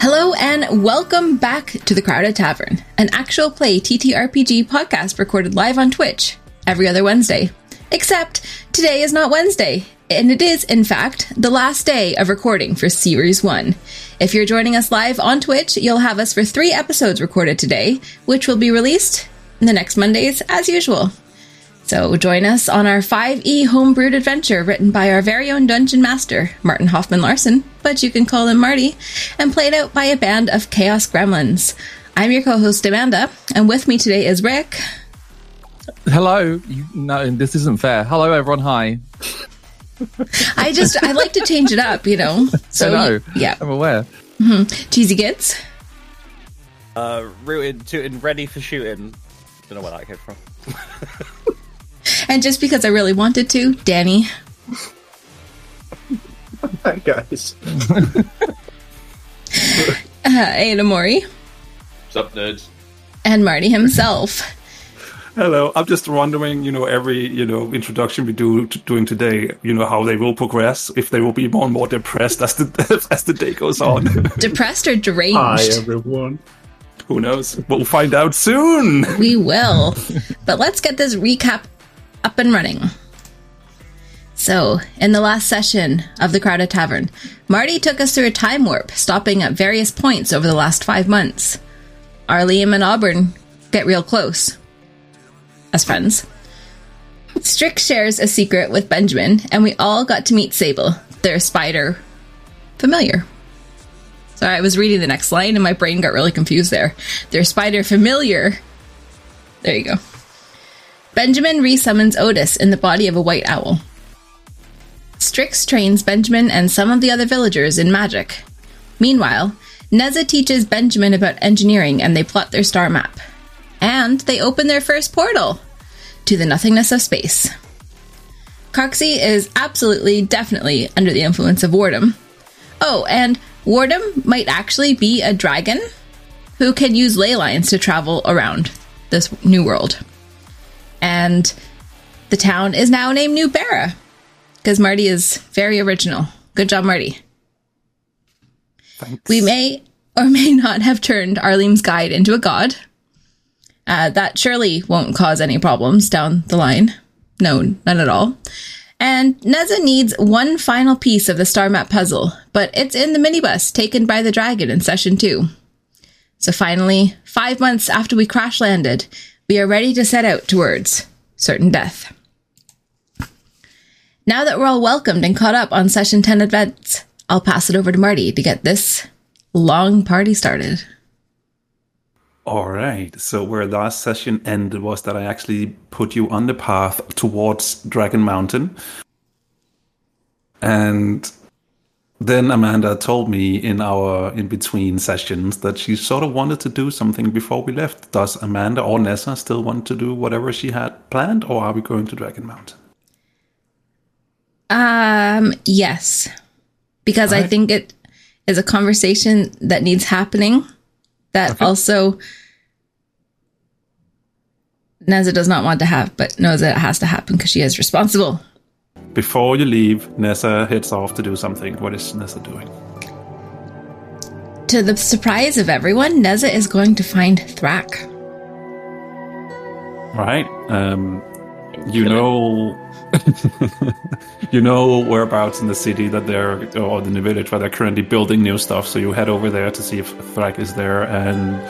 Hello and welcome back to the Crowded Tavern, an actual play TTRPG podcast recorded live on Twitch every other Wednesday. Except today is not Wednesday, and it is, in fact, the last day of recording for Series 1. If you're joining us live on Twitch, you'll have us for three episodes recorded today, which will be released the next Mondays as usual. So join us on our 5e homebrewed adventure written by our very own dungeon master, Martin Hoffman Larson, but you can call him Marty, and played out by a band of chaos gremlins. I'm your co-host Amanda, and with me today is Rick. Hello. You, no, this isn't fair. Hello, everyone. Hi. I just I like to change it up, you know. So I know. yeah, I'm aware. cheesy gits. Uh, rooted, tooted, ready for shooting. Don't know where that came from. And just because I really wanted to, Danny. Hi guys. Uh, Ada Mori, What's up, nerds? and Marty himself. Hello. I'm just wondering, you know, every you know introduction we do t- doing today, you know, how they will progress. If they will be more and more depressed as the as the day goes on. Depressed or deranged? Hi everyone. Who knows? We'll find out soon. We will. but let's get this recap up and running. So, in the last session of the Crowded Tavern, Marty took us through a time warp, stopping at various points over the last five months. Our Liam and Auburn get real close as friends. Strix shares a secret with Benjamin, and we all got to meet Sable, their spider familiar. Sorry, I was reading the next line and my brain got really confused there. Their spider familiar. There you go. Benjamin resummons Otis in the body of a white owl. Strix trains Benjamin and some of the other villagers in magic. Meanwhile, Neza teaches Benjamin about engineering and they plot their star map. And they open their first portal to the nothingness of space. Coxie is absolutely, definitely under the influence of Wardom. Oh, and Wardom might actually be a dragon who can use ley lines to travel around this new world. And the town is now named New Barra because Marty is very original. Good job, Marty. Thanks. We may or may not have turned Arleem's guide into a god. Uh, that surely won't cause any problems down the line. No, none at all. And Neza needs one final piece of the star map puzzle, but it's in the minibus taken by the dragon in session two. So finally, five months after we crash landed, we are ready to set out towards certain death. Now that we're all welcomed and caught up on session 10 events, I'll pass it over to Marty to get this long party started. All right. So where last session ended was that I actually put you on the path towards Dragon Mountain. And then Amanda told me in our in between sessions that she sort of wanted to do something before we left. Does Amanda or Neza still want to do whatever she had planned, or are we going to Dragon Mountain? Um, yes. Because I think it is a conversation that needs happening that Okay. also Neza does not want to have, but knows that it has to happen because she is responsible. Before you leave, Neza heads off to do something. What is Neza doing? To the surprise of everyone, Neza is going to find Thrak. Right. Um, you know, you know whereabouts in the city that they're, or in the village where they're currently building new stuff. So you head over there to see if Thrak is there, and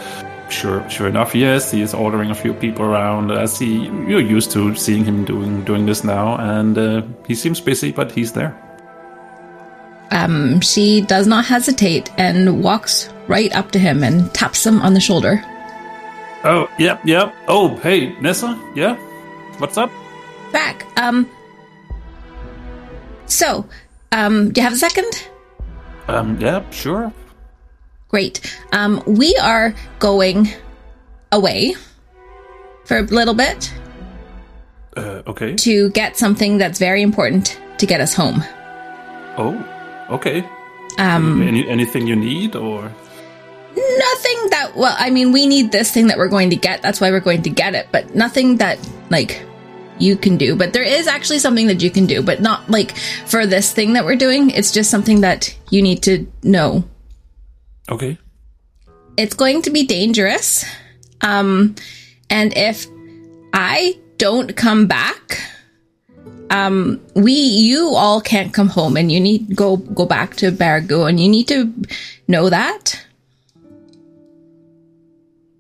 sure, sure enough, yes, he is ordering a few people around. As he, you're used to seeing him doing doing this now, and uh, he seems busy, but he's there. Um, she does not hesitate and walks right up to him and taps him on the shoulder. Oh, yep, yep. Oh, hey, Neza, yeah, what's up? Back. um, so, um, do you have a second? Um, yeah, sure. Great. Um, we are going away for a little bit Uh, okay. to get something that's very important to get us home. Oh, okay. Um, Any, anything you need, or nothing that well i mean we need this thing that we're going to get that's why we're going to get it but nothing that like you can do but there is actually something that you can do but not like for this thing that we're doing it's just something that you need to know okay? it's going to be dangerous um and if i don't come back um we you all can't come home and you need go go back to Baragu and you need to know that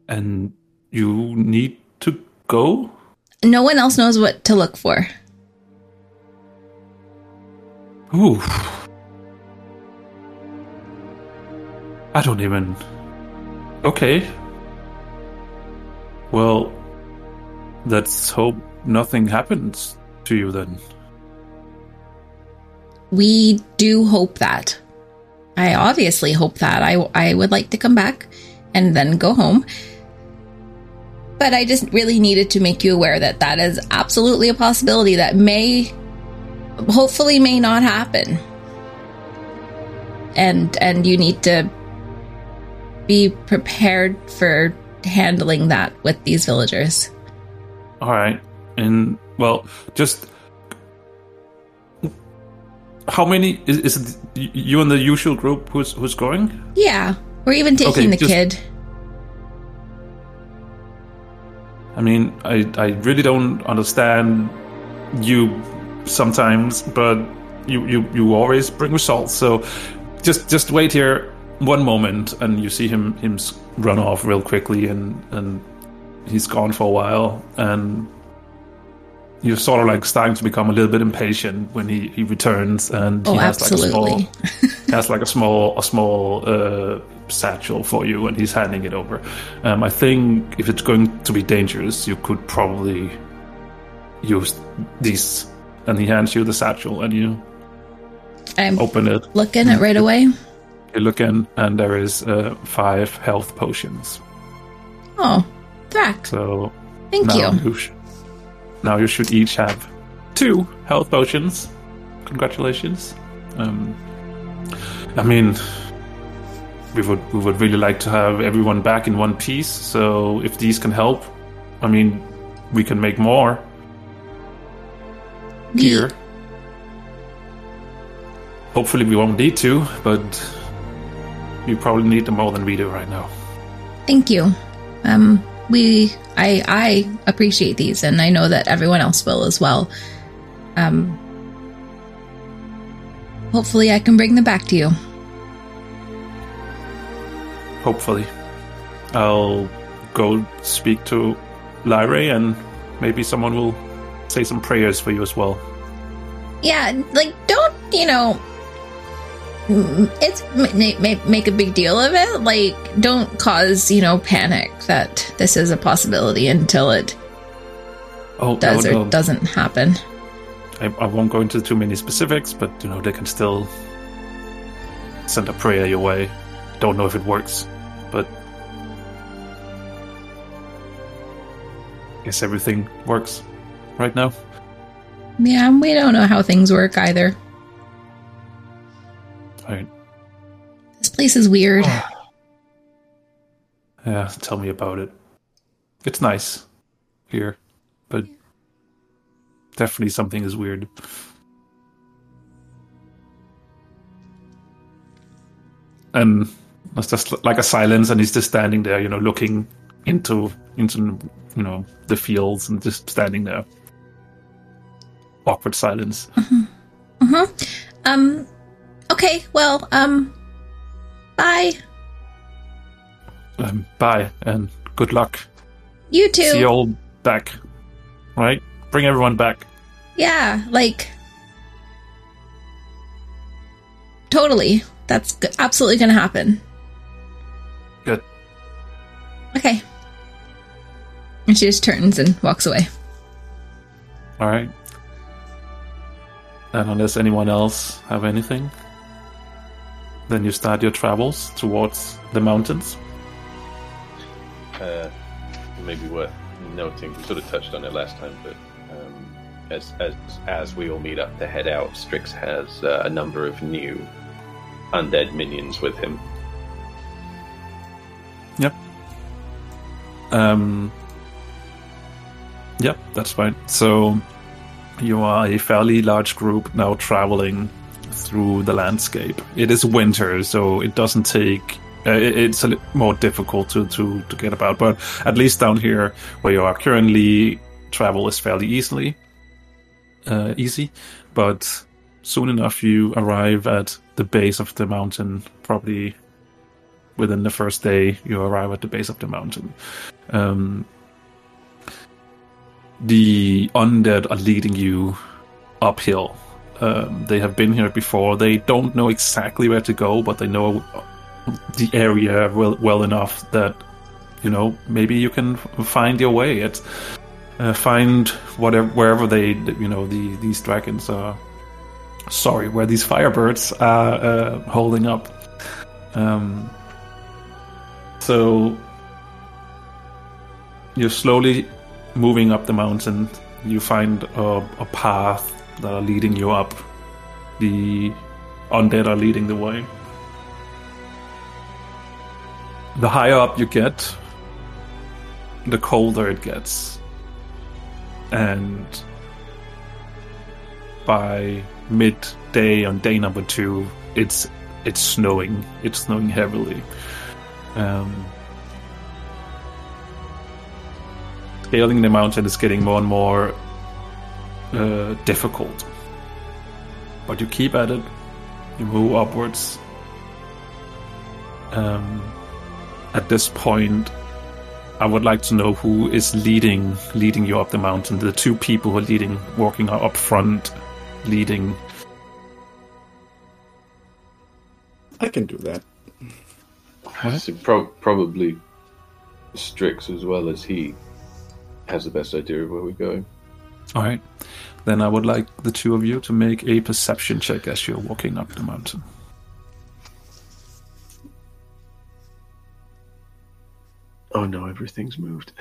And you need to go. No one else knows what to look for Ooh. I don't even. Okay. Well, let's hope nothing happens to you then. we do hope that. I obviously hope that. I I would like to come back and then go home. But I just really needed to make you aware that that is absolutely a possibility that may hopefully may not happen. And and you need to be prepared for handling that with these villagers. All right. And, well, just. How many. Is, is it you and the usual group who's, who's going? Yeah, we're even taking Okay, the just- kid. I mean, I, I really don't understand you sometimes, but you, you, you always bring results. So just just wait here one moment, and you see him him run off real quickly, and and he's gone for a while, and you're sort of like starting to become a little bit impatient when he, he returns, and Oh, he has like a small has like a small a small uh, satchel for you, and he's handing it over. Um, I think if it's going to be dangerous, you could probably use these. And he hands you the satchel, and you I'm open it. Look in it right away. You look in, and there is uh, five health potions. Oh, Thrak, So thank you. you sh- now you should each have two health potions. Congratulations. Um, I mean, we would we would really like to have everyone back in one piece. So if these can help, I mean, we can make more gear. here. Hopefully, we won't need to, but you probably need them more than we do right now. Thank you. Um, we, I, I appreciate these, and I know that everyone else will as well. Um, hopefully, I can bring them back to you. Hopefully. I'll go speak to Lyre and maybe someone will say some prayers for you as well. Yeah, like don't you know? It's ma- ma- make a big deal of it. Like, don't cause you know panic that this is a possibility until it Oh, does or no, doesn't happen. I, I won't go into too many specifics, but you know they can still send a prayer your way. Don't know if it works, but guess everything works right now. Yeah, we don't know how things work either. Right? This place is weird. Yeah, tell me about it. It's nice here, but definitely something is weird. And it's just like a silence, and he's just standing there, you know, looking into into you know the fields and just standing there. Awkward silence. Um. Okay. Well. Um. Bye. Um, bye and good luck. You too. See you all back, right? Bring everyone back. Yeah. Like. Totally. That's g- absolutely going to happen. Good. Okay. And she just turns and walks away. All right. And unless anyone else have anything, then you start your travels towards the mountains. Uh, maybe worth noting. We sort of touched on it last time, but um, as as as we all meet up to head out, Strix has uh, a number of new undead minions with him. Yep. Um. Yep, that's fine. So you are a fairly large group now traveling through the landscape. It is winter, so it doesn't take. Uh, it- it's a more difficult to, to, to get about, but at least down here where you are currently, travel is fairly easily uh, easy. But soon enough, you arrive at the base of the mountain. Probably within the first day, you arrive at the base of the mountain. Um, the undead are leading you uphill. Um, they have been here before. They don't know exactly where to go, but they know the area well, well enough that you know maybe you can find your way. It uh, find whatever wherever they you know the these dragons are. Sorry, where these firebirds are uh, holding up. Um, so you're slowly moving up the mountain. You find a, a path that are leading you up. The undead are leading the way. The higher up you get, the colder it gets. And by midday on day number two, it's it's snowing. It's snowing heavily. Um, scaling the mountain is getting more and more uh, difficult. But you keep at it. You move upwards. Um, at this point, I would like to know who is leading leading you up the mountain. The two people who are leading, walking up front, leading. I can do that. So pro- probably Strix as well as he has the best idea of where we're going. All right. Then I would like the two of you to make a perception check as you're walking up the mountain. Oh no, everything's moved.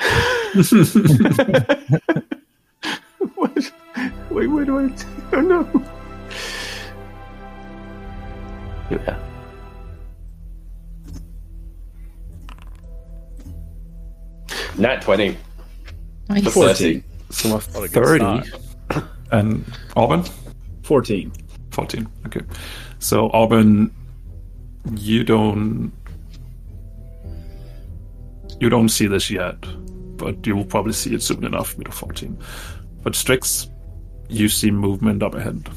what? Wait, where do I? T- oh no. Yeah. Nat twenty. Nice. for 14. So a What a good 30. And Auburn? 14. 14. Okay. So, Auburn, you don't. You don't see this yet, but you will probably see it soon enough with a 14. But Strix, you see movement up ahead,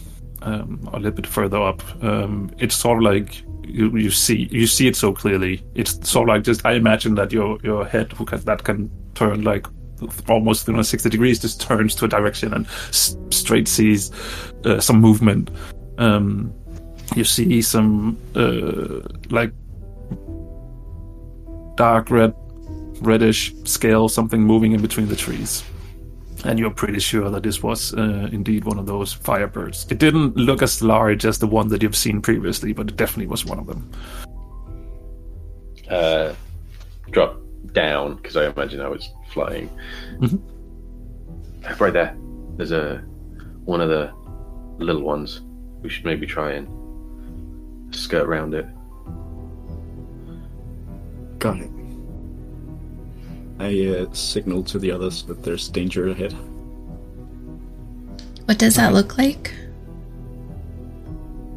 um, a little bit further up. Um, it's sort of like you, you see you see it so clearly. It's sort of like just I imagine that your your head who can, that can turn like almost 360 degrees just turns to a direction and s- straight sees uh, some movement. Um, you see some uh, like dark red, reddish scale, something moving in between the trees. And you're pretty sure that this was uh, indeed one of those firebirds. It didn't look as large as the one that you've seen previously, but it definitely was one of them. Uh, drop down because I imagine I was flying. Mhm. Right there. There's a one of the little ones. We should maybe try and skirt around it. Got it. I uh, signal to the others that there's danger ahead. What does that look like?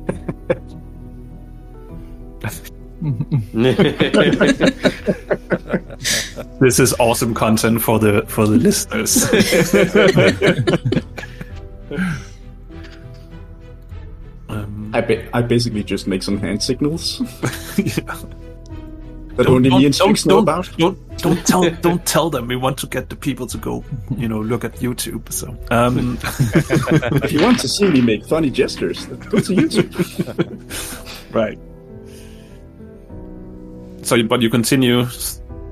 This is awesome content for the for the listeners. um, I, ba- I basically just make some hand signals yeah. that only me and Strix know don't, about. Don't, don't tell don't tell them. We want to get the people to go, you know, look at YouTube. So, um, If you want to see me make funny gestures, then go to YouTube. right. So, but you continue,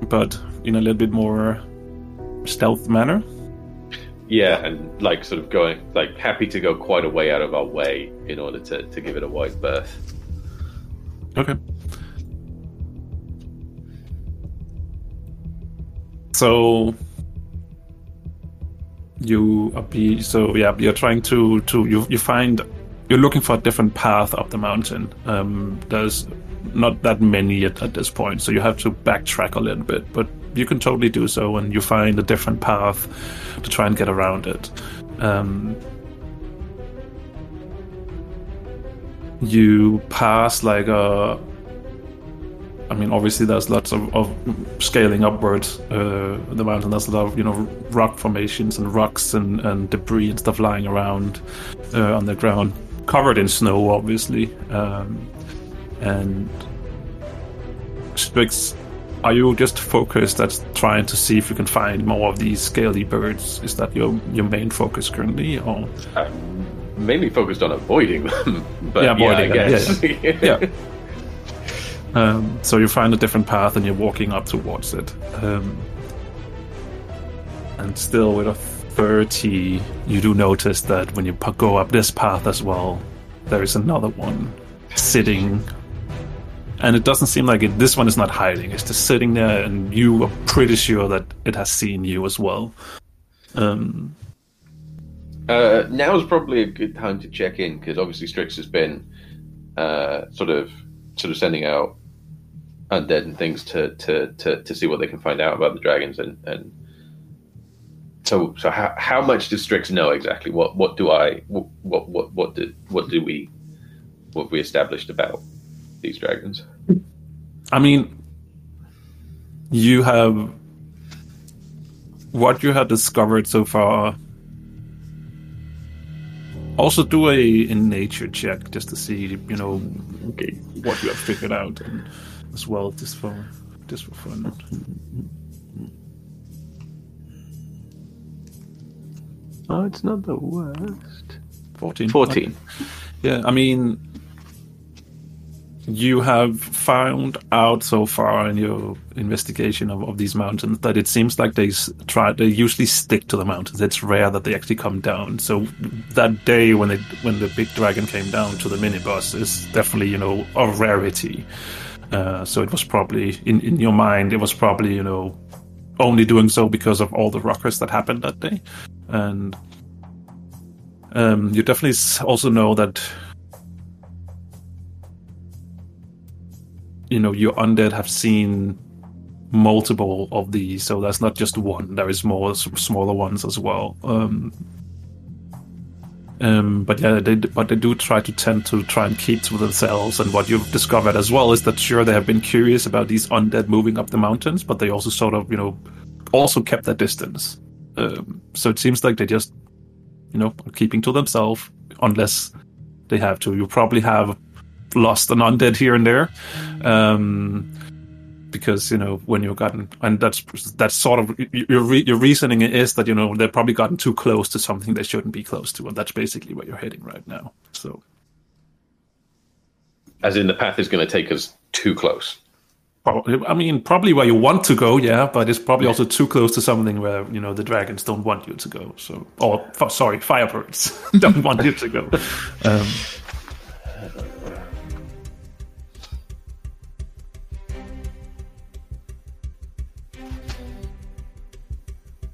but in a little bit more stealth manner. yeah, and like sort of going like happy to go quite a way out of our way in order to, to give it a wide berth. Okay. So you are be so yeah you're trying to to you you find you're looking for a different path up the mountain. Um, there's not that many at, at this point, so you have to backtrack a little bit. But you can totally do so, and you find a different path to try and get around it. Um, you pass like a I mean, obviously, there's lots of, of scaling upwards uh, the mountain. There's a lot of you know rock formations and rocks and, and debris and stuff lying around uh, on the ground, covered in snow, obviously. Um, and Strix, are you just focused at trying to see if you can find more of these scaly birds? Is that your your main focus currently, or I'm mainly focused on avoiding them. but Yeah, yeah, avoiding I them, guess. yeah. Um, so you find a different path and you're walking up towards it. Um, and still, with a 30, you do notice that when you p- go up this path as well, there is another one sitting. And it doesn't seem like it. This one is not hiding. It's just sitting there, and you are pretty sure that it has seen you as well. Um, Uh, now is probably a good time to check in because obviously Strix has been uh, sort of sort of sending out undead and things to, to, to, to see what they can find out about the dragons and, and so so how, how much does Strix know exactly? What what do I what what what, what did what do we what we established about these dragons? I mean, you have what you have discovered so far. Also, do a in nature check just to see, you know, okay, what you have figured out, and as well, just for just for fun. Oh, it's not the worst. Fourteen. Fourteen. Yeah, I mean, you have found out so far in your investigation of, of these mountains that it seems like they try they usually stick to the mountains. It's rare that they actually come down. So that day when they when the big dragon came down to the minibus is definitely you know a rarity. Uh, so it was probably in in your mind it was probably you know only doing so because of all the rockers that happened that day, and um, you definitely also know that you know your undead have seen multiple of these, so that's not just one. There is more smaller ones as well. Um, um, but yeah, they but they do try to tend to try and keep to themselves. And what you've discovered as well is that sure they have been curious about these undead moving up the mountains, but they also sort of you know also kept their distance. Um, so it seems like they just you know keeping to themselves unless they have to. You probably have lost an undead here and there. Um, because you know when you've gotten and that's that's sort of your re- your reasoning is that you know they've probably gotten too close to something they shouldn't be close to and that's basically where you're heading right now so As in the path is going to take us too close. i mean probably where you want to go yeah but it's probably also too close to something where you know the dragons don't want you to go so or f- sorry firebirds don't want you to go um,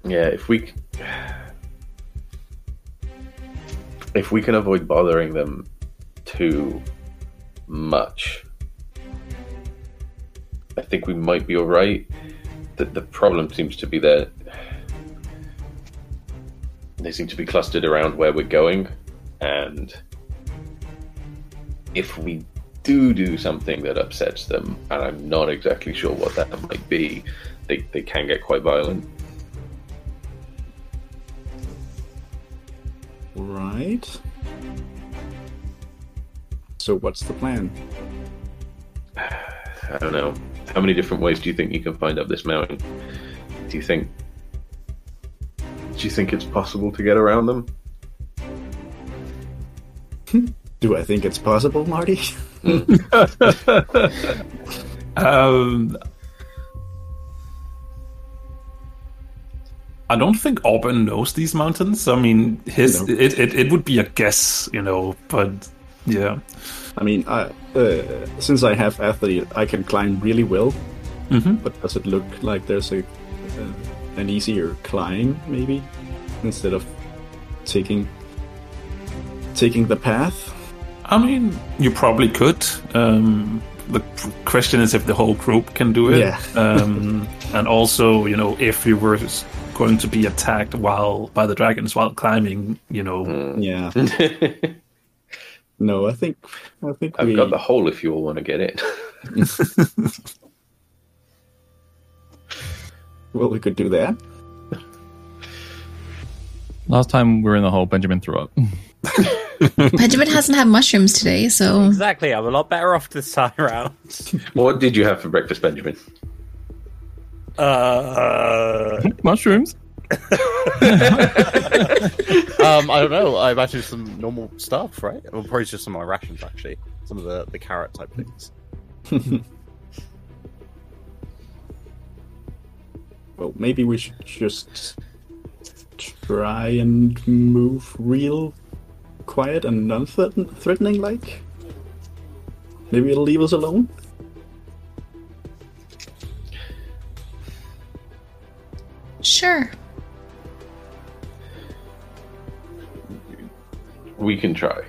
Yeah, if we if we can avoid bothering them too much, I think we might be all right. The, the problem seems to be that they seem to be clustered around where we're going, and if we do do something that upsets them, and I'm not exactly sure what that might be, they, they can get quite violent. Right. So what's the plan? I don't know. How many different ways do you think you can find up this mountain? Do you think? Do you think it's possible to get around them? Do I think it's possible, Marty? Um, I don't think Auburn knows these mountains. I mean, his No. it, it it would be a guess, you know. But yeah, I mean, I, uh, since I have athlete, I can climb really well. Mhm. But does it look like there's a uh, an easier climb, maybe, instead of taking taking the path? I mean, you probably could. Um, the question is if the whole group can do it. Yeah. um, and also, you know, if you were going to be attacked while by the dragons while climbing, you know, Yeah. No, I think I think I've we. got the hole if you all want to get it. Well, we could do that. Last time we were in the hole, Benjamin threw up. Benjamin hasn't had mushrooms today, so Exactly. I'm a lot better off this time around. what did you have for breakfast, Benjamin? Uh, Mushrooms. um, I don't know. I imagine some normal stuff, right? Well, probably just some of my rations, actually. Some of the, the carrot type things. Well, maybe we should just try and move real quiet and non-threatening, like. Maybe it'll leave us alone. sure. We can try.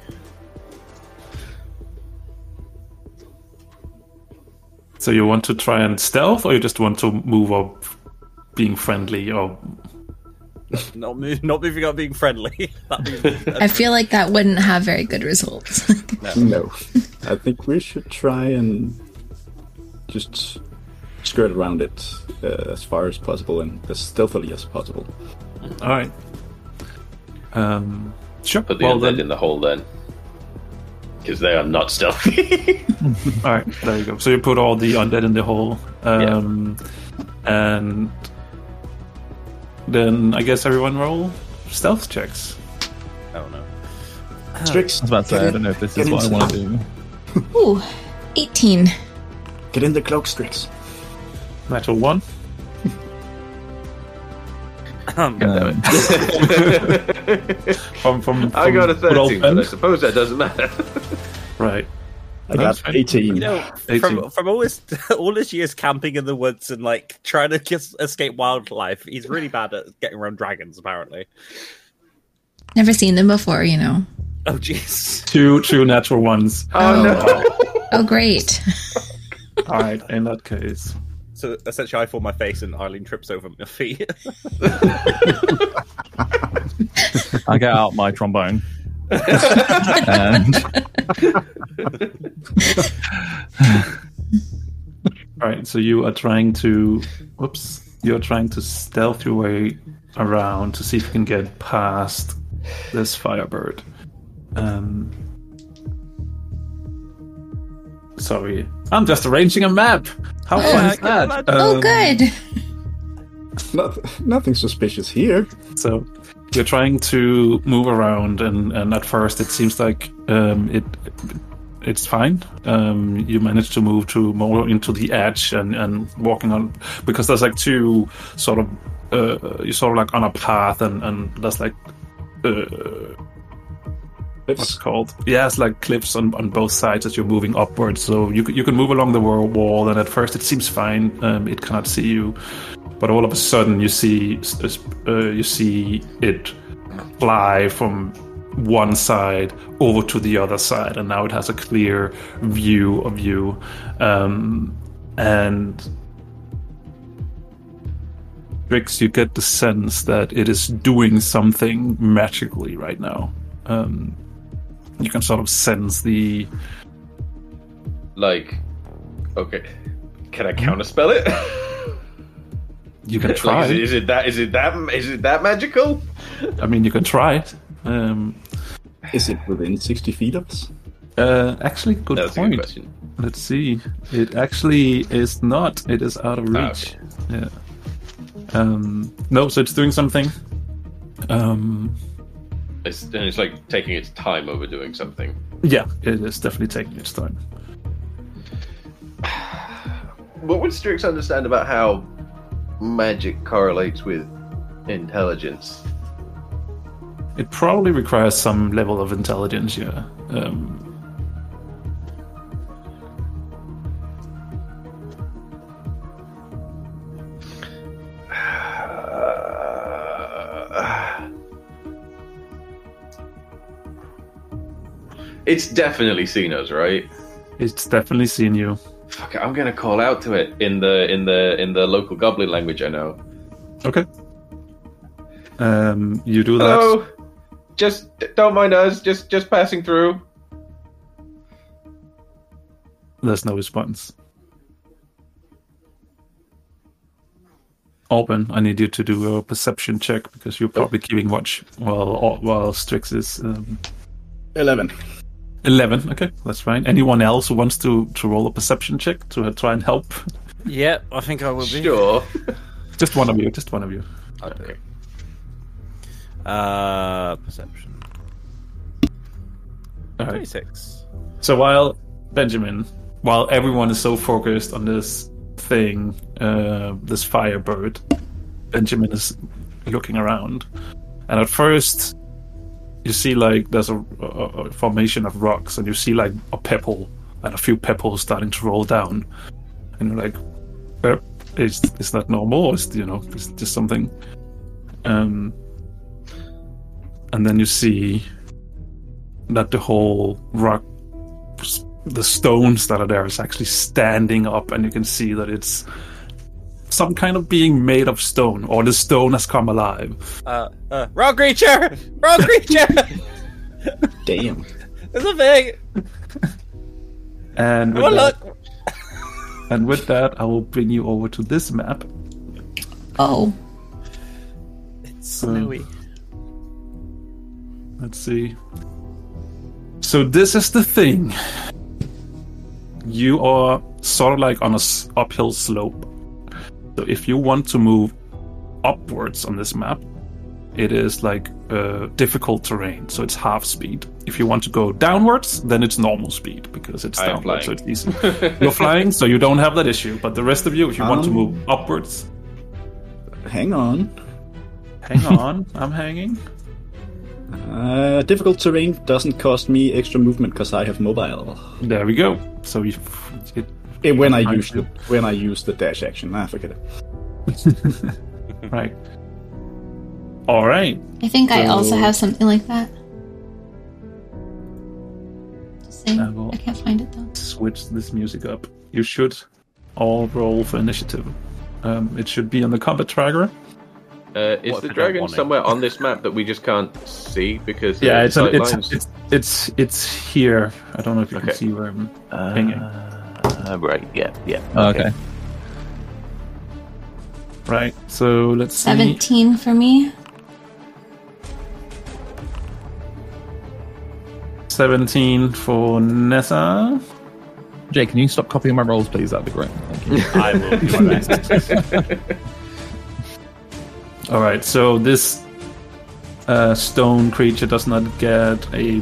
so you want to try and stealth, or you just want to move up, being friendly, or not, move, not moving up being friendly. Be- I feel like that wouldn't have very good results. No. I think we should try and just skirt around it uh, as far as possible and as stealthily as possible. all right. Um, sure. Put the well, undead then, in the hole then. Because they are not stealthy. All right, there you go. So you put all the undead in the hole, um, and then I guess everyone roll stealth checks. oh no. Strix, I was about to say, I don't know if this is what I want to do. Ooh, 18. Get in the cloak, Strix. Natural one. Um, Um, From from, I got a good old 13, but I Ben. suppose that doesn't matter. Right. I That's got 18. you know, 18. from from all his all his years camping in the woods and like trying to kiss, escape wildlife, he's really bad at getting around dragons. Apparently. Never seen them before, you know. Oh jeez. Two two natural ones. Oh, oh no! Oh, great. All right. In that case, So essentially, I fall my face and Eileen trips over my feet. I get out my trombone. And all right. So you are trying to. Whoops. You are trying to stealth your way around to see if you can get past this firebird. Um. Sorry, I'm just arranging a map. How fun yeah, is that? oh, Um, good. Not, nothing suspicious here. So you're trying to move around, and, and at first it seems like um, it it's fine. Um, you manage to move to more into the edge and, and walking on because there's like two sort of uh, you're sort of like on a path, and, and there's like uh, what's it called? Yeah, it's like cliffs on, on both sides as you're moving upwards. So you you can move along the wall, wall and at first it seems fine. Um, it cannot see you, but all of a sudden you see uh, you see it fly from one side over to the other side, and now it has a clear view of you. Um, and you get the sense that it is doing something magically right now. Um, you can sort of sense the like, okay, can I counterspell it? you can Like, try is, it, is it that? Is it that? Is it that magical? i mean you can try it um, is it within 60 feet of us? uh, actually good That's a point good question. let's see it actually is not it is out of Ah, reach yeah um, no so it's doing something um, It's, and it's like taking its time over doing something. yeah it is definitely taking its time What would Strix understand about how magic correlates with intelligence? it probably requires some level of intelligence yeah um, It's definitely seen us, right? It's definitely seen you. Fuck it, I'm gonna call out to it in the in the in the local goblin language I know. Okay. Um, you do that. Hello. Just don't mind us. Just just passing through. There's no response. Auburn, I need you to do a perception check because you're probably keeping watch while while Strix is um, 11. Eleven. Okay, that's fine. Anyone else who wants to to roll a perception check to try and help? Yeah, I think I will be. Sure. Just one of you. Just one of you. Okay. Uh, perception. All right. Twenty-six. So while Benjamin, while everyone is so focused on this thing, uh, this firebird, Benjamin is looking around, and at first you see like there's a, a, a formation of rocks, and you see like a pebble and a few pebbles starting to roll down, and you're like, "Uh, "Is is that normal? Or is you know is just something?" Um, and then you see that the whole rock the stones that are there is actually standing up and you can see that it's some kind of being made of stone or the stone has come alive Uh, uh, wrong creature! Wrong creature! Damn. There's a thing! and with, Oh, that, look! and with that i will bring you over to this map Oh, It's snowy. let's see so this is the thing you are sort of like on a s- uphill slope so if you want to move upwards on this map it is like uh, difficult terrain, so it's half speed. If you want to go downwards, then it's normal speed because it's I downwards, so it's easy. You're flying, so you don't have that issue. But the rest of you, if you want to Um, move upwards, Hang on. hang on, I'm hanging. Uh, difficult terrain doesn't cost me extra movement because I have mobile. There we go. So you, it, Eh, when I Fine, use the when I use the dash action, I forget it. right. All right. I think I also have something like that. I can't find it though. Switch this music up. You should all roll for initiative. Um, it should be on the combat tracker. Uh, is What the if I don't dragon somewhere on this map that we just can't see because Yeah, it's, on, it's, it's it's it's here. I don't know if you Okay. can see where I'm hanging. Uh, right. Yeah. Yeah. Okay. Right. So let's see. 17 for me. 17 for Neza. Jay, can you stop copying my rolls, please? That'd be great. Thank you. I will do my best. All right. So this uh, stone creature does not get a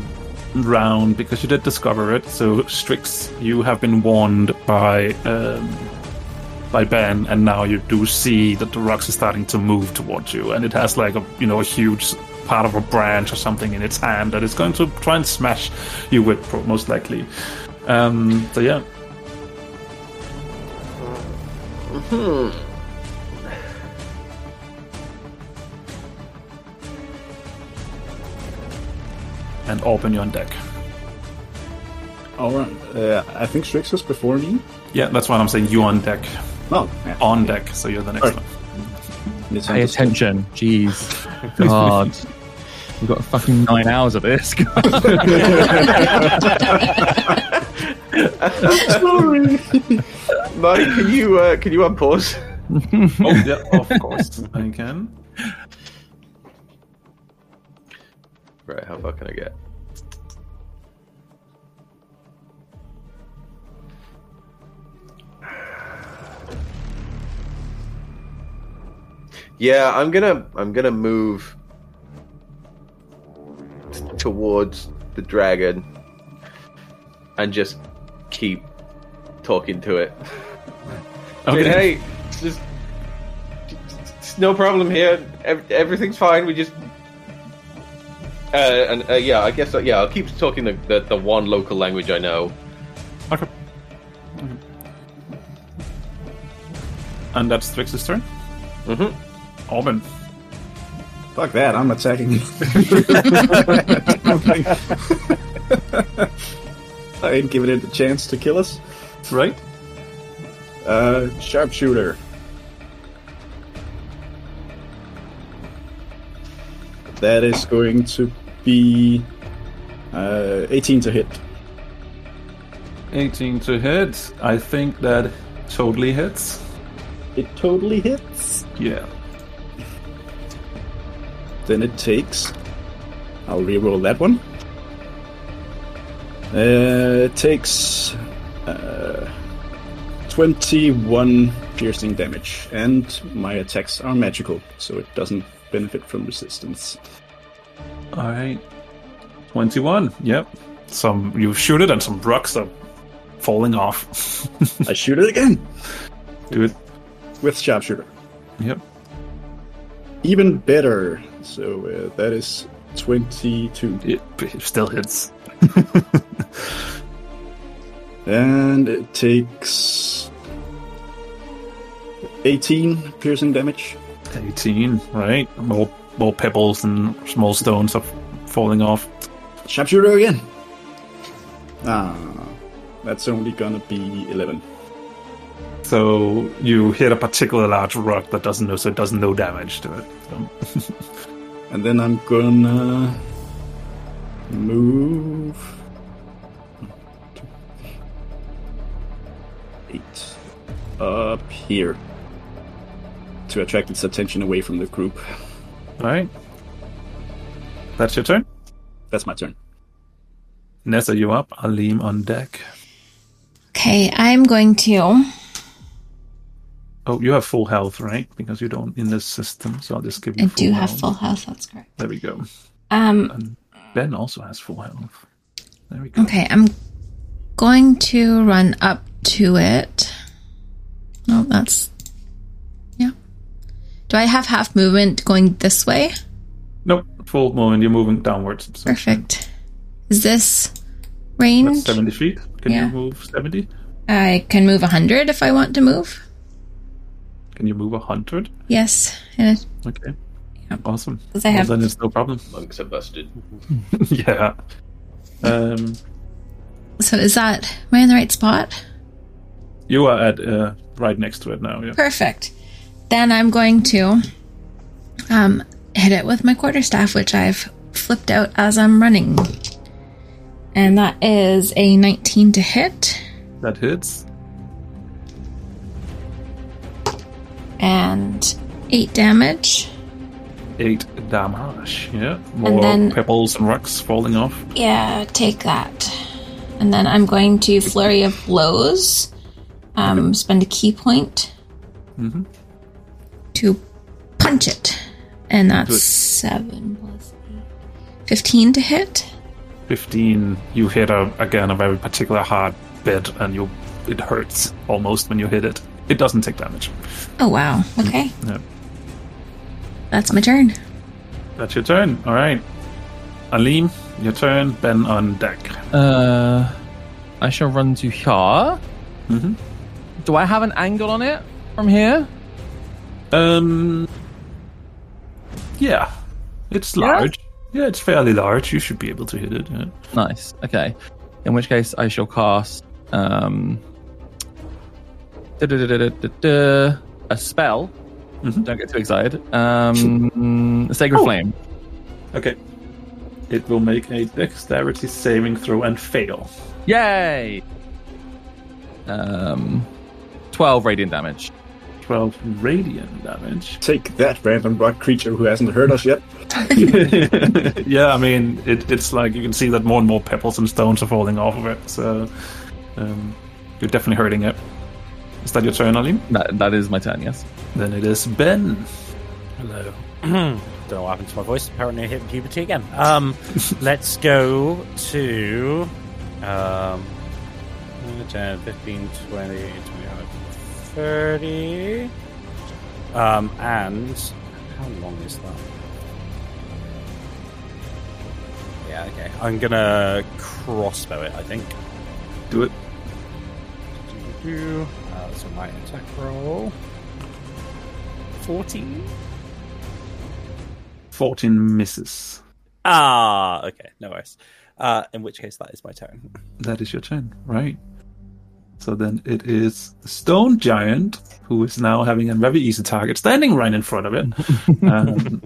round because you did discover it. So Strix, you have been warned by um, by Ben, and now you do see that the rocks are starting to move towards you, and it has like a you know a huge part of a branch or something in its hand that is going to try and smash you with, most likely. Um, so yeah. And open you on deck. All right. Uh, I think Strix is before me. Yeah, that's why I'm saying you on deck. Oh, yeah. On deck, so you're the next Alright. one. It's Pay attention. Jeez. God. We've got fucking nine hours of this. Sorry. Mike, can you uh, can you unpause? oh, yeah, of course. I can. Right. How far can I get? Yeah, I'm gonna I'm gonna move t- towards the dragon and just keep talking to it. Okay. hey, it's just it's no problem here. Ev- everything's fine. We just uh, and uh, yeah, I guess uh, yeah. I'll keep talking the, the the one local language I know. Okay. And that's Strix's turn. Mhm. Auburn. Fuck that! I'm attacking. I ain't giving it a chance to kill us. Right? Uh, sharpshooter. That is going to be uh, 18 to hit. 18 to hit. I think that totally hits. It totally hits. Yeah. Then it takes. I'll reroll that one. Uh, it takes uh, 21 piercing damage, and my attacks are magical, so it doesn't benefit from resistance. All right. 21. Yep. Some you shoot it and some rocks are falling off. I shoot it again Do it. with sharpshooter. Yep. Even better. So uh, that is 22. It, it still hits. And it takes 18 piercing damage. 18, right? More more pebbles and small stones are falling off. Sharpshooter again. Ah, that's only gonna be 11. So you hit a particular large rock that doesn't know, so it does no damage to it. So. And then I'm gonna move eight up here to attract its attention away from the group. All right. That's your turn. That's my turn. Neza, you up? Alim on deck. Okay, I'm going to. Oh, you have full health, right? Because you don't in this system, so I'll just give you. I full do have full health. That's correct. There we go. Um. And Ben also has full health. There we go. Okay, I'm going to run up to it. No, that's. Yeah. Do I have half movement going this way? Nope, full movement. You're moving downwards. So Perfect. Is this That's range? 70 feet. Can Yeah. you move 70? I can move 100 if I want to move. Can you move 100? Yes. And Okay. Yep. Awesome. 'Cause I Well, have- then it's no problem. Monks are busted. yeah. Um, so is that. Am I in the right spot? you are at uh, right next to it now. Yeah. Perfect. Then I'm going to um, hit it with my quarterstaff, which I've flipped out as I'm running. And that is a 19 to hit That hits. and 8 damage. Eight damage. Yeah. More then- pebbles and rocks falling off. Yeah, take that. And then I'm going to flurry of blows. Um, spend a ki point Mhm. To punch it, and that's Good. seven plus eight. Fifteen to hit. 15. You hit a, again a very particular hard bit, and you it hurts almost when you hit it. It doesn't take damage. Oh wow! Okay, Yeah. that's my turn. That's your turn. All right. Alim, your turn. Ben on deck. Uh, I shall run to here. Mm-hmm. Do I have an angle on it from here? Um. Yeah, it's large. Yeah, it's fairly large. You should be able to hit it. Yeah. Nice. Okay. In which case, I shall cast um, a spell. Mhm. Don't get too excited. Um, Sacred Oh. Flame. Okay. It will make a dexterity saving throw and fail. Yay! Um, twelve radiant damage. 12 radiant damage. Take that, random rock creature who hasn't heard us yet. yeah, I mean, it, it's like you can see that more and more pebbles and stones are falling off of it. So um, you're definitely hurting it. Is that your turn, Alim? That that is my turn. Yes. Then it is Ben. Hello. Don't know what happened to my voice. Apparently, I hit puberty again. Um, let's go to um, 10, 15, 20, 25, 30. Um, and how long is that? Yeah, okay. I'm gonna crossbow it, I think. Do it. Do-do-do. Uh, so my attack roll. 14. 14 misses. Ah, okay, no worries. Uh, in which case, that is my turn. That is your turn, right? So then it is Stone Giant, who is now having a very easy target standing right in front of it. um,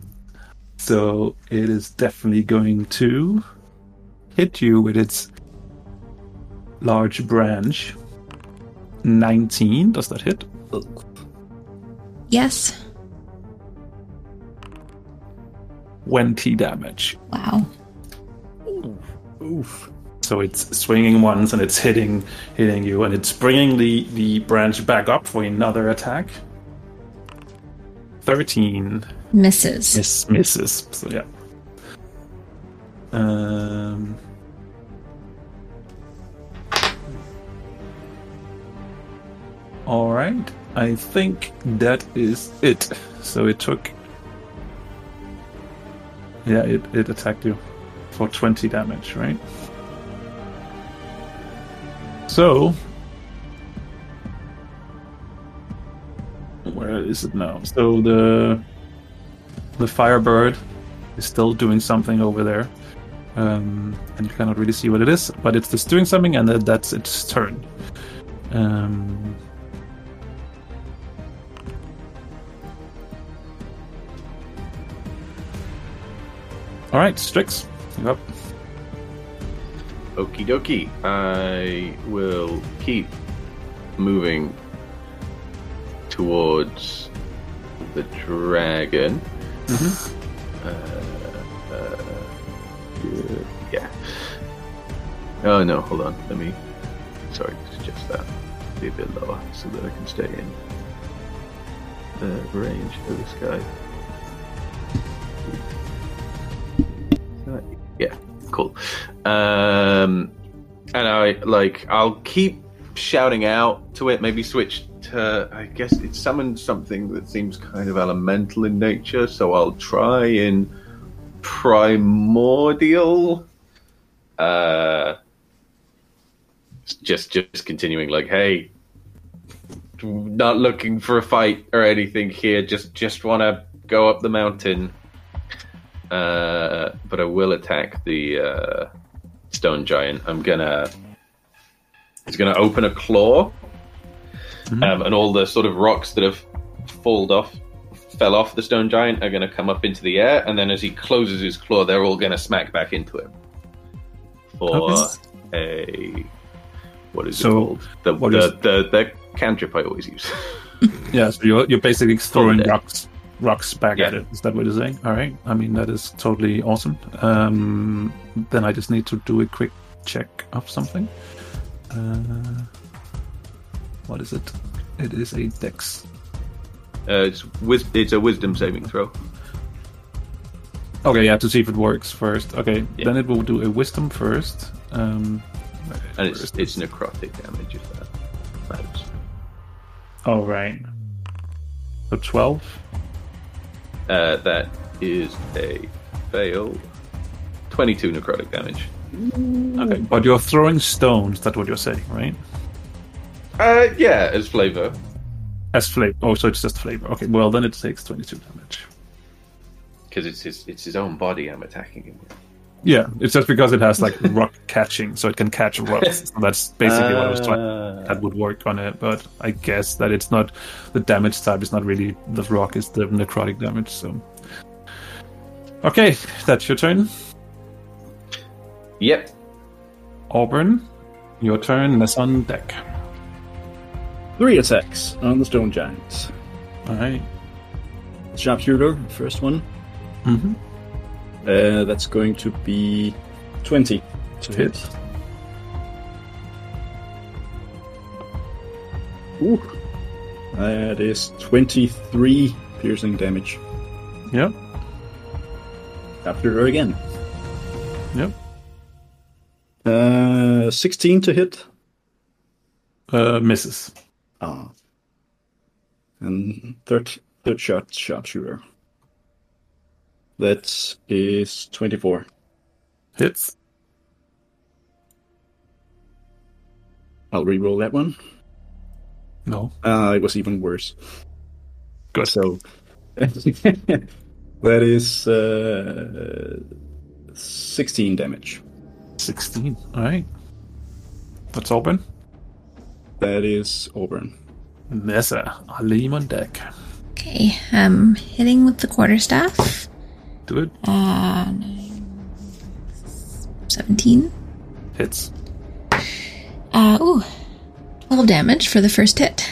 so it is definitely going to hit you with its large branch. 19. Does that hit? Yes. 20 damage. Wow. Oof. So it's swinging once and it's hitting hitting you, and it's bringing the the branch back up for another attack. Thirteen Misses. miss, misses. So yeah. Um. All right. I think that is it. So it took. Yeah, it, it attacked you for 20 damage, right? So. Where is it now? So the. The Firebird is still doing something over there. Um, and you cannot really see what it is, but it's just doing something, and that's its turn. Um, all right, Strix, you're up. Okie dokie. I will keep moving towards the dragon. Uh, uh, yeah. Oh no, hold on. Let me. Sorry, it's just that. Be a bit lower so that I can stay in the range of this guy. Yeah, cool. Um, and I like I'll keep shouting out to it. Maybe switch to I guess it summoned something that seems kind of elemental in nature. So I'll try in primordial. Uh, just just continuing like, hey, not looking for a fight or anything here. Just just want to go up the mountain. Uh, but I will attack the uh, stone giant. I'm gonna. He's gonna open a claw, um, and all the sort of rocks that have fallen off, fell off the stone giant are gonna come up into the air, and then as he closes his claw, they're all gonna smack back into him for a what is So, it called? The what the, is- the the cantrip I always use. Yeah, so you're, you're basically throwing rocks rocks back at it. Is that what you're saying? All right. I mean, that is totally awesome. Um, then I just need to do a quick check of something. Uh, what is it? It is a dex. Uh, it's wis- it's a wisdom saving throw. Okay, yeah, to see if it works first. Okay, Yeah. then it will do a wisdom first. Um, And it's first. it's necrotic damage if that matters. all right. So twelve. Uh, that is a fail. Twenty-two necrotic damage. Okay, but you're throwing stones. That's what you're saying, right? Uh, yeah, as flavor. As flavor. Oh, so it's just flavor. Okay, well then it takes twenty-two damage. because it's his it's his own body I'm attacking him with. Yeah, it's just because it has like rock catching, so it can catch rocks. So that's basically what I was trying. Uh, That would work on it, but I guess that it's not the damage type is not really the rock; is the necrotic damage. So, okay, that's your turn, Yep. Auburn. Your turn. That's on deck. Three attacks on the stone giants. All right. Sharpshooter, first one. Mm-hmm. Uh, that's going to be 20 to hit. Ooh. That is 23 piercing damage. Yep. Sharpshooter again. Yep. Uh, 16 to hit. Uh, misses. Ah. And third, third shot, sharpshooter. That is 24. Hits. I'll re-roll that one. No. Uh, it was even worse. Good. So that is uh, 16 damage. 16. All right. That's open. That is Auburn. Neza, Alim on deck. Okay, um, hitting with the quarterstaff. Do it. Uh, 17. Hits. Uh, ooh, 12 damage for the first hit.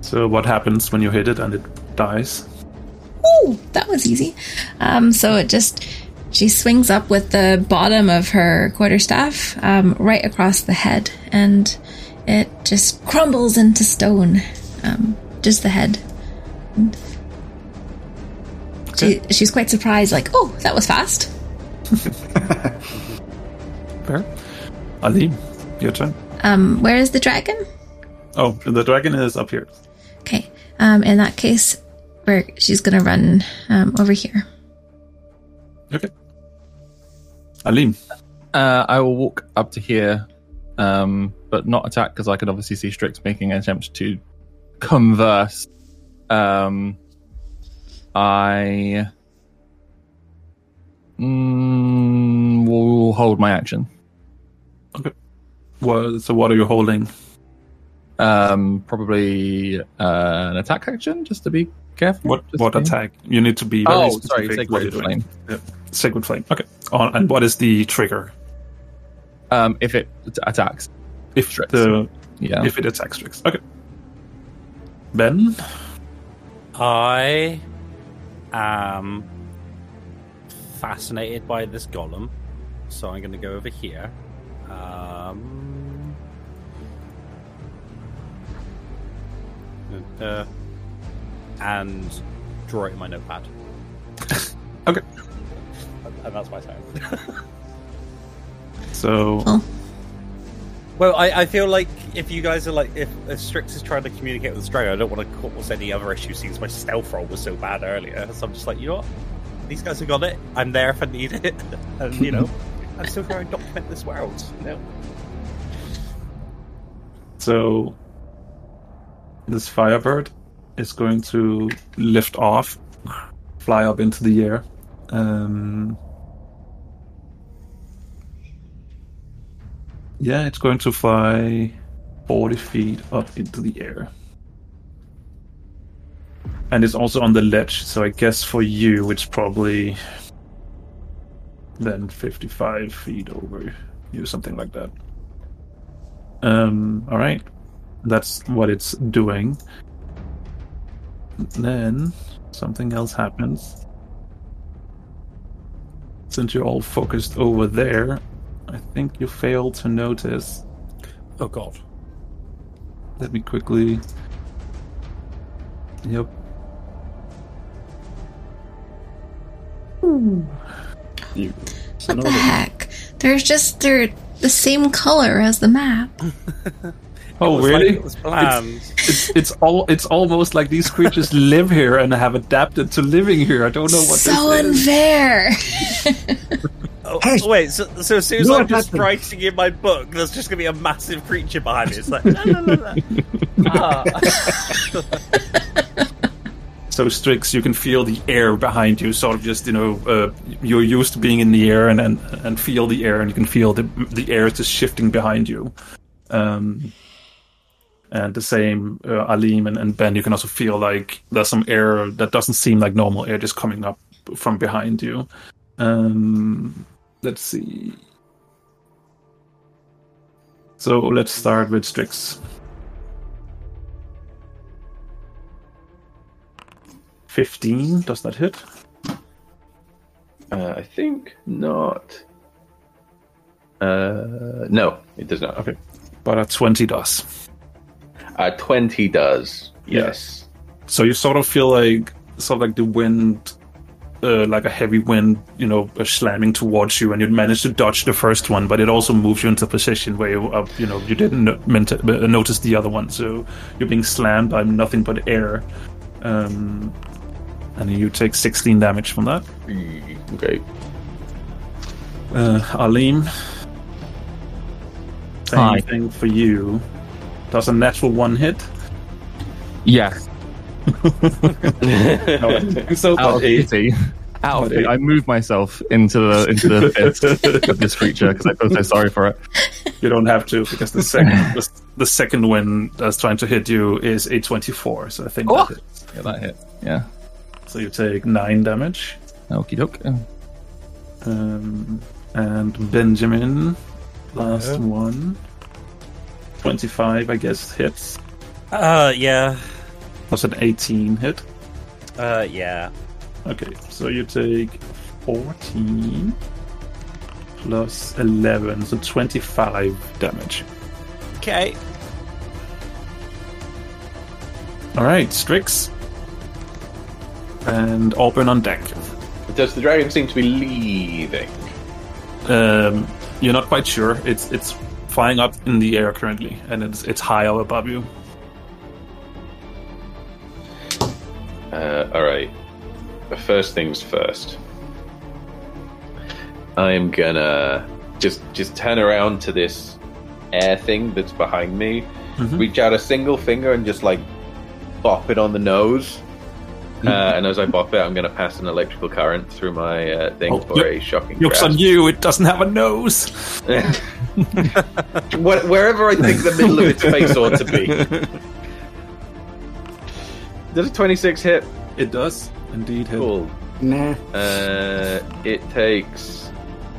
So what happens when you hit it and it dies? Ooh, that was easy. Um, so it just, she swings up with the bottom of her quarterstaff um, right across the head, and it just crumbles into stone. Um, just the head. And She, she's quite surprised, like, oh, that was fast. Fair. Alim, your turn. Um, where is the dragon? Oh, the dragon is up here. Okay. Um, in that case, where she's gonna run um, over here. Okay. Alim. Uh, I will walk up to here, um, but not attack because I can obviously see Strix making an attempt to converse. Um, I mm, will hold my action. What, so what are you holding? Um, probably uh, an attack action, just to be careful. What what to be- attack? You need to be very Oh, specific. sorry, what Sacred you're doing. Flame. Yep. Sacred flame. Okay. On and what is the trigger? Um, if it attacks, If Strix. the yeah. if it attacks Strix. Okay. Ben. I am fascinated by this golem, so I'm going to go over here. Um, uh, and draw it in my notepad. Okay. And that's my turn. So Well, I, I feel like if you guys are like, if, if Strix is trying to communicate with Australia, I don't want to cause any other issues since my stealth roll was so bad earlier. So I'm just like, you know what? These guys have got it. I'm there if I need it. And, you know, I'm still trying to document this world. You know? so this firebird is going to lift off, fly up into the air. Um, yeah, it's going to fly 40 feet up into the air. And it's also on the ledge, so I guess for you it's probably then 55 feet over you, something like that. Um, alright. That's what it's doing. Then something else happens. Since you're all focused over there, I think you failed to notice. Oh, God. Let me quickly. Yep. You What the heck? They're just they're the same color as the map. Oh, It was like really? it was planned. It's it's all it's almost like these creatures live here and have adapted to living here. I don't know what so this is. unfair. Oh, wait, so, so as soon as I'm are just Batman. writing in my book, there's just going to be a massive creature behind me. It's like, no, no, no, no. Ah. So Strix, you can feel the air behind you. Sort of just you know, uh, you're used to being in the air and, and and feel the air, and you can feel the the air is just shifting behind you. Um, and the same, uh, Alim and, and Ben, you can also feel like there's some air that doesn't seem like normal air just coming up from behind you. Um, let's see. So let's start with Strix. 15, does that hit? Uh, I think not. Uh, no, it does not. Okay. But a 20 does. Uh, 20 does. Yeah. Yes. So you sort of feel like sort of like the wind, uh, like a heavy wind, you know, uh, slamming towards you, and you'd manage to dodge the first one, but it also moves you into a position where you, uh, you know, you didn't no- meant to, uh, notice the other one. So you're being slammed by nothing but air, um, and you take 16 damage from that. Okay. Uh, Alim, same Hi. thing for you. Does a natural one hit? Yes. No, I don't think so. Out of a, pity. Ow! I move myself into the into the fist of this creature because I feel so sorry for it. You don't have to because the second the, the second one that's trying to hit you is a twenty-four. So I think Oh. that hits. Yeah, that hit. Yeah. So you take nine damage. Okie doke. Um, and Benjamin, last Yeah. one. 25, I guess, hits. Uh, yeah. Was an 18 hit? Uh, yeah. Okay, so you take 14 plus 11, so 25 damage. Okay. Alright, Strix. And Auburn on deck. Does the dragon seem to be leaving? Um, you're not quite sure. It's it's flying up in the air currently, and it's it's high up above you. Uh, all right. First things first. I'm gonna just just turn around to this air thing that's behind me, Mhm. reach out a single finger and just like bop it on the nose. Uh, and as I bop it, I'm going to pass an electrical current through my uh, thing Oh, for yep. a shocking Looks on you. It doesn't have a nose. Wh- Wherever I think the middle of its face ought to be. Does a 26 hit? It does indeed hit. Cool. Nah. Uh, it takes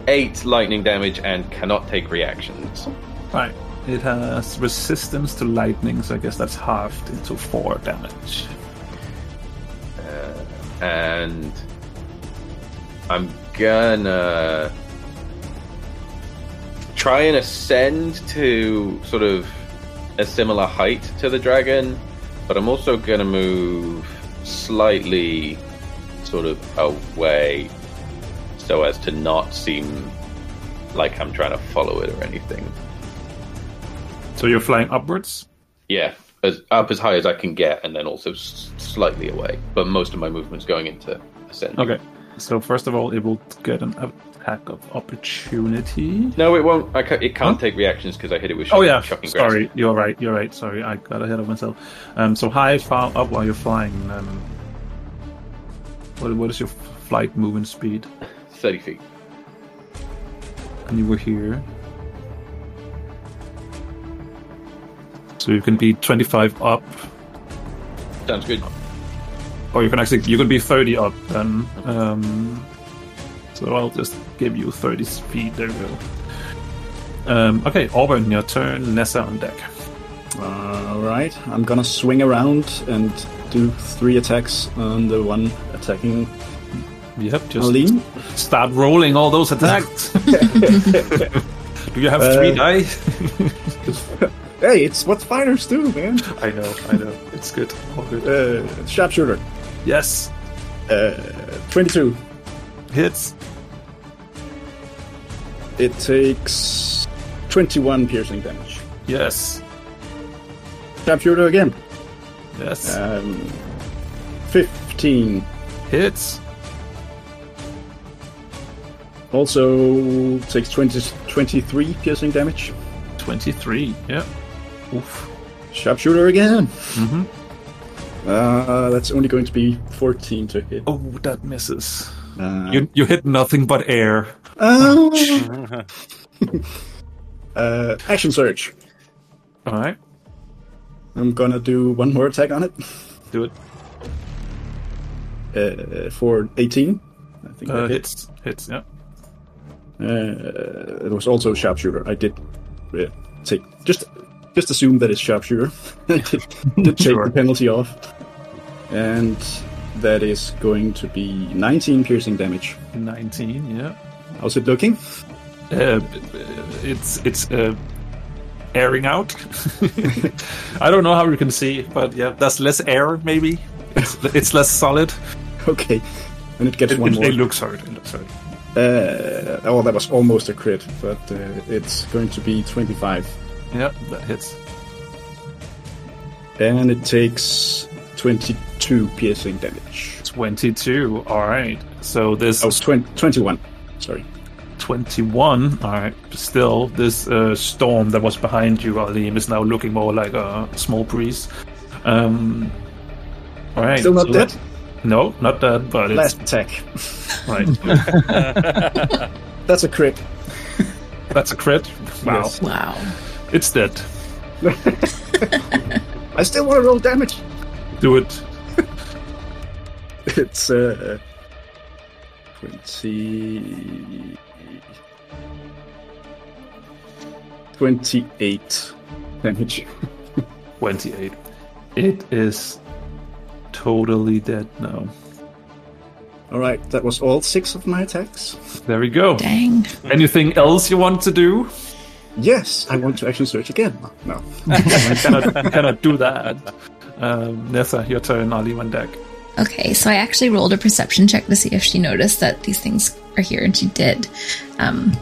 eight lightning damage and cannot take reactions. Right. It has resistance to lightning, so I guess that's halved into four damage. And I'm gonna try and ascend to sort of a similar height to the dragon, but I'm also gonna move slightly sort of away so as to not seem like I'm trying to follow it or anything. So you're flying upwards. Yeah, as up as high as I can get, and then also s- slightly away. But most of my movement's going into ascend. Okay. So first of all, it will get an attack of opportunity. No, it won't. I ca- it can't Huh? take reactions because I hit it with Oh yeah, shocking sorry, you're right. You're right. Sorry, I got ahead of myself. Um, so high, far up while you're flying. Um, what, what is your flight movement speed? Thirty feet. And you were here, so you can be 25 up, Sounds good. or you can actually you can be 30 up. Then, um, so I'll just give you 30 speed. There you go. Um, okay, Auburn, your turn. Neza on deck. Alright, I'm gonna swing around and do three attacks on the one attacking Yep, just Alim. start rolling all those attacks. Do you have three Uh, die? Hey, it's what fighters do, man. I know, I know. It's good. All good. Uh, sharpshooter. yes, Uh, 22. hits. It takes 21 piercing damage. Yes, Sharpshooter again. yes. Um, 15. hits. Also takes 20, 23 piercing damage. 23. Yeah. Oof. Sharpshooter again. Mhm. Uh, that's only going to be 14 to hit. Oh, that misses. Uh, You, you hit nothing but air. Uh, uh, action surge. All right, I'm gonna do one more attack on it. do it. Uh, for 18. I think Uh, that hits. hits. Yeah. Uh, it was also sharpshooter. I did uh, take just just assume that it's sharpshooter. Did, did take Sure. the penalty off, and that is going to be 19 piercing damage. 19. Yeah. How's it looking? Uh, it's it's uh, airing out. I don't know how you can see, but yeah, there's less air. Maybe it's, it's less solid. Okay, and it gets It, one it, more. it looks hard. It looks hard. Uh, oh, that was almost a crit, but uh, it's going to be 25, Yeah, that hits. and it takes 22 piercing damage. 22. All right. So this Oh, 20, 21. Sorry. 21. All right. Still, this uh, storm that was behind you, Alim, is now looking more like a small breeze. Um. All right. Still not so dead. No, not dead, but it's Last attack. Right. That's a crit. That's a crit. Wow. Yes. Wow. It's dead. I still want to roll damage. Do it. It's uh, 20. 28 damage. 28. It is totally dead now. Alright, that was all six of my attacks. There we go. Dang. Anything else you want to do? Yes, I want to action surge again. No. I cannot, cannot do that. Um, Neza, your turn. Alim on deck. Okay, so I actually rolled a perception check to see if she noticed that these things are here, and she did. Um,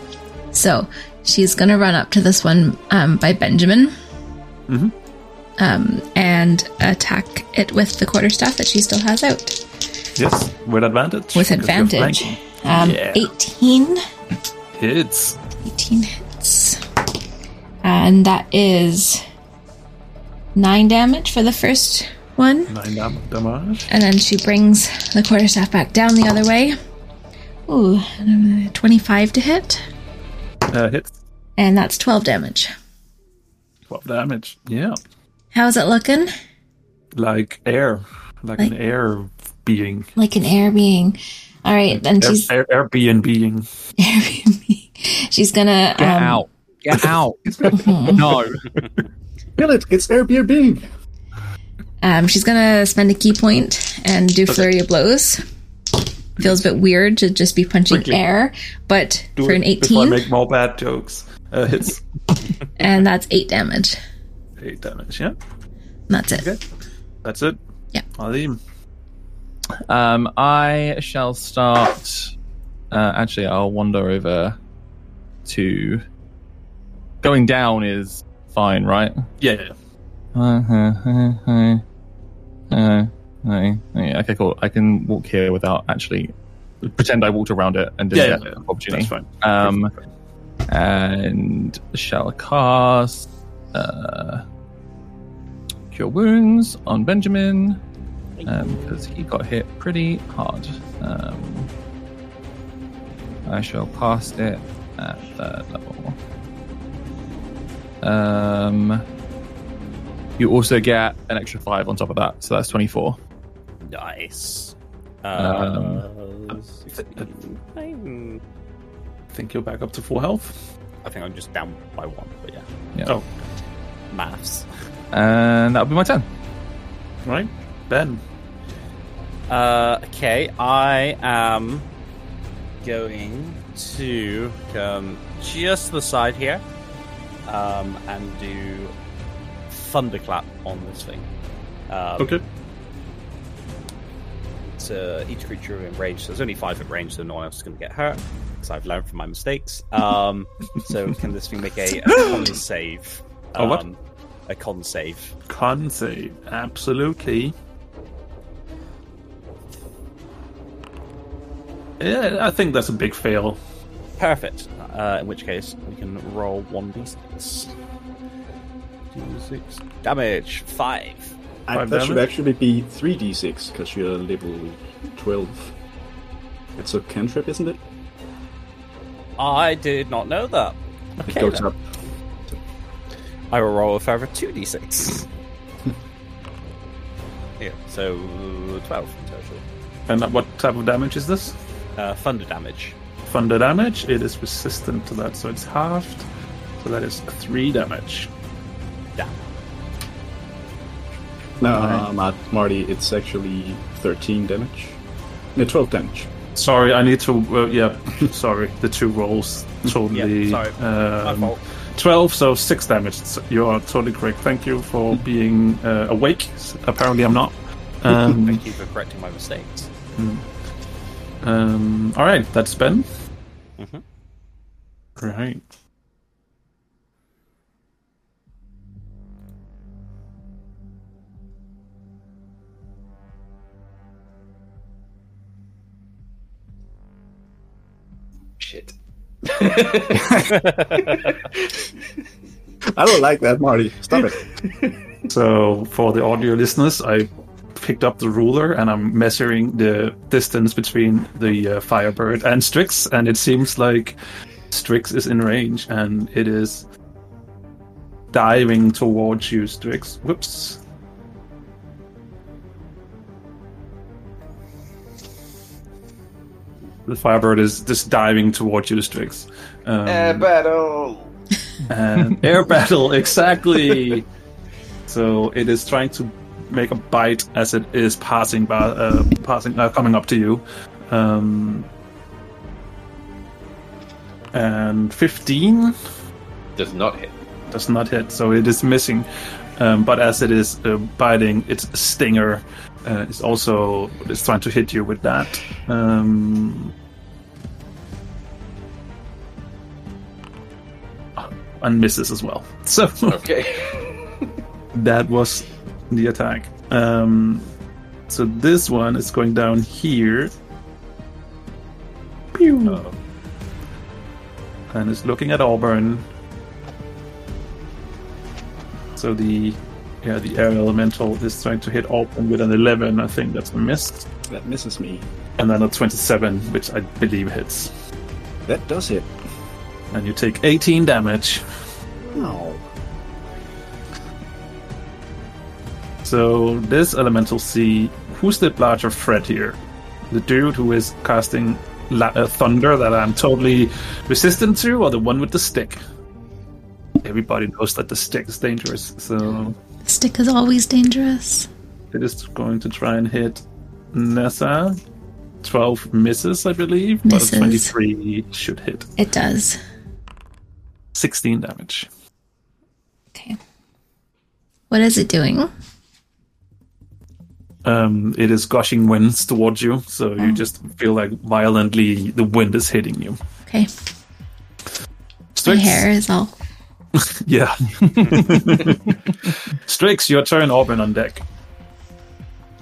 so she's gonna run up to this one um, by Benjamin, um, and attack it with the quarterstaff that she still has out Yes, with advantage. with advantage. Um, Yeah. 18, Hits. 18 hits, and that is nine damage for the first one. Nine dam- damage. And then she brings the quarterstaff back down the other way. Ooh, 25 to hit. Uh, hits. And that's 12 damage. 12 damage. Yeah. How's it looking? Like air. Like, an air being. Like an air being. All right, then Air, she's air, Airbnb being. she's gonna Get um, out. Get out. no. Kill it! It's Airbnb! um she's gonna spend a ki point and do flurry of blows. Feels a bit weird to just be punching Quickly. air, but Do for it an Before I 18, make more bad jokes. Uh, hits. and that's eight damage. 8 damage, yeah. That's it. Okay. That's it. Yeah. I'll. Um, I shall start. Uh, actually, I'll wander over to. Going down is fine, right? Yeah, yeah, yeah. Uh, uh, uh, uh, uh, yeah, okay, cool. I can walk here without actually pretend I walked around it and didn't Yeah, get yeah, an yeah. opportunity. That's fine. Um, and shall cast uh, Cure Wounds on Benjamin because he got hit pretty hard. Um, I shall cast it at third level. Um, you also get an extra five on top of that, so that's twenty-four. Nice. Um, Uh, 16. I think you're back up to full health. I think I'm just down by one, but yeah. Yeah. Oh, Maths. And that'll be my turn. right. Ben. Uh, okay, I am going to come just to the side here um, and do thunderclap on this thing. Um, Okay. It's uh, each creature in range. So there's only five at range, so no one else is going to get hurt because I've learned from my mistakes. Um, so can this thing make a, a con save? A what? Um, A con save. Con save. Absolutely. Yeah, I think that's a big fail. Perfect. Uh, in which case, we can roll 1d6. D6 damage. 5. I, Five that should actually be 3d6 because you're level 12. It's a cantrip, isn't it? I did not know that. It Okay, goes then. up. I will roll a further 2d6. yeah, so 12 in total. And what type of damage is this? Uh, thunder damage. Thunder damage. It is resistant to that, so it's halved. So that is three damage. Damn. No, uh, Mar- Marty, it's actually 13 damage. No, 12 damage. Sorry, I need to. Uh, yeah, sorry. The two rolls totally. Yeah, sorry. My um, fault. 12, so 6 damage. So You are totally correct. Thank you for being uh, awake. Apparently, I'm not. Um, Thank you for correcting my mistakes. um, all right, that's Ben. Mhm. Right. I don't like that, Marty. Stop it. So, for the audio listeners, I picked up the ruler and I'm measuring the distance between the uh, Firebird and Strix, and it seems like Strix is in range and it is diving towards you, Strix. Whoops. The Firebird is just diving towards you, Strix. Um, Air battle. and air battle exactly so it is trying to make a bite as it is passing by uh, passing uh, coming up to you um, and 15 Does not hit. does not hit so it is missing um, but as it is uh, biting its stinger uh, is also is trying to hit you with that um, and misses as well so Okay. that was the attack. Um, so this one is going down here. Pew. And is looking at Auburn. So the yeah the air elemental is trying to hit Auburn with an eleven. I think that's a miss, That misses me. and then a twenty-seven, which I believe hits. That does hit. And you take eighteen damage. Oh. So this elemental sea, who's the larger threat here? The dude who is casting la- uh, thunder that I'm totally resistant to, or the one with the stick? Everybody knows that the stick is dangerous, so the Stick is always dangerous. it is going to try and hit Neza. Twelve misses, I believe, Misses. but twenty-three should hit. It does. Sixteen damage. Okay. What is it doing? Um, it is gushing winds towards you, so you just feel like violently the wind is hitting you. Okay. My Strix? hair is all. Yeah. Strix, your turn. Auburn on deck.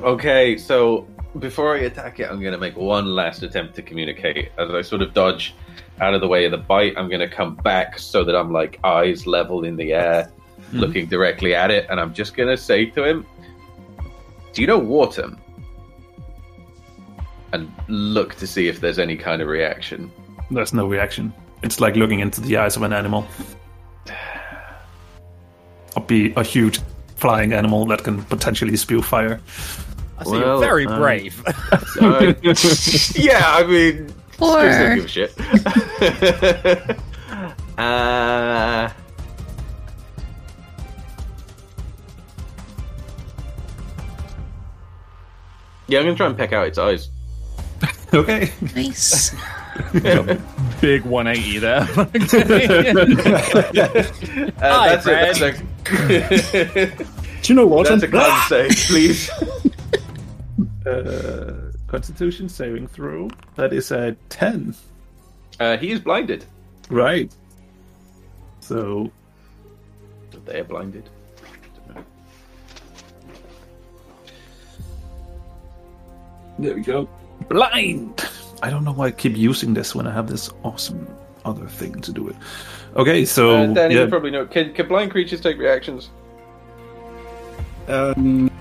Okay, so before I attack it, I'm going to make one last attempt to communicate. As I sort of dodge out of the way of the bite, I'm going to come back so that I'm like eyes level in the air, looking directly at it, and I'm just going to say to him, Do you know Wartum? And look to see if there's any kind of reaction. There's no reaction. It's like looking into the eyes of an animal. Or be a huge flying animal that can potentially spew fire. I see Well, you're very um, brave. Yeah, I mean, Or Strix don't give a shit. uh, yeah, I'm gonna try and peck out its eyes. Okay. nice. Big 180 there. Uh, Hi, that's, a, that's a Do you know what? that's a con save, please. Uh, Constitution saving throw. That is a 10. Uh, he is blinded. Right. So, They are blinded. there we go. Blind! I don't know why I keep using this when I have this awesome other thing to do it. Okay, so. Uh, Danny, yeah. you probably know. Can, can blind creatures take reactions? Um,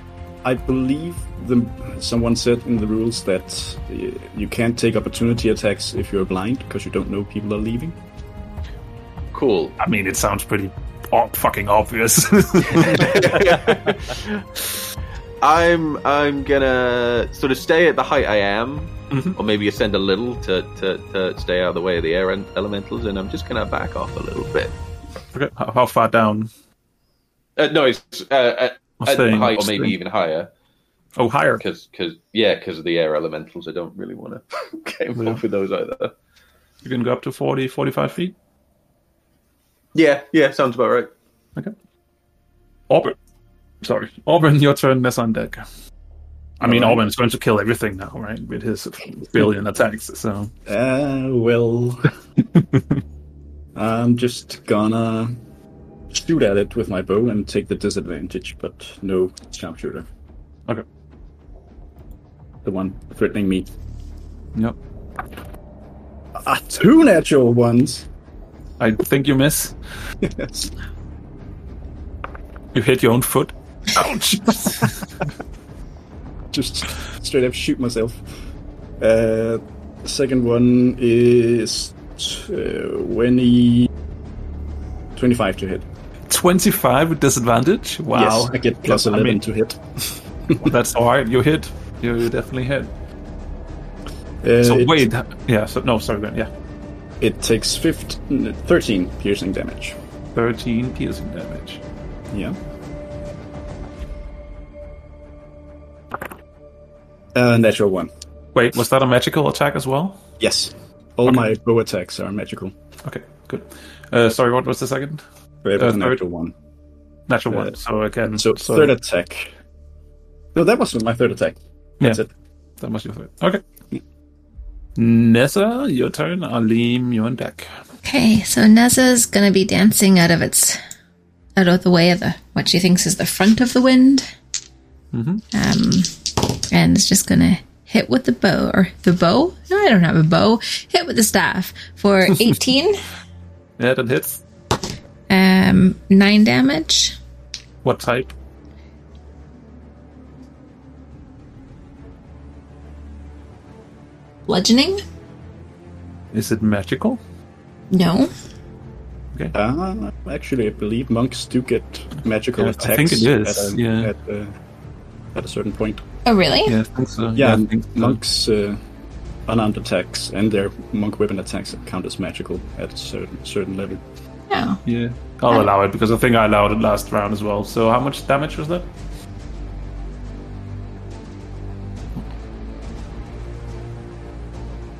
I believe the someone said in the rules that uh, you can't take opportunity attacks if you're blind because you don't know people are leaving. Cool. I mean, it sounds pretty o- fucking obvious. I'm I'm gonna sort of stay at the height I am, Mhm. or maybe ascend a little to, to, to stay out of the way of the air en- elementals, and I'm just gonna back off a little bit. okay, how, how far down? Uh, no, it's uh, at, I'm at staying- height, or maybe staying. even higher, Oh, higher. because because yeah, because of the air elementals. I don't really want to get involved with those either. You can go up to 40, 45 feet. Yeah, yeah, sounds about right. Okay. Auburn. Sorry. Auburn, your turn. That's on deck. I mean, Alright. Auburn is going to kill everything now, right? With his billion attacks. So, Uh, well, I'm just gonna shoot at it with my bow and take the disadvantage, but no sharpshooter. okay. The one threatening me. Yep. Ah, two natural ones. I think you miss. Yes. You hit your own foot. Ouch. just straight up shoot myself. Uh, the second one is 20, 25 to hit. 25 with disadvantage. Wow. Yes, I get plus I 11 mean- to hit. That's all right. You hit. You definitely hit. Uh, So it, wait. Yeah. So no. Sorry. Then. Yeah. It takes 15, 13 piercing damage. 13 piercing damage. Yeah. Uh, natural one. Wait. Was that a magical attack as well? Yes. All Okay. my bow attacks are magical. Okay. Good. Uh, sorry. What was the second? But it Uh, was a third- natural one. Natural Uh, one. So again. So, third attack. No, that wasn't my third attack. That's Yeah. it. That was your third. Okay. Neza, your turn. Alim, you're on deck. Okay, so Neza's gonna be dancing out of its out of the way of the what she thinks is the front of the wind. Um, and it's just gonna hit with the bow or the bow. No, I don't have a bow. Hit with the staff for eighteen. Yeah, that hits. Um, nine damage. What type? Bludgeoning. Is it magical? No. Uh, actually, I believe monks do get magical Yeah, I attacks. think it is, At a, yeah. at, uh, at a certain point. Oh, really? Yeah, I think so. Yeah, I think so. monks' uh, unarmed attacks and their monk weapon attacks count as magical at a certain certain level. No. Yeah, I'll allow it because I think I allowed it last round as well. So how much damage was that?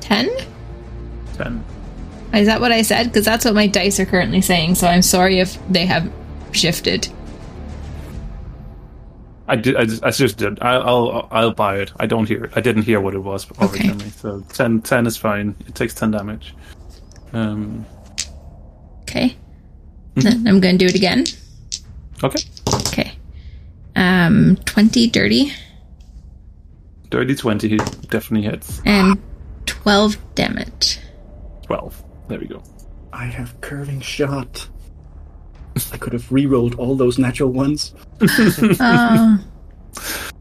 Ten. Ten. Is that what I said? Because that's what my dice are currently saying. So I'm sorry if they have shifted. I did. I just, I just did. I, I'll I'll buy it. I don't hear it. I didn't hear what it was originally. So 10, 10 is fine. It takes ten damage. Um. Okay. Then I'm going to do it again. Okay. Okay. Um, twenty dirty Dirty twenty definitely hits. and twelve damage. Twelve. There we go. I have curving shot. I could have re-rolled all those natural ones. Oh.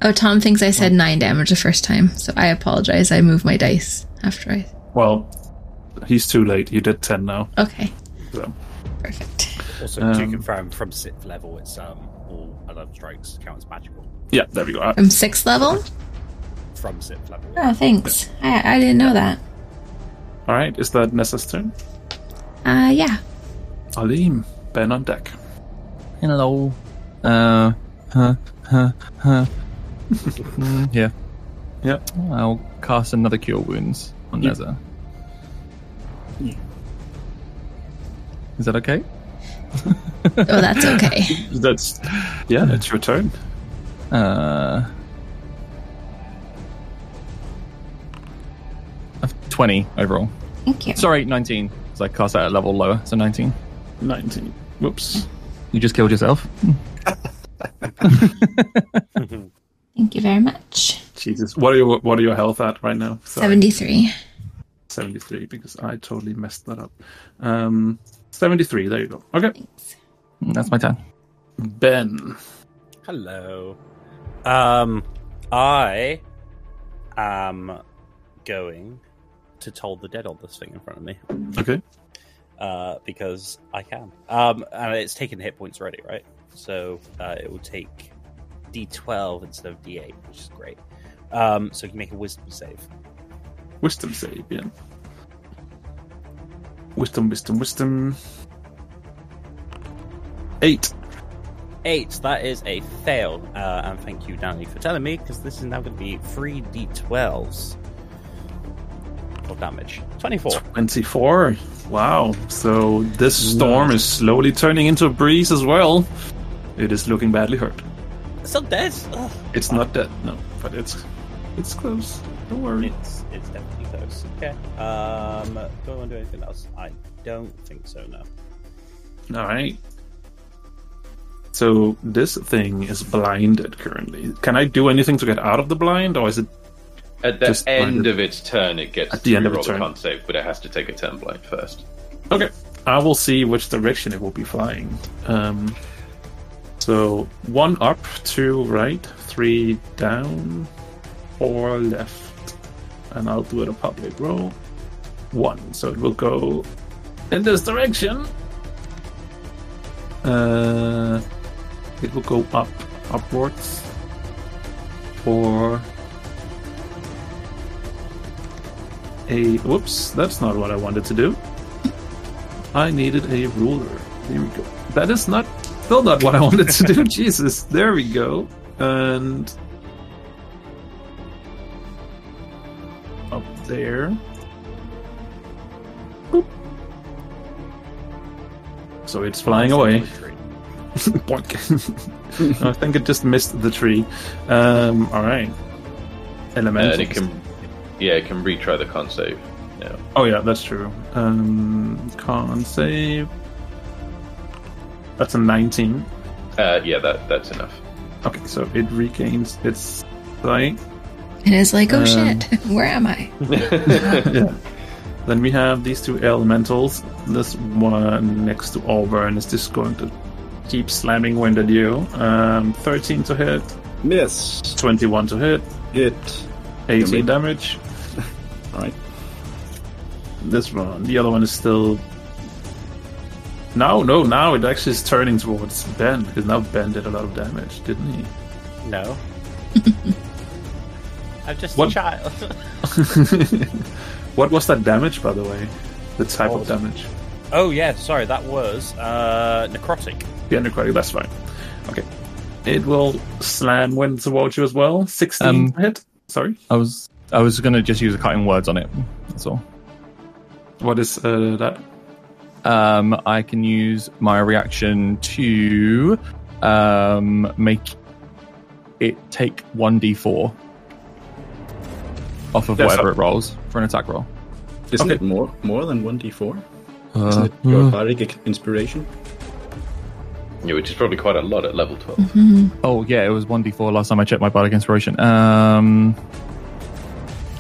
Oh, Tom thinks I said nine damage the first time, so I apologize. I moved my dice after I. Well, he's too late. You did ten now. Okay, So. perfect. Also, to Um, confirm, from sixth level, it's um all other strikes count as magical. Yeah, there we go. Uh, From sixth level? From sixth level. Oh, thanks. I, I didn't know that. All right. Is that Neza's turn? Uh, yeah. Alim, Ben on deck. Hello. Uh, huh, huh, huh. Mm, yeah. Yeah. I'll cast another Cure Wounds on Yeah. Neza. Is that okay? Oh, that's okay. That's yeah. It's your turn. Uh, 20 overall. Thank you. Sorry, 19. Because I cast that at a level lower, so 19. Nineteen. Whoops. You just killed yourself. Thank you very much. Jesus. What are your What are your health at right now? 73. 73 because I totally messed that up. Um, 73. There you go. Okay. That's my turn. Ben. Hello. Um, I am going to toll the dead on this thing in front of me Okay. uh, because I can. Um, and it's taken hit points already, right? So uh, it will take D12 instead of D8, which is great. Um, so you can make a wisdom save. Wisdom save. Yeah. Wisdom. Wisdom. Wisdom. Eight. Eight. That is a fail. Uh, and thank you, Danny, for telling me because this is now going to be three D12s of damage. Twenty-four. 24. Wow. So this storm is slowly turning into a breeze as well. It is looking badly hurt. It's not dead. Ugh. It's not dead, no, but it's it's close. Don't worry. It's it's definitely close. Okay. Um, do I want to do anything else? I don't think so. No. All right. So this thing is blinded currently. Can I do anything to get out of the blind, or is it? At the Just end blinded. of its turn, it gets At the end of its the turn. con save, but it has to take a turn blind first. Okay, I will see which direction it will be flying. Um, so one up, two right, three down. four left, and I'll do it a public roll. One, so it will go in this direction. Uh, it will go up, upwards. or a whoops, that's not what I wanted to do. I needed a ruler. There we go. That is not still not what I wanted to do. Jesus, there we go. And there. Boop. So it's flying away. Boink. I think it just missed the tree. Um, all right. Elemental. And it can, yeah, it can retry the con save. now. Oh yeah, that's true. Um, con save. That's a 19. Uh, yeah, that that's enough. Okay, so it regains its sight. And it's like, oh Um, shit, where am I? yeah. Then we have these two elementals. This one next to Auburn is just going to keep slamming wind at you. Um, 13 to hit, Miss. 21 to hit, Hit. 18 Yummy. damage. Alright. This one, the other one is still. No, no, now it actually is turning towards Ben because now Ben did a lot of damage, didn't he? No. I'm just What? a child. what was that damage, by the way? The type Oh. of damage? oh yeah, sorry, that was uh, necrotic. Yeah, necrotic, that's fine. Okay. It will slam wind towards you as well. 16 Um, hit. Sorry. I was I was gonna just use a cutting words on it. That's all. What is uh, that? Um, I can use my reaction to um, make it take one d4 off of Yes, whatever sir. it rolls for an attack roll. Isn't Okay. it more more than one d4? Uh, Isn't it your bardic inspiration? Yeah, which is probably quite a lot at level twelve. oh yeah, it was one d4 last time I checked my bardic inspiration. Um,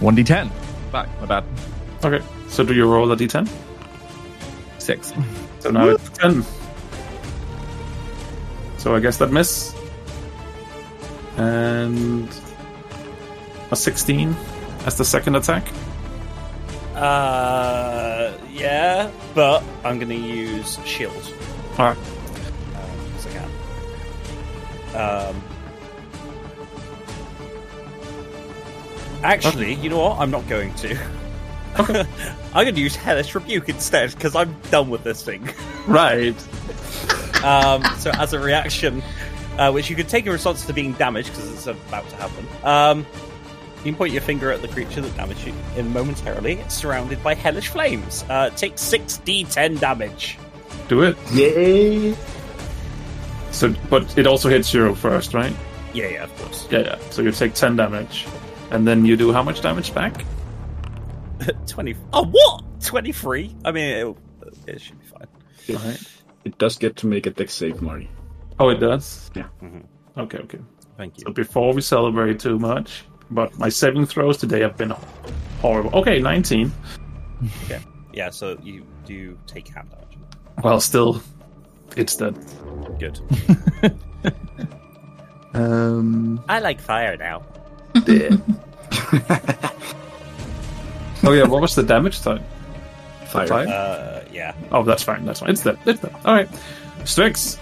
one d10. Back, my bad. Okay. So do you roll a d10? Six. So now it's 10. So I guess that miss. And a 16 as the second attack. Uh, yeah, but I'm going to use shield Alright. because I can. Um, actually, you know what? I'm not going to. I'm going to use hellish rebuke instead because I'm done with this thing. Right. Um, so as a reaction, uh, which you could take in response to being damaged because it's about to happen. Um, you can point your finger at the creature that damaged you and momentarily. It's surrounded by hellish flames. Uh, take six d10 damage. Do it. Yay! So, but it also hits you first, right? Yeah, yeah, of course. Yeah, yeah. So you take 10 damage. And then you do how much damage back? Twenty. Oh, what? Twenty-three. I mean, it'll, it should be fine. Right. It does get to make a Dex save, Marty. Oh, it does? Yeah. Okay, okay. Thank So you. before we celebrate too much, but my saving throws today have been horrible. Okay, 19. Okay. Yeah. So you do take half damage. Well, still, it's dead. Good. Um. I like fire now. Yeah. Oh yeah, what was the damage type? Fire. Five? Uh, yeah. Oh, that's fine. That's fine. It's dead. It's dead. All right. Strix.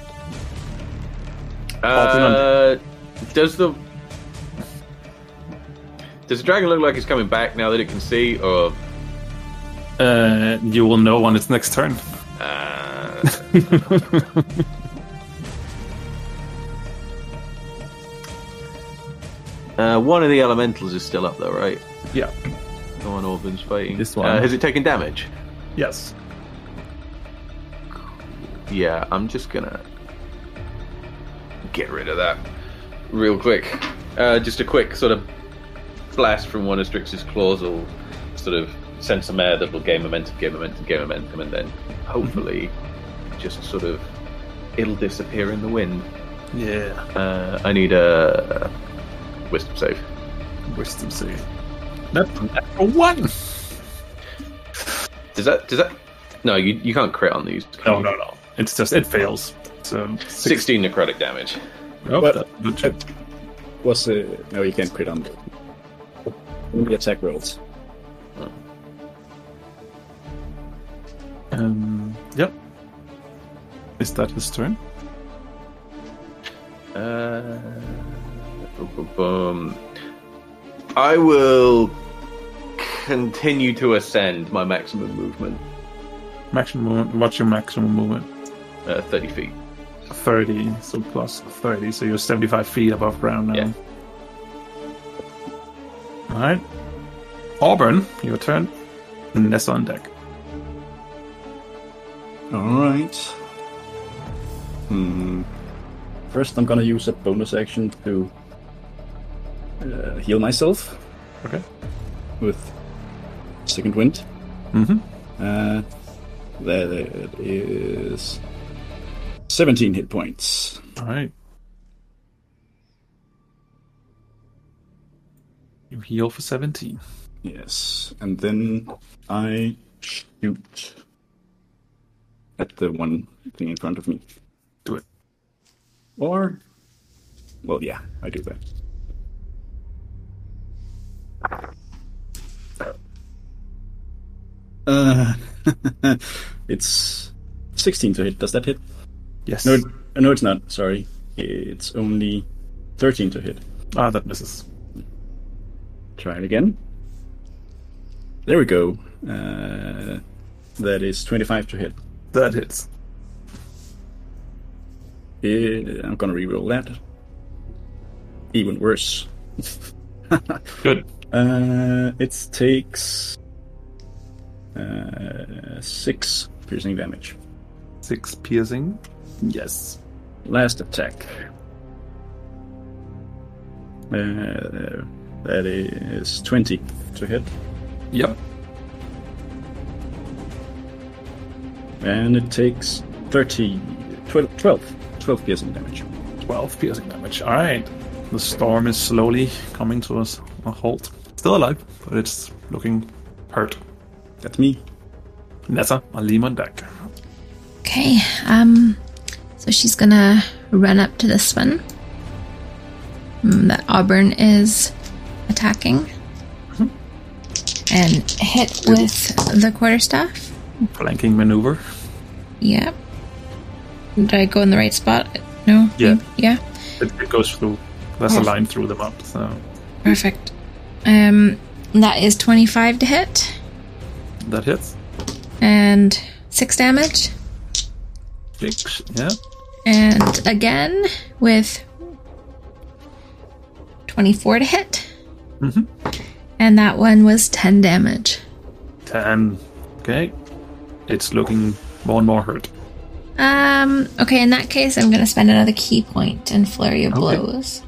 Uh, does the does the dragon look like it's coming back now that it can see, or Uh, you will know on its next turn. uh, uh, one of the elementals is still up though, right? yeah. The one Auburn's fighting. This one. Uh, has it taken damage? Yes. Yeah, I'm just gonna get rid of that real quick. Uh, just a quick sort of blast from one of Strix's claws will sort of send some air that will gain momentum, gain momentum, gain momentum, and then hopefully just sort of it'll disappear in the wind. Yeah. Uh, I need a wisdom save. Wisdom save. That's a one. Does that? Does that? No, you you can't crit on these. No, you? no, no. It's just it fails. So six. Sixteen necrotic damage. Oh, But- that- good check. Was uh, no, you can't crit on the Only attack rolls. Um, yep. Is that his turn? Uh, boom, boom, boom. I will continue to ascend my maximum movement, Maximum movement. What's your maximum movement? uh, 30 feet. 30, so plus 30, so you're 75 feet above ground now. Yeah. Alright. Auburn, your turn. Neza on deck. Alright. Hmm. First, I'm gonna use a bonus action to uh, heal myself Okay. with Second Wind. Mm-hmm. Uh, that is 17 hit points. Alright. You heal for 17. Yes, and then I shoot at the one thing in front of me. Do it. Or, well, yeah, I do that. Uh, it's 16 to hit. Does that hit? Yes. No, no, it's not. Sorry, it's only 13 to hit. Ah, that misses. Try it again. There we go. Uh, that is 25 to hit. That hits. Eh, I'm gonna reroll that. Even worse. Good. Uh, it takes uh, six piercing damage. Six piercing. Yes. Last attack. Uh, that is 20 to hit. Yep. And it takes 30, 12, 12, 12 piercing damage. 12 piercing damage. Alright. The storm is slowly coming to us a halt. Still alive, but it's looking hurt. That's me. Neza, Alim on deck. Okay, um, so she's gonna run up to this one mm, that Auburn is attacking and hit with the quarterstaff. Flanking maneuver. Yep. Did I go in the right spot? No? Yeah. Yeah. It, it goes through. There's a Oh. line through the map, so Perfect. Um, that is 25 to hit that hits. and 6 damage. Six, yeah. And again with 24 to hit. Mhm. And that one was 10 damage. 10. Okay. It's looking more and more hurt. Um, okay, in that case, I'm going to spend another ki point and flurry of Okay. blows.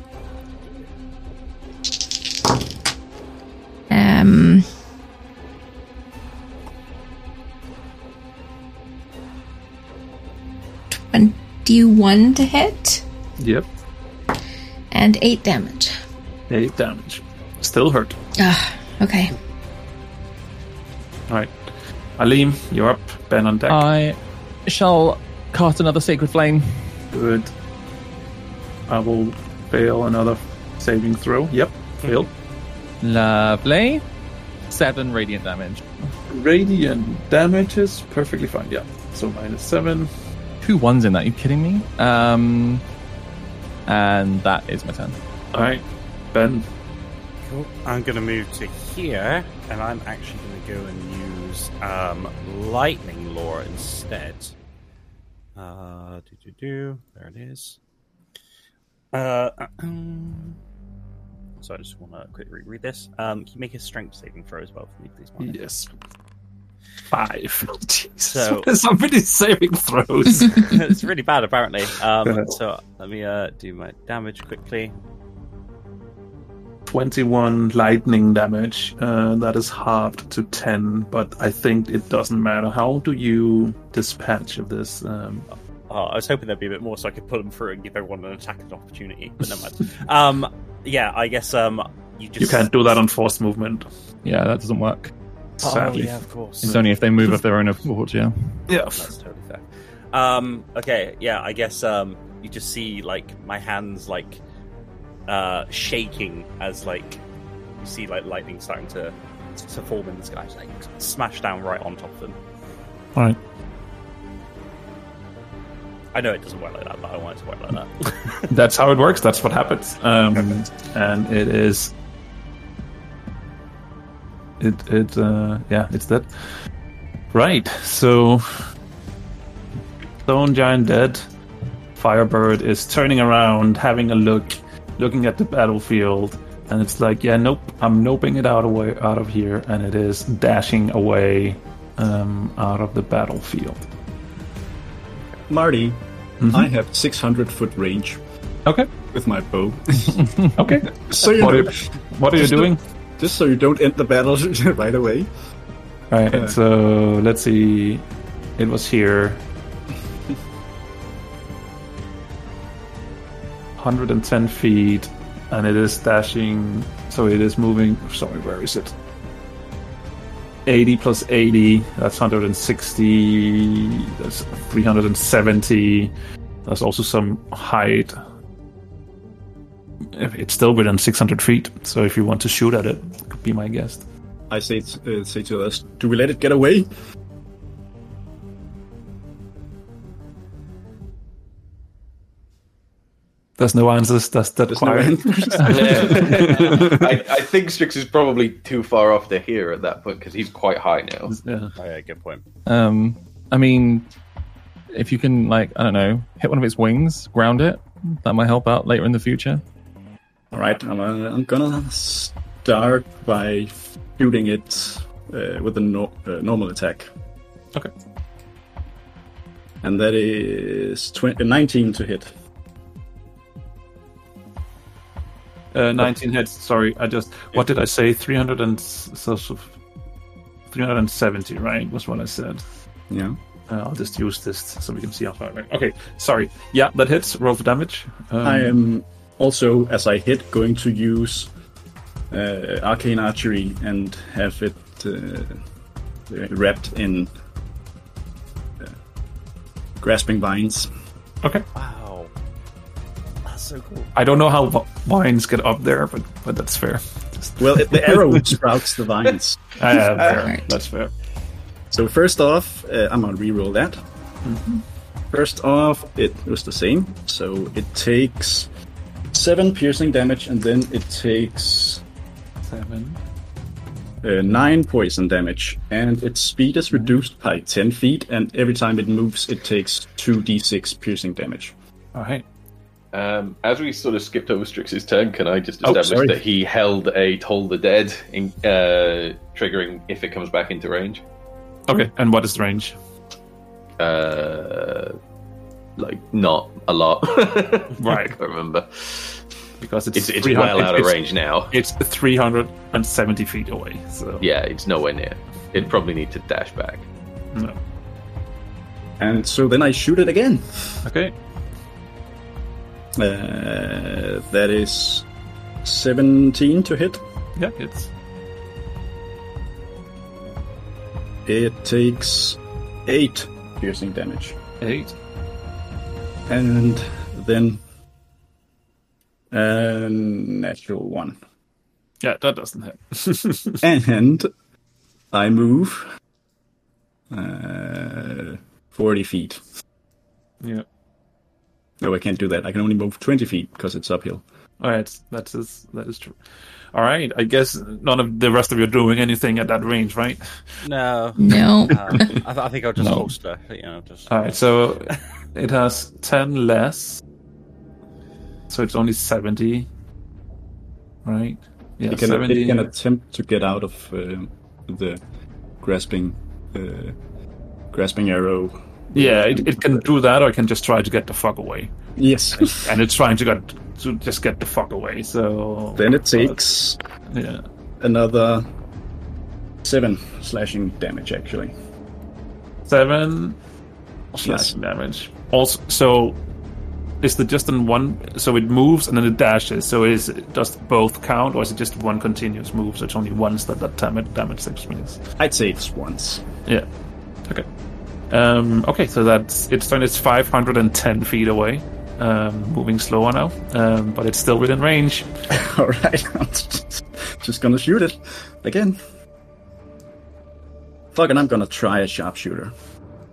Um, twenty-one to hit Yep. and eight damage. 8 damage. Still hurt. Ah, okay. Alright. Alim, you're up. Ben on deck. I shall cast another sacred flame. Good. I will fail another saving throw. Yep. Failed. Lovely. Seven radiant damage. Radiant damage is perfectly fine. Yeah. So minus 7. Two ones in that. Are you kidding me? Um, and that is my turn. Alright. Ben. Cool. I'm going to move to here, and I'm actually going to go and use um, Lightning Lure instead. Uh, do do do. There it is. Uh, so I just want to quickly read this. Um, can you make a strength saving throw as well for me, please? Mark? Yes. Five. Jesus. So- Somebody saving throws. it's really bad, apparently. Um, so let me uh, do my damage quickly. 21 lightning damage. Uh, that is halved to 10, but I think it doesn't matter. How do you dispatch of this? Um, Oh, I was hoping there'd be a bit more so I could pull them through and give everyone an attack and opportunity, but never mind. um, yeah, I guess um, you just you can't do that on forced movement, Yeah, that doesn't work. sadly. Oh, yeah, of course. It's only if they move of their own accord, yeah. Yeah. That's totally fair. Um, okay, yeah, I guess um, you just see like my hands like uh, shaking as like you see like lightning starting to to form in the sky, just, like smash down right on top of them. All right. I know it doesn't work like that, but I want it to work like that. That's how it works. That's what happens. Um, and it is. It it uh, yeah it's that. Right. So. Stone giant dead. Firebird is turning around, having a look, looking at the battlefield, and it's like, yeah, nope, I'm noping it out away out of here, and it is dashing away um, out of the battlefield. Marty, I have 600 foot range Okay. with my bow. Okay. so you What are know, you, what are you doing? just so you don't end the battle right away. Right, Uh, so let's see. It was here. 110 feet, and it is dashing. So it is moving. Sorry, where is it? 80 plus 80, that's 160. That's 370. There's also some height. It's still within 600 feet, so if you want to shoot at it, could be my guest. I say uh, say to us, do we let it get away? There's no answers. That's that There's no quiet. answers. I, I think Strix is probably too far off to hear at that point because he's quite high now. yeah. oh, yeah, good point. Um, I mean, if you can, like, I don't know, hit one of its wings, ground it, that might help out later in the future. All right, I'm, uh, I'm gonna start by shooting it uh, with a no- uh, normal attack. Okay. And that is tw- uh, 19 to hit. Uh, 19 hits. Sorry, I just. What did I say? 300 and s- so, so 370, right? Was what I said. Yeah. Uh, I'll just use this so we can see how far. Right. Okay. Sorry. Yeah, that hits. Roll for damage. Um, I am also, as I hit, going to use uh, arcane archery and have it uh, wrapped in uh, grasping vines. Okay. Wow, that's so cool. I don't know how v- vines get up there, but but that's fair. Well, it, the arrow sprouts the vines. uh, fair. Right. That's fair. So first off, uh, I'm gonna re-roll that. First off, it was the same. So it takes seven piercing damage, and then it takes Seven. uh, nine poison damage, and its speed is reduced by ten feet, and every time it moves, it takes two d6 piercing damage. All right. Um, as we sort of skipped over Strix's turn, can I just Oh, establish sorry. that he held a Toll the Dead, in, uh, triggering if it comes back into range? Okay. And what is the range? Uh, like, not a lot. Right. I can't remember. Because it's It's, it's 300 well out of it's- range now. It's 370 feet away. So Yeah, it's nowhere near. It'd probably need to dash back. no. And so then I shoot it again. Okay. Uh, that is seventeen to hit. Yeah, it's It takes eight piercing damage. eight. And then a natural one. Yeah, that doesn't hit. And I move uh, 40 feet. yeah. No, I can't do that. I can only move 20 feet because it's uphill. All right, that is that is true. All right, I guess none of the rest of you are doing anything at that range, right? No, No. um, I, th- I think I'll just No. holster. You know, just All right, so it has ten less, so it's only seventy, right? Yeah, It can, seventy. it can attempt to get out of uh, the grasping uh, grasping arrow. Yeah, it, it can do that, or it can just try to get the fuck away, Yes. and it's trying to get to just get the fuck away. So then it takes yeah, another seven slashing damage, actually. seven slashing damage. Also, so is the just in one? So it moves and then it dashes. So is it does both count, or is it just one continuous move? So it's only once that that damage damage takes. I'd say it's once. Yeah. Okay. Um, okay, so that's its turn. It's 510 feet away. Um, moving slower now, um, but it's still within range. All right. I'll just just gonna shoot it again. Fuck it, I'm gonna try a sharpshooter.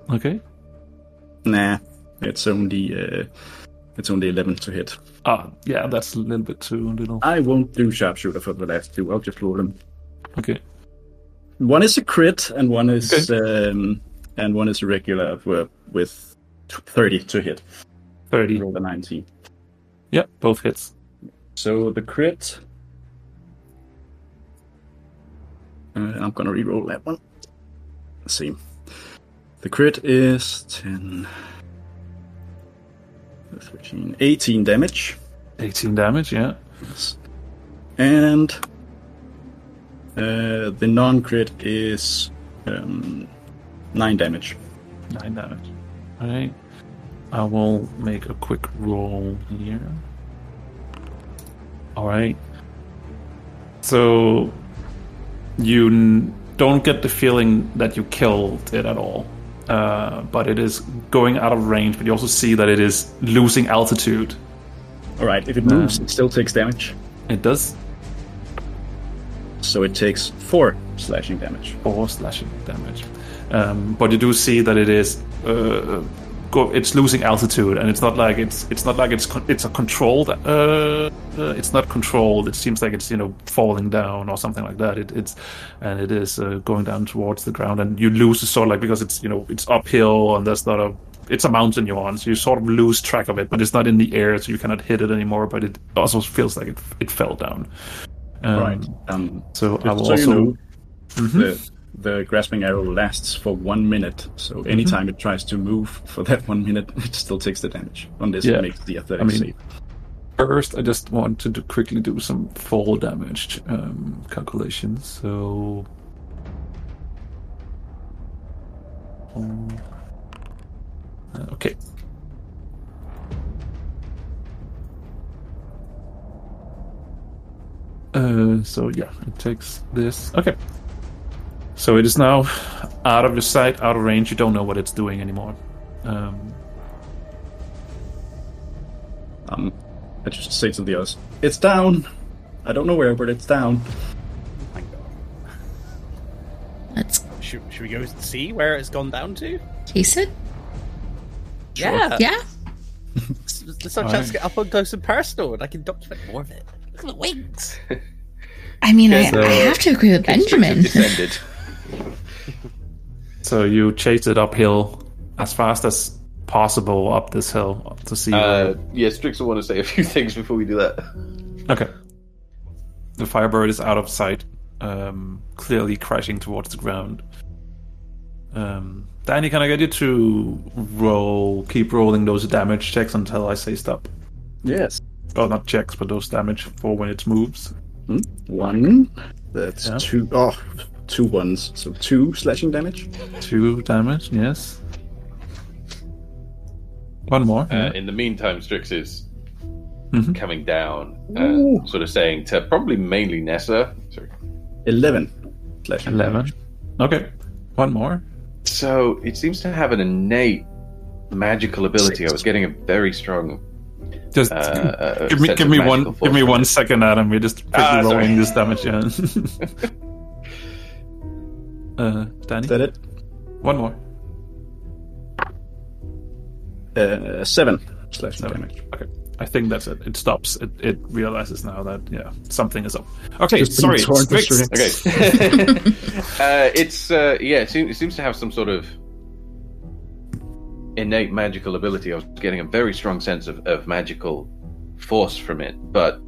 Okay. Nah, it's only uh, it's only eleven to hit. Ah, yeah, that's a little bit too little. I won't do sharpshooter for the last two. I'll just roll them. Okay. One is a crit, and one is um, and one is a regular with, with thirty to hit. 30. Roll the nineteen. Yeah, both hits. So the crit. Uh, I'm gonna re-roll that one. Let's see. The crit is 10, 13, 18 damage. 18 damage, yeah. Yes. And uh, the non-crit is um, 9 damage. 9 damage. Alright. I will make a quick roll here. Alright. So you n- don't get the feeling that you killed it at all. Uh, but it is going out of range, but you also see that it is losing altitude. Alright, if it moves, it still takes damage. It does So it takes 4 slashing damage. four slashing damage. Um, but you do see that it is uh, go, it's losing altitude, and it's not like it's it's not like it's con- it's a controlled. Uh, uh, it's not controlled. It seems like it's you know falling down or something like that. It, it's and it is uh, going down towards the ground, and you lose the sort of like because it's you know it's uphill and there's not a it's a mountain you're on, so you sort of lose track of it, but it's not in the air, so you cannot hit it anymore. But it also feels like it it fell down. Um, right. Um, So I will so also. you know, the, the grasping arrow lasts for one minute. So anytime it tries to move for that one minute, it still takes the damage. Unless Yeah. it makes the athletic I mean, save. First, I just want to do, quickly do some fall damage um, calculations. So, Um, uh, okay. Uh, so yeah, it takes this. Okay. So it is now out of your sight, out of range. You don't know what it's doing anymore. Um, Um, I just say to the others, "It's down." I don't know where, but it's down. Let's Should, should we go see where it's gone down to? chase it. Yeah. Yeah. Let's, let's have a chance to get up on close and personal, and I can document more of it. Look at the wings. I mean, I, uh, I have to agree with Benjamin. descended. So you chase it uphill as fast as possible up this hill to see. Uh, yeah, Strix will want to say a few things before we do that. okay. The firebird is out of sight, um, clearly crashing towards the ground. Um, Danny, can I get you to roll, keep rolling those damage checks until I say stop? Yes. Well, not checks, but those damage for when it moves. Hmm? One. That's Yeah. two. Oh, two ones. So two slashing damage. Two damage, yes. One more. Uh, in the meantime, Strix is Mhm. coming down, uh, sort of saying to probably mainly Neza. Sorry. Eleven slashing. Eleven. Okay. One more. So it seems to have an innate magical ability. I was getting a very strong. Just Uh, uh, give me sense give me one give me from one it. second, Adam. We're just quickly Ah, rolling this damage. Yeah. uh, Danny, Is that it? one more. Uh, seven slash Seven. damage. Okay, I think that's it. It stops. It, it realizes now that yeah something is up. Okay, Just sorry. being torn to Strix. shreds. Okay. uh, it's uh, yeah. It seems, it seems to have some sort of innate magical ability. I was getting a very strong sense of, of magical force from it, but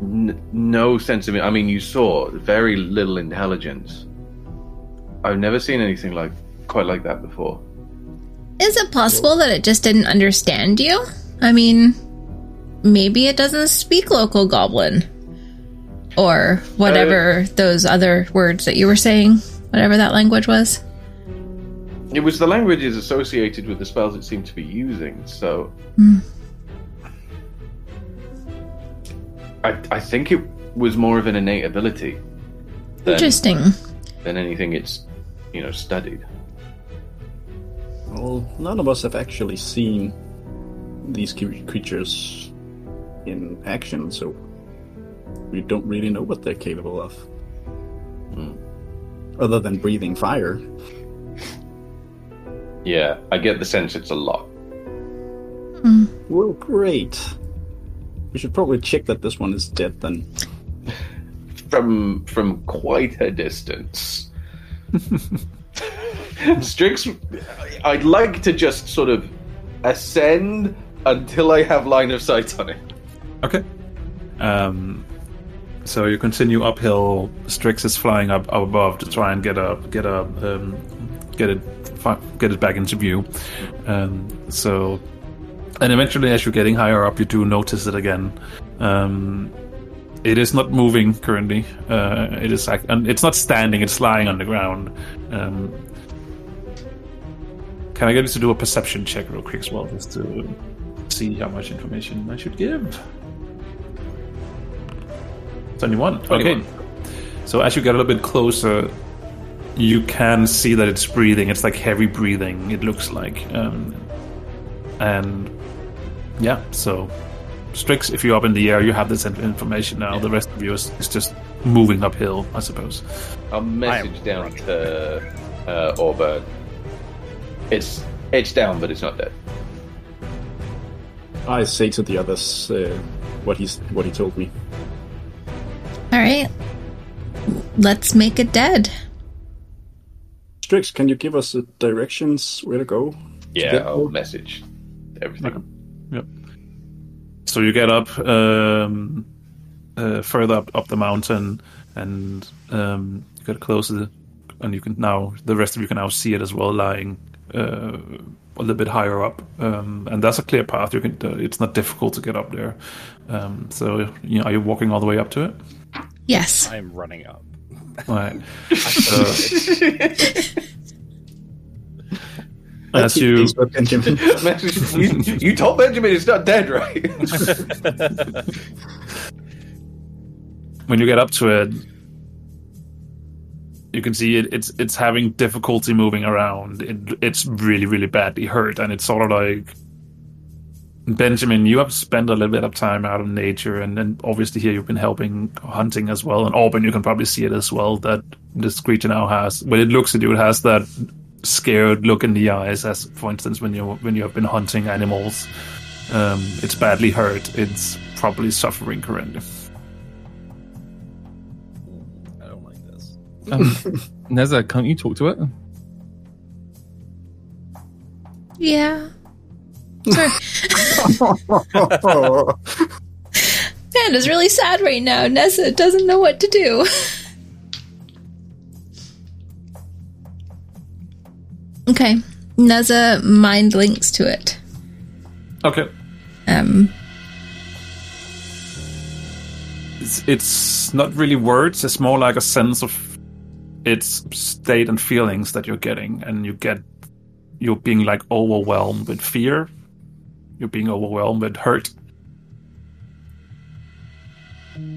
n- no sense of it. I mean, you saw very little intelligence. I've never seen anything like quite like that before. Is it possible that it just didn't understand you? I mean, maybe it doesn't speak local goblin. Or whatever uh, those other words that you were saying, whatever that language was. It was the languages associated with the spells it seemed to be using, so. Hmm. I, I think it was more of an innate ability than, Interesting. than anything it's, you know, studied. Well, none of us have actually seen these creatures in action, so we don't really know what they're capable of. Hmm. Other than breathing fire. Yeah, I get the sense it's a lot. Hmm. Well, great. We should probably check that this one is dead then. from from quite a distance. Strix, I'd like to just sort of ascend until I have line of sight on it. Okay. Um, so you continue uphill. Strix is flying up, up above to try and get a get a um, get it get it back into view. Um, so, and eventually, as you're getting higher up, you do notice it again. Um, it is not moving currently. Uh, it is like, and it's not standing. It's lying on the ground. Um, can I get you to do a perception check real quick as well, just to see how much information I should give? 21. 21. Okay. So as you get a little bit closer, you can see that it's breathing. It's like heavy breathing, it looks like. Um, and yeah, so Strix, if you're up in the air, you have this information now. The rest of you is, is just moving uphill, I suppose. I'll message down to uh, Auburn. It's it's down, but it's not dead. I say to the others uh, what he's what he told me. All right. Let's make it dead. Strix, can you give us the directions where to go? Yeah, get I'll message everything. Yep. So you get up um, uh, further up, up the mountain, and um, you get closer, and you can now the rest of you can now see it as well, lying uh, a little bit higher up, um, and that's a clear path. You can uh, it's not difficult to get up there. Um, so you know, are you walking all the way up to it? Yes. I am running up. Right. As you Benjamin. You, you told Benjamin it's not dead, right? when you get up to it, you can see it, it's it's having difficulty moving around. It, it's really really badly hurt, and it's sort of like Benjamin. You have spent a little bit of time out in nature, and then obviously here you've been helping hunting as well. And Auburn, you can probably see it as well. That this creature now has when it looks at you, it has that scared look in the eyes, as for instance when you when you have been hunting animals. Um, it's badly hurt. It's probably suffering currently. I don't like this. Um, Neza, can't you talk to it? Yeah. Sorry. Panda's really sad right now. Neza doesn't know what to do. Okay. Neza mind links to it. Okay. Um, it's, it's not really words it's more like a sense of its state and feelings that you're getting and you get you're being like overwhelmed with fear you're being overwhelmed with hurt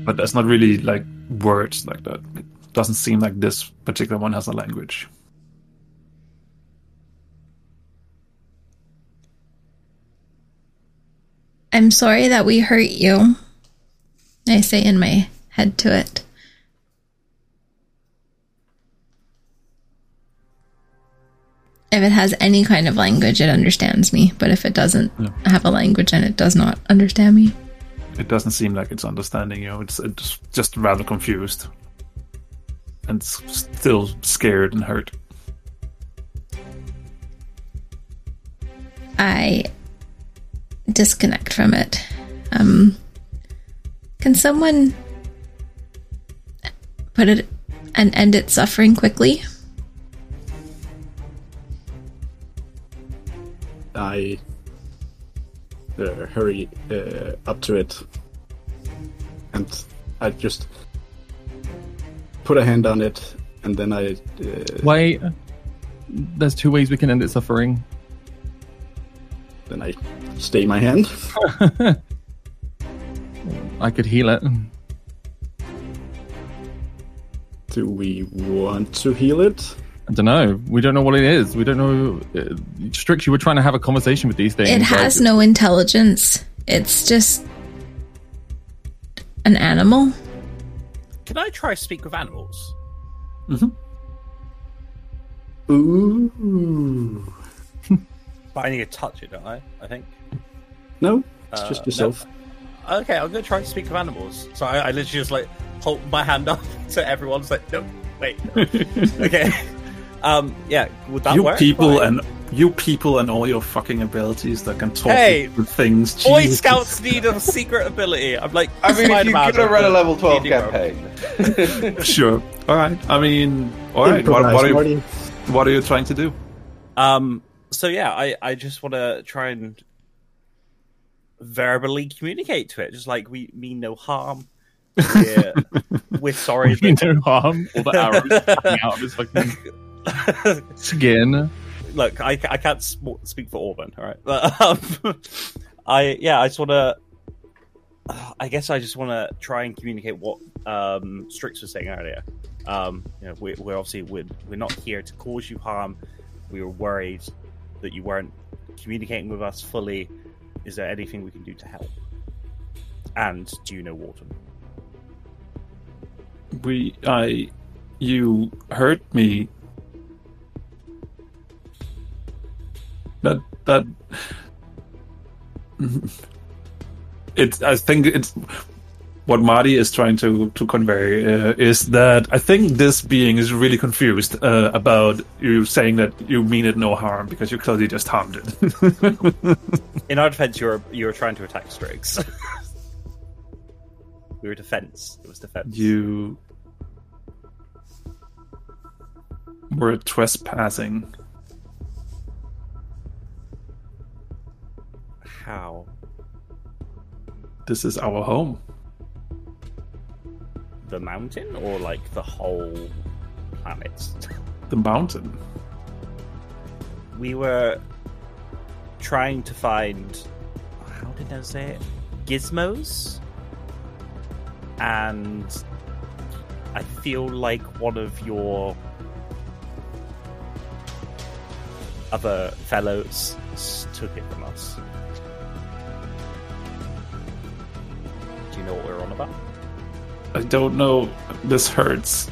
but that's not really like words like that it doesn't seem like this particular one has a language I'm sorry that we hurt you. I say in my head to it. If it has any kind of language, it understands me. But if it doesn't have a language, and it does not understand me. it doesn't seem like it's understanding you it's, it's just rather confused and still scared and hurt I disconnect from it. Um, can someone put it and end its suffering quickly? I uh, hurry uh, up to it, and I just put a hand on it, and then I uh, Wait. There's two ways we can end its suffering. Then I stay my hand. I could heal it. Do we want to heal it? I don't know. We don't know what it is. We don't know. Uh, Strix, you were trying to have a conversation with these things. It has like- no intelligence. It's just an animal. can I try speak with animals? Hmm. Ooh. But I need to touch it, don't I? I think. No, it's Uh, just no. yourself. Okay, I'm gonna try to speak with animals. So I, I literally just like hold my hand up to everyone's like, no, wait. okay. Um, yeah, would that you work? people Fine. and you people and all your fucking abilities that can talk Hey, with things. Boy Scouts need a secret ability. I'm like, I mean, if you're gonna run a level twelve campaign, Sure. All right. I mean, all right. What, Improvise, what, are you, what are you trying to do? Um. So yeah, I I just want to try and verbally communicate to it, just like we mean no harm. We're, we're sorry. mean that- no harm. All the arrows out of his fucking skin. Look, I, I can't sm- speak for Auburn, all right? But um, I yeah, I just want to. I guess I just want to try and communicate what um, Strix was saying earlier. Um, you know, we, we're obviously we're, we're not here to cause you harm. We were worried that you weren't communicating with us fully. Is there anything we can do to help? And do you know Wharton? We, I, you hurt me. That that. It's. I think it's what Marty is trying to to convey uh, is that I think this being is really confused uh, about you saying that you mean it no harm because you clearly just harmed it. In our defense, you were you were trying to attack Strix. we were defense. It was defense. you were trespassing. How? This is our home. The mountain or like the whole planet? The mountain. we were trying to find how did I say it? Gizmos? And I feel like one of your other fellows took it from us. Do you know what we're on about? I don't know. This hurts.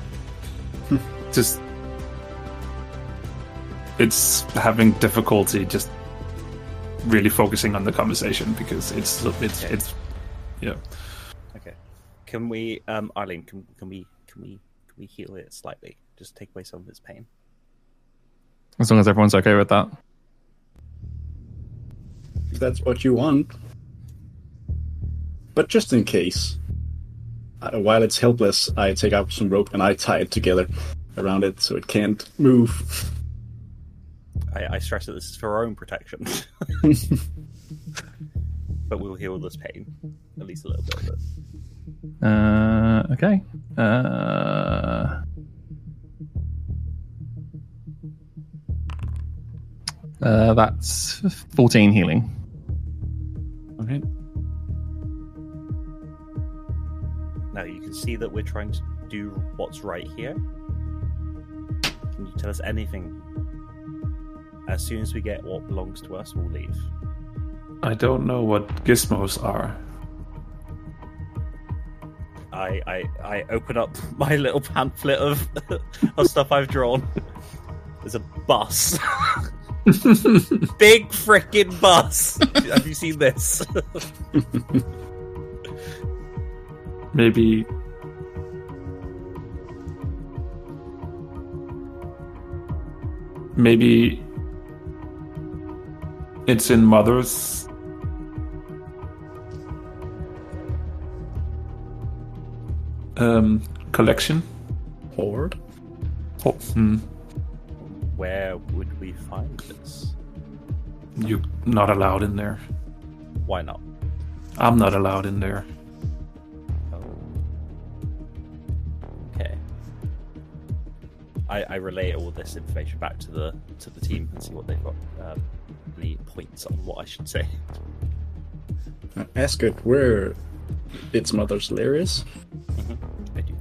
just. It's having difficulty just really focusing on the conversation because it's it's Okay. it's yeah. Okay. Can we um Arlene, can can we can we can we heal it slightly? Just take away some of its pain. As long as everyone's okay with that. If that's what you want. But just in case, while it's helpless, I take out some rope and I tie it together around it so it can't move. I, I stress that this is for our own protection. but we'll heal this pain. At least a little bit of it. Uh, okay. Uh, uh, that's 14 healing. Okay. Can see that we're trying to do what's right here. Can you tell us anything? As soon as we get what belongs to us, we'll leave. I don't know what gizmos are. I I, I open up my little pamphlet of of stuff I've drawn. There's a bus. Big freaking bus. Have you seen this? Maybe maybe it's in mother's um collection. Hoard? Oh, hmm. Where would we find this? You're not allowed in there. Why not? I'm not allowed in there. I, I relay all this information back to the to the team and see what they've got. Um, any points on what I should say? Uh, Ask it where its mother's lair is. I do.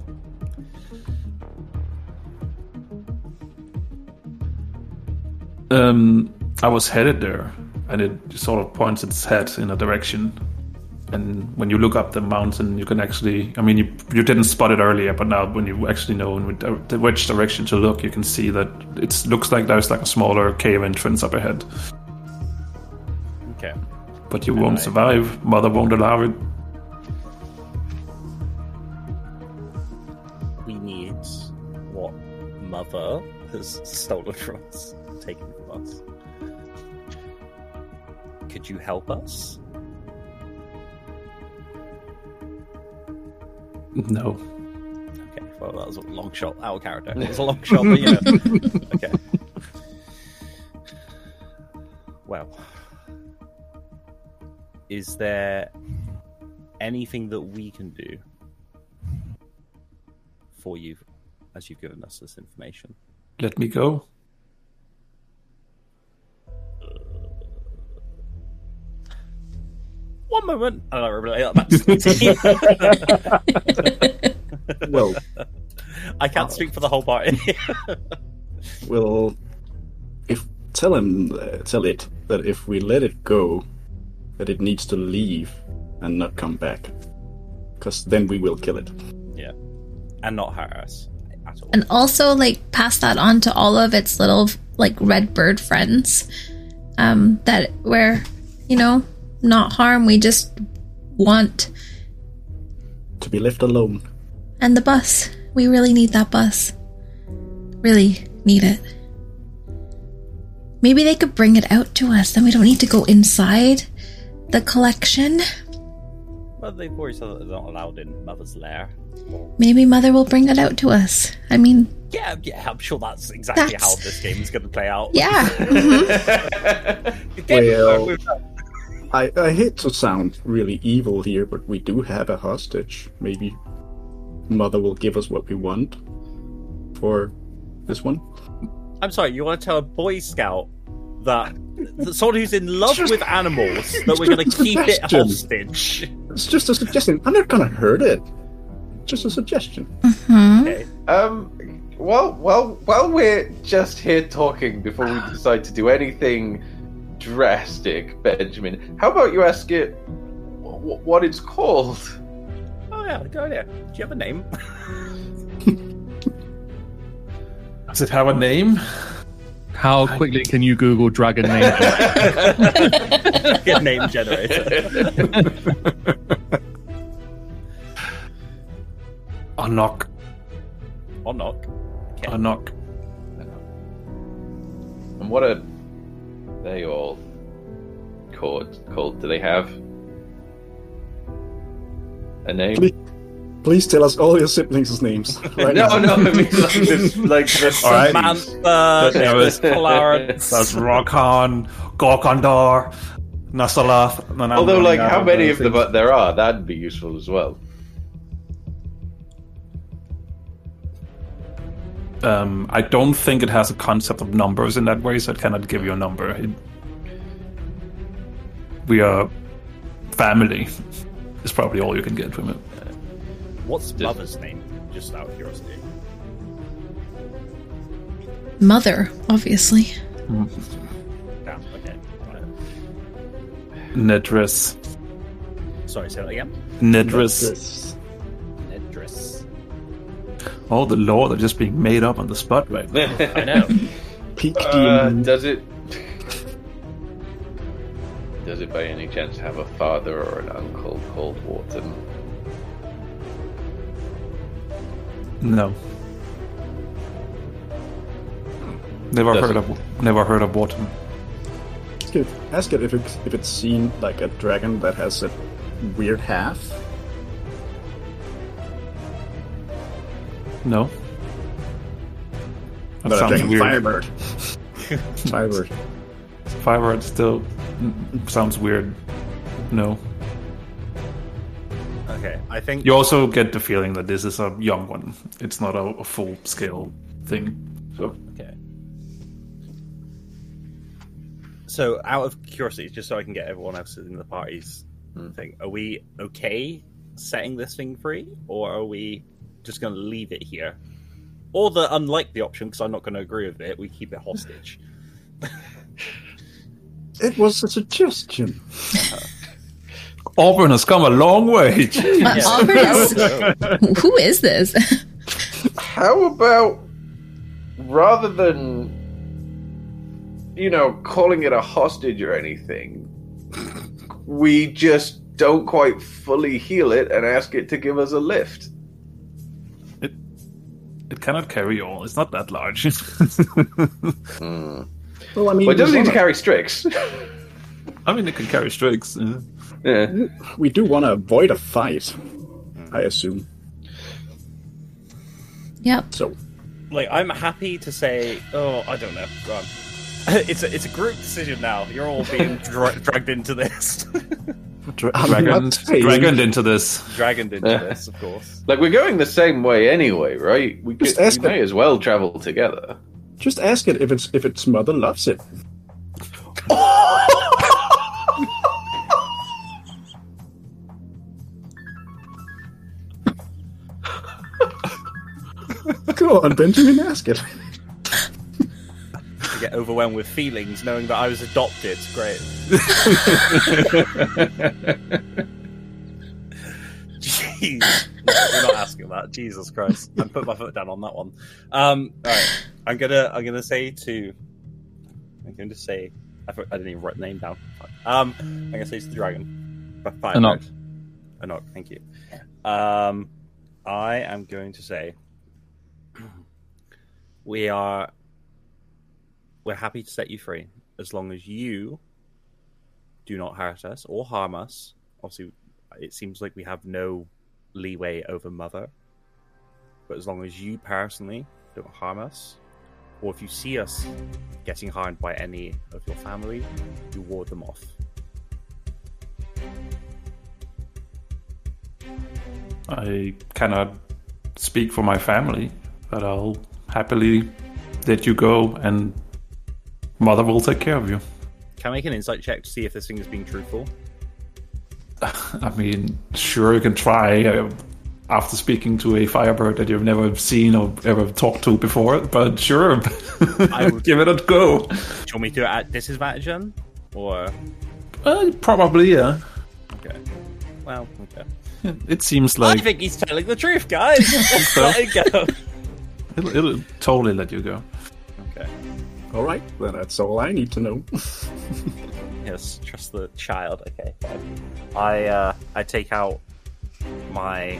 Um, I was headed there, and it sort of points its head in a direction. And when you look up the mountain, you can actually. I mean, you you didn't spot it earlier, but now when you actually know in which, uh, which direction to look, you can see that it looks like there's like a smaller cave entrance up ahead. Okay. But you won't survive. Mother won't allow it. We need what Mother has stolen from us, taken from us. Could you help us? No. Okay, well, that was a long shot. Our character. It was a long shot, but you know. Okay. Well, is there anything that we can do for you as you've given us this information? Let me go. One moment. I don't really like that. Well, I can't speak for the whole party. well, if tell him, uh, tell it that if we let it go, that it needs to leave and not come back, because then we will kill it. yeah, and not hurt us at all. And also, like, pass that on to all of its little, like, red bird friends. Um, that where, you know, not harm. We just want. To be left alone. And the bus. We really need that bus. Really need it. Maybe they could bring it out to us, then we don't need to go inside the collection. Well, they've already said that they're not allowed in Mother's Lair. Maybe Mother will bring it out to us. I mean, Yeah, yeah, I'm sure that's exactly That's- how this game is going to play out. yeah. mhm. Well, I, I hate to sound really evil here, but we do have a hostage. Maybe Mother will give us what we want for this one. I'm sorry, you want to tell a Boy Scout that, that someone who's in love with animals that we're going to keep it hostage? It's just a suggestion. I'm not gonna hurt it. Just a suggestion. Okay. Um, well, well, while we're just here talking before we decide to do anything drastic, Benjamin, how about you ask it wh- what it's called? Oh yeah, good idea. Do you have a name? Does it have a name? How quickly can you Google dragon name? Get name generator. Anok. Or knock. Okay. Anok. And what are they all called? Called? Do they have a name? Please, please tell us all your siblings' names. Right no, now. no, I mean like this, like this. All right. Samantha, That was- Clarence. That's Rokan, Gorkondor, Nasalath. Although, like, how many of them there are? That'd be useful as well. Um, I don't think it has a concept of numbers in that way, so it cannot give you a number. It, we are family. Is probably all you can get from it. Uh, what's mother's name? Just out of curiosity. Mother, obviously. Hmm. Damn. Okay. Right. Nedris. Sorry, say that again. Nedris. Nedris. All the lore are just being made up on the spot right now. I know. Peak Uh, demon. does it? Does it by any chance have a father or an uncle called Wharton? No. Never Does heard it? of never heard of Wharton. Ask it, ask it if it's if it's seen like a dragon that has a weird half. No. That But a sounds dragon weird. firebird. firebird. Firebird still mm, sounds weird. No. Okay, I think You also get the feeling that this is a young one. It's not a, a full scale thing. So Okay. So, out of curiosity, just so I can get everyone else in the party's thing, are we okay setting this thing free, or are we just going to leave it here? Or the unlikely option, because I'm not going to agree with it, we keep it hostage. It was a suggestion. Auburn has come a long way. But Auburn is, who is this? How about rather than you know calling it a hostage or anything, we just don't quite fully heal it and ask it to give us a lift. It cannot carry all. It's not that large. Well, I mean, Well, it doesn't need to carry Strix. I mean, it can carry Strix. uh, yeah. we do want to avoid a fight, I assume. Yep. So, Like, I'm happy to say, oh, I don't know. Go on. It's a, it's a group decision now. You're all being dra- dragged into this. Dra- I'm dragoned, dragoned into this. dragged into Yeah. this, of course. Like we're going the same way anyway, right? We, could, Just we ask may as well travel together. just ask it if its if its mother loves it. Go on, Benjamin, ask it. I get overwhelmed with feelings knowing that I was adopted. Great. Jeez. No, we're not asking that. Jesus Christ. I'm putting my foot down on that one. Um, all right. I'm gonna I'm gonna say to I'm going to say I, thought- I didn't even write the name down. Um, I'm gonna say to the dragon. F- Five. Anok. Anok, thank you. Um, I am going to say we are we're happy to set you free as long as you do not hurt us or harm us. Obviously, it seems like we have no leeway over Mother, but as long as you personally don't harm us, or if you see us getting harmed by any of your family, you ward them off. I cannot speak for my family, but I'll happily let you go, and mother will take care of you. Can I make an insight check to see if this thing is being truthful? I mean, sure, you can try uh, after speaking to a firebird that you've never seen or ever talked to before, but sure, I would- give it a go. Do you want me to at disadvantage then? Or Uh, probably, yeah. okay. Well, okay. It seems like. I think he's telling the truth, guys. So? let it go. it'll, it'll totally let you go. Okay. All right, then that's all I need to know. Yes, trust the child. Okay, fine. I uh, I take out my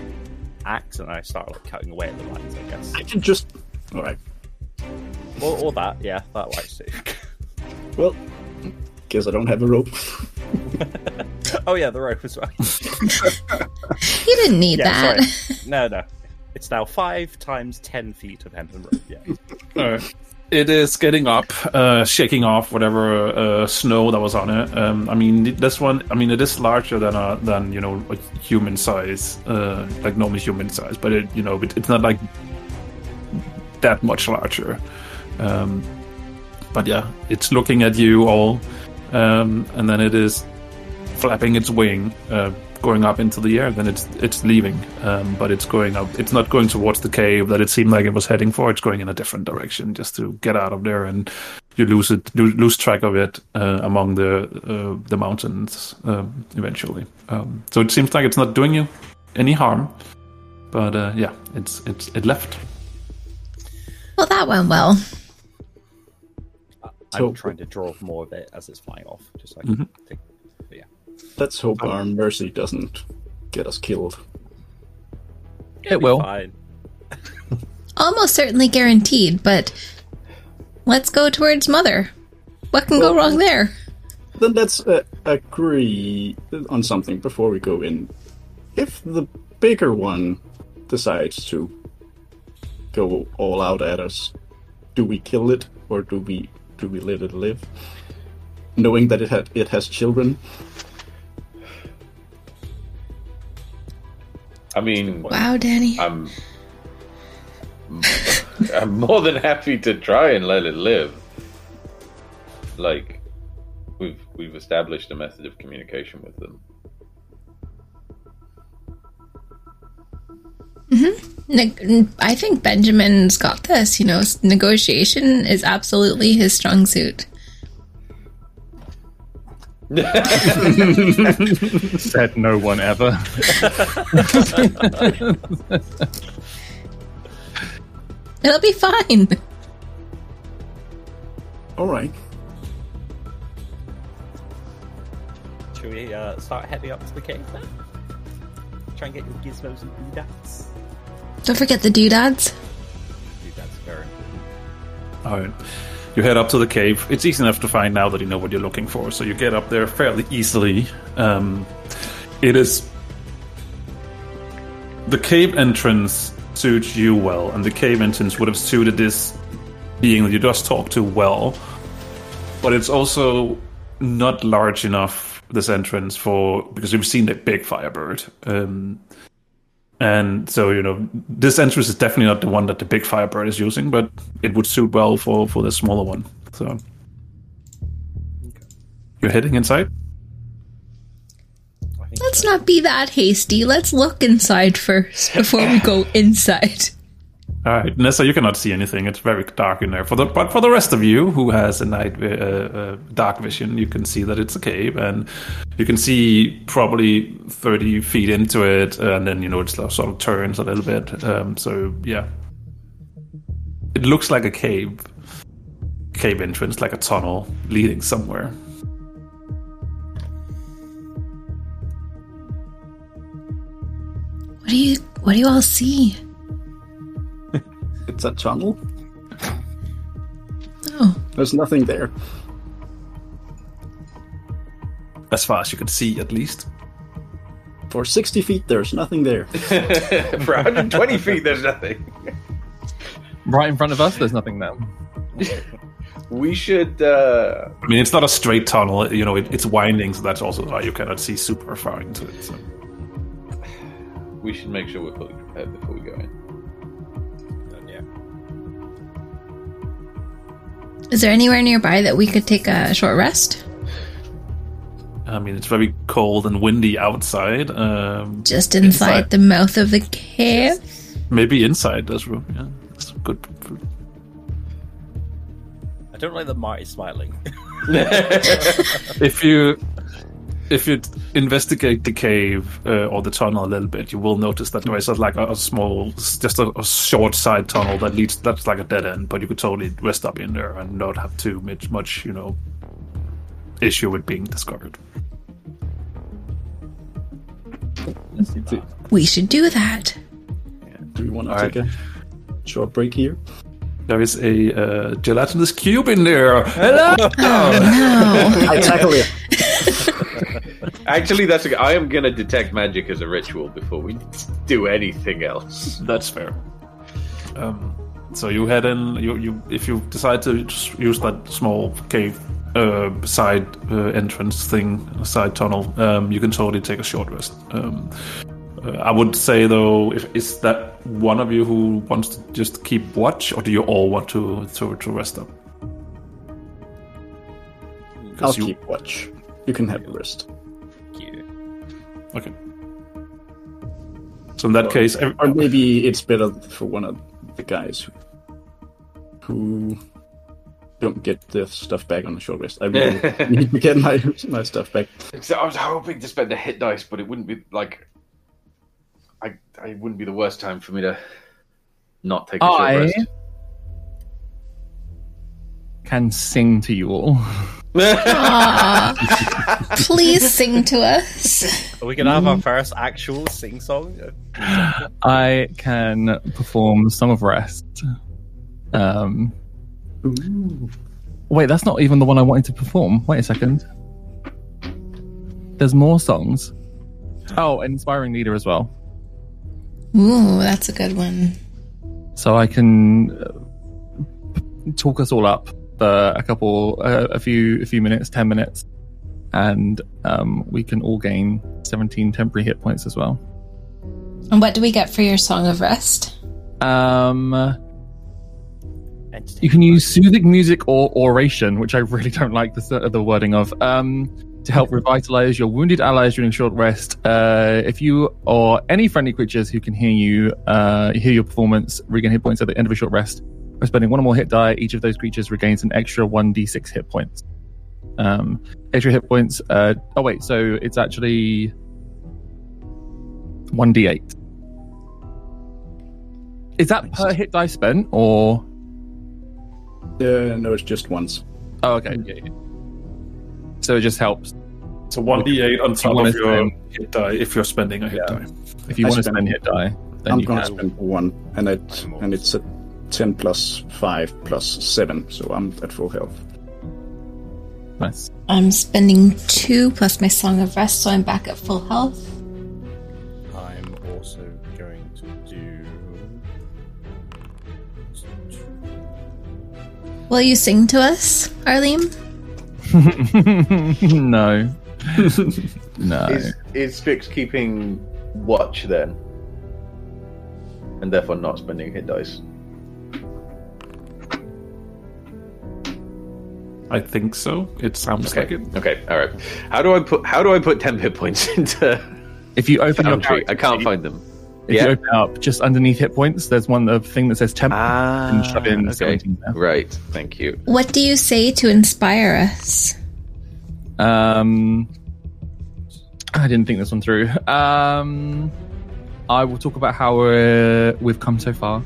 axe and I start like cutting away at the lines. I guess, I can just. All right. or, or that. Yeah, that works too. Well, guess I don't have a rope. oh yeah, the rope as well. You didn't need Yeah, that. sorry. No, no. It's now five times ten feet of hempen rope. Yeah. Alright. It is getting up, uh, shaking off whatever uh, snow that was on it. Um, I mean, this one. I mean, it is larger than a than you know a human size, uh, like normal human size. But it, you know, it, it's not like that much larger. Um, but yeah, it's looking at you all, um, and then it is flapping its wing, uh, going up into the air. Then it's it's leaving, um, but it's going up. It's not going towards the cave that it seemed like it was heading for. It's going in a different direction just to get out of there, and you lose it, lose, lose track of it uh, among the uh, the mountains um, eventually. Um, so it seems like it's not doing you any harm, but uh, yeah, it's it's it left. Well, that went well. I'm trying to draw more of it as it's flying off, just so I can take. But yeah. Let's hope our mercy doesn't get us killed. It will. Fine. Almost certainly guaranteed, but let's go towards Mother. What can go wrong there? Then let's uh, agree on something before we go in. If the bigger one decides to go all out at us, do we kill it or do we do we let it live, knowing that it had it has children? I mean, Wow, Danny. I'm I'm more than happy to try and let it live. Like we've we've established a method of communication with them. Mm-hmm. Ne- I think Benjamin's got this. You know, negotiation is absolutely his strong suit. Said no one ever. It'll be fine. All right. Should we uh, start heading up to the cave then? Try and get your gizmos and doodads. Don't forget the doodads. Doodads are very important. All right. You head up to the cave. It's easy enough to find now that you know what you're looking for, so you get up there fairly easily. Um, it is. The cave entrance suits you well, and the cave entrance would have suited this being that you just talked to well. But it's also not large enough, this entrance, for. Because you've seen the big firebird. Um, and so, you know, this entrance is definitely not the one that the big Firebird is using, but it would suit well for, for the smaller one. So. You're heading inside? Let's not be that hasty. Let's look inside first before we go inside. Alright, Neza, you cannot see anything. It's very dark in there. For the But for the rest of you who has a night uh, uh, dark vision, you can see that it's a cave, and you can see probably 30 feet into it, and then, you know, it sort of turns a little bit. Um, so, yeah. It looks like a cave. Cave entrance, like a tunnel leading somewhere. What do you what do you all see? It's a tunnel. Oh. There's nothing there. As far as you can see, at least. For 60 feet, there's nothing there. For 120 feet, there's nothing. right in front of us, there's nothing there. We should. Uh, I mean, it's not a straight tunnel. You know, it, it's winding, so that's also why you cannot see super far into it. So. we should make sure we're fully prepared before we go in. Is there anywhere nearby that we could take a short rest? I mean, it's very cold and windy outside. Um, Just inside, Inside. the mouth of the cave? maybe inside this room. Yeah, that's good. food. I don't like that Marty's smiling. If you if you investigate the cave uh, or the tunnel a little bit, you will notice that there is a, like a, a small, just a, a short side tunnel that leads. That's like a dead end, but you could totally rest up in there and not have too much, much you know, issue with being discovered. We should do that. Do we want to All take a short break here? There is a uh, gelatinous cube in there. Hello. Oh I tackle it. Actually, that's. A, I am going to detect magic as a ritual before we do anything else. That's fair. Um, so you head in. You, you if you decide to just use that small cave uh, side uh, entrance thing, side tunnel, um, you can totally take a short rest. Um, uh, I would say though, if is that one of you who wants to just keep watch, or do you all want to to, to rest up? I'll 'Cause you- keep watch. You can have a rest. Cute. Okay. So in that case, ev- Or maybe it's better for one of the guys who, who don't get the stuff back on the short rest. I really need to get my my stuff back. So I was hoping to spend a hit dice, but it wouldn't be like. I, I wouldn't be the worst time for me to not take a short I- rest. Can sing to you all. Aw. Please sing to us. Are we gonna have our first actual sing song? I can perform Song of Rest. Um, wait, that's not even the one I wanted to perform. Wait a second. There's more songs. Oh, Inspiring Leader as well. Ooh, that's a good one. So I can uh, talk us all up for a couple, uh, a few, a few minutes, ten minutes, and um, we can all gain 17 temporary hit points as well. And what do we get for your song of rest? Um, You can use soothing music or oration, which I really don't like the, the wording of, um, to help revitalize your wounded allies during short rest. Uh, if you or any friendly creatures who can hear you uh, hear your performance regain hit points at the end of a short rest. By spending one or more hit die, each of those creatures regains an extra 1d6 hit points. Um, extra hit points. Uh, oh wait, so it's actually one d eight. Is that per hit die spent or? Uh, no, it's just once. Oh, okay. Yeah, yeah. So it just helps So one d8 on top wanna of your spend- hit die if you're spending a hit Yeah. die. if you I want to spend- spend hit die. Then I'm you gonna can. spend one, and it and it's a ten plus five plus seven, so I'm at full health. Nice. I'm spending two plus my Song of Rest, so I'm back at full health. I'm also going to do. Will you sing to us, Arlene? no. no. Is, is Strix keeping watch then? And therefore not spending hit dice? I think so. It sounds Okay. like it. Okay. All right. How do I put How do I put ten hit points into If you open your Foundry? I can't find them. If Yeah. you open up just underneath hit points, there's one the thing that says temp Ah. and shove in okay. 17 there. Right. Thank you. What do you say to inspire us? Um, I didn't think this one through. Um, I will talk about how uh, we've come so far,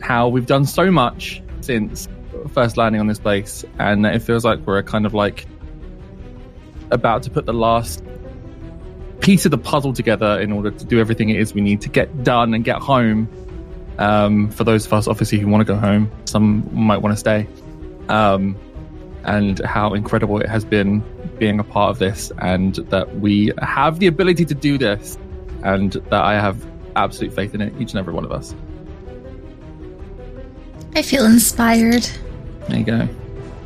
how we've done so much since first landing on this place, and it feels like we're kind of like about to put the last piece of the puzzle together in order to do everything it is we need to get done and get home. Um, for those of us, obviously, who want to go home, some might want to stay. Um, and how incredible it has been being a part of this, and that we have the ability to do this, and that I have absolute faith in it, each and every one of us. I feel inspired. There you go.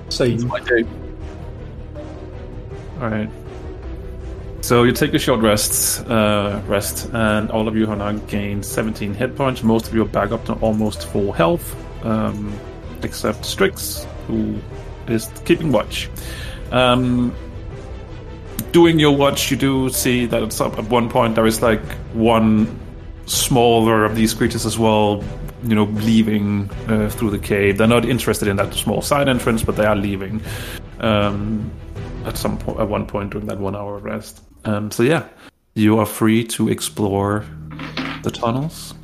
Same. I do. All right. So you take a short rest, uh, rest, and all of you have now gained 17 hit points. Most of you are back up to almost full health, um, except Strix, who is keeping watch. Um, doing your watch, you do see that it's up at one point there is like one smaller of these creatures as well, you know, leaving uh, through the cave. They're not interested in that small side entrance, but they are leaving. Um, at some point, at one point during that one hour rest. Um, so yeah, you are free to explore the tunnels.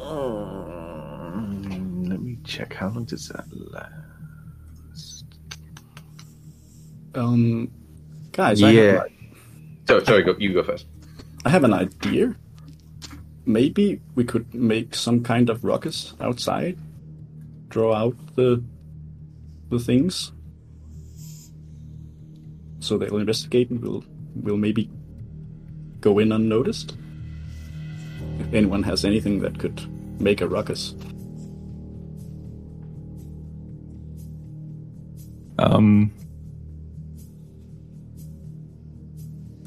Um, let me check. How long does that last? Um, guys, I, have Yeah. So, sorry, go, you go first. I have an idea. Maybe we could make some kind of ruckus outside, draw out the the things, so they'll investigate and we'll we'll maybe go in unnoticed. If anyone has anything that could make a ruckus, Um,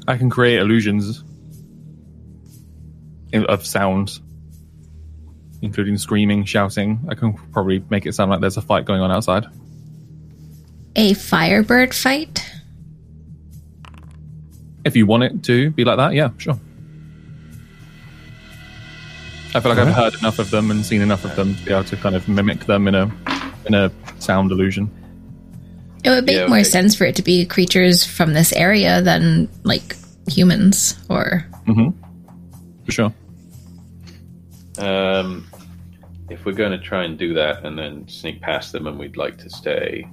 I can create illusions of sound, including screaming, shouting. I can probably make it sound like there's a fight going on outside. A firebird fight? If you want it to be like that, yeah, sure. I feel like I've heard enough of them and seen enough of them to be able to kind of mimic them in a in a sound illusion. It would make Yeah, more okay. sense for it to be creatures from this area than like humans or mm-hmm. For sure. Um, if we're going to try and do that and then sneak past them, and we'd like to stay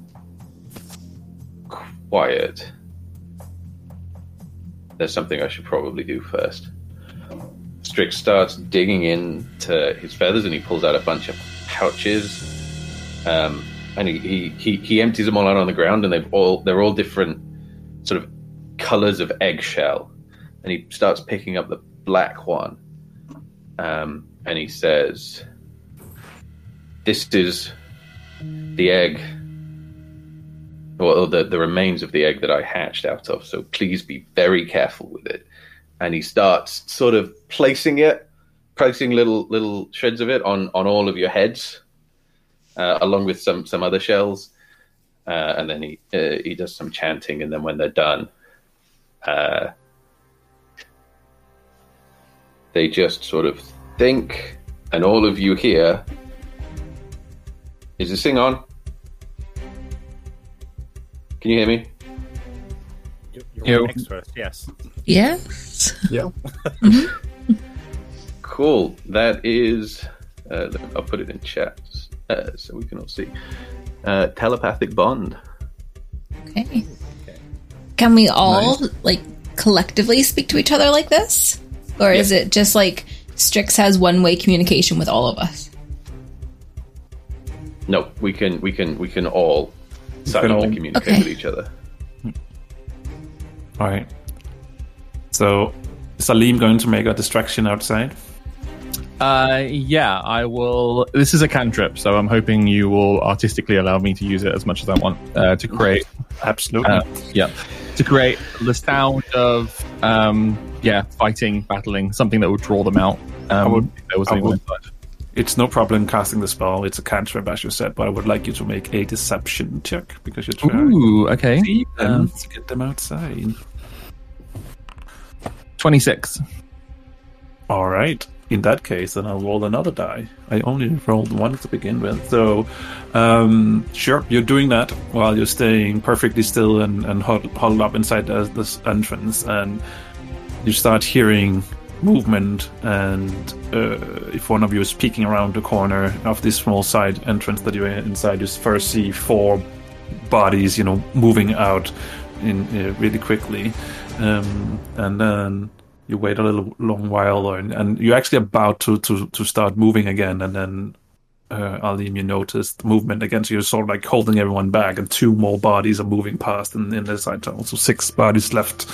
quiet, there's something I should probably do first. Strix starts digging into his feathers and he pulls out a bunch of pouches. Um, and he, he, he, he empties them all out on the ground, and they've all they're all different sort of colors of eggshell. And he starts picking up the black one um, and he says, "This is the egg, well, the the remains of the egg that I hatched out of. So please be very careful with it." And he starts sort of placing it, placing little little shreds of it on on all of your heads, uh, along with some some other shells. Uh, and then he uh, he does some chanting, and then when they're done, uh, they just sort of think, and all of you here. Is is this thing on? Can you hear me? You're, you're Ew. right next to us, yes. Yes. Yeah. Cool. That is. Uh, I'll put it in chat uh, so we can all see. Uh, telepathic bond. Okay. Can we all like collectively speak to each other like this, or is it just like Strix has one-way communication with all of us? No, we can we can we can all silently all- communicate Okay. with each other. All right. So, Salim going to make a distraction outside? Uh, yeah, I will. This is a cantrip, so I'm hoping you will artistically allow me to use it as much as I want uh, to create. Absolutely. Uh, yeah, to create the sound of um, yeah, fighting, battling, something that would draw them out. Um, would- if there was I would- inside. It's no problem casting the spell. It's a cantrip, as you said, but I would like you to make a deception check because you're trying Ooh, okay. to see them Um, to get them outside. Twenty-six. All right. In that case, then I'll roll another die. I only rolled one to begin with. So, um, sure, you're doing that while you're staying perfectly still and, and huddled, up inside the, this entrance. And you start hearing movement. And uh, if one of you is peeking around the corner of this small side entrance that you're inside, you first see four bodies, you know, moving out in uh, really quickly. Um, and then you wait a little long while, or, and you're actually about to, to, to start moving again, and then uh, Alim, you notice the movement again. So you're sort of like holding everyone back, and two more bodies are moving past in, in the side tunnel. So six bodies left,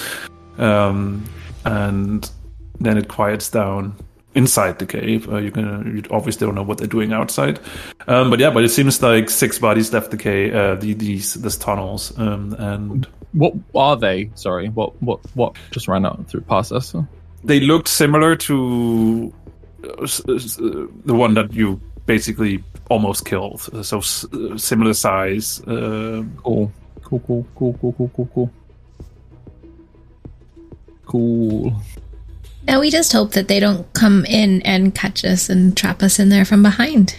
um, and then it quiets down inside the cave. Uh, you can you obviously don't know what they're doing outside, um, but yeah, but it seems like six bodies left the cave, uh, the, these these tunnels, um, and What are they? Sorry, what what what just ran out through past us? they looked similar to uh, uh, the one that you basically almost killed. So uh, similar size. Uh, Cool, cool, cool, cool, cool, cool, cool, cool. Cool. Now we just hope that they don't come in and catch us and trap us in there from behind.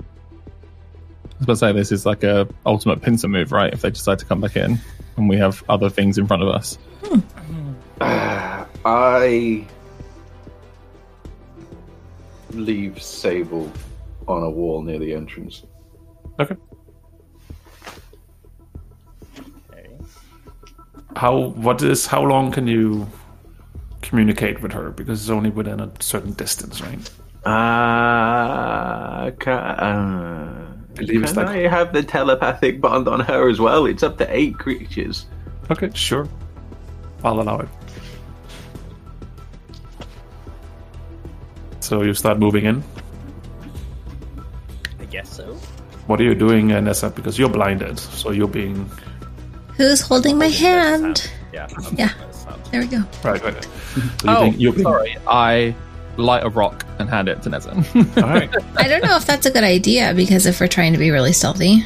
I was about to say this is like a ultimate pincer move, right? If they decide to come back in, and we have other things in front of us. Hmm. I leave Sable on a wall near the entrance. okay. Okay. How what is how long can you communicate with her? Because it's only within a certain distance, right? Uh, can, uh, Believe it's can like- I have the telepathic bond on her as well? It's up to eight creatures. Okay, sure. I'll allow it. So you start moving in. I guess so. What are you doing, uh, Neza? Because you're blinded, so you're being Who's holding my Holding that hand? Yeah. Yeah. that sound. There we go. right. right. So Oh, being, being, sorry. I light a rock and hand it to Nezin. All right. I don't know if that's a good idea because if we're trying to be really stealthy,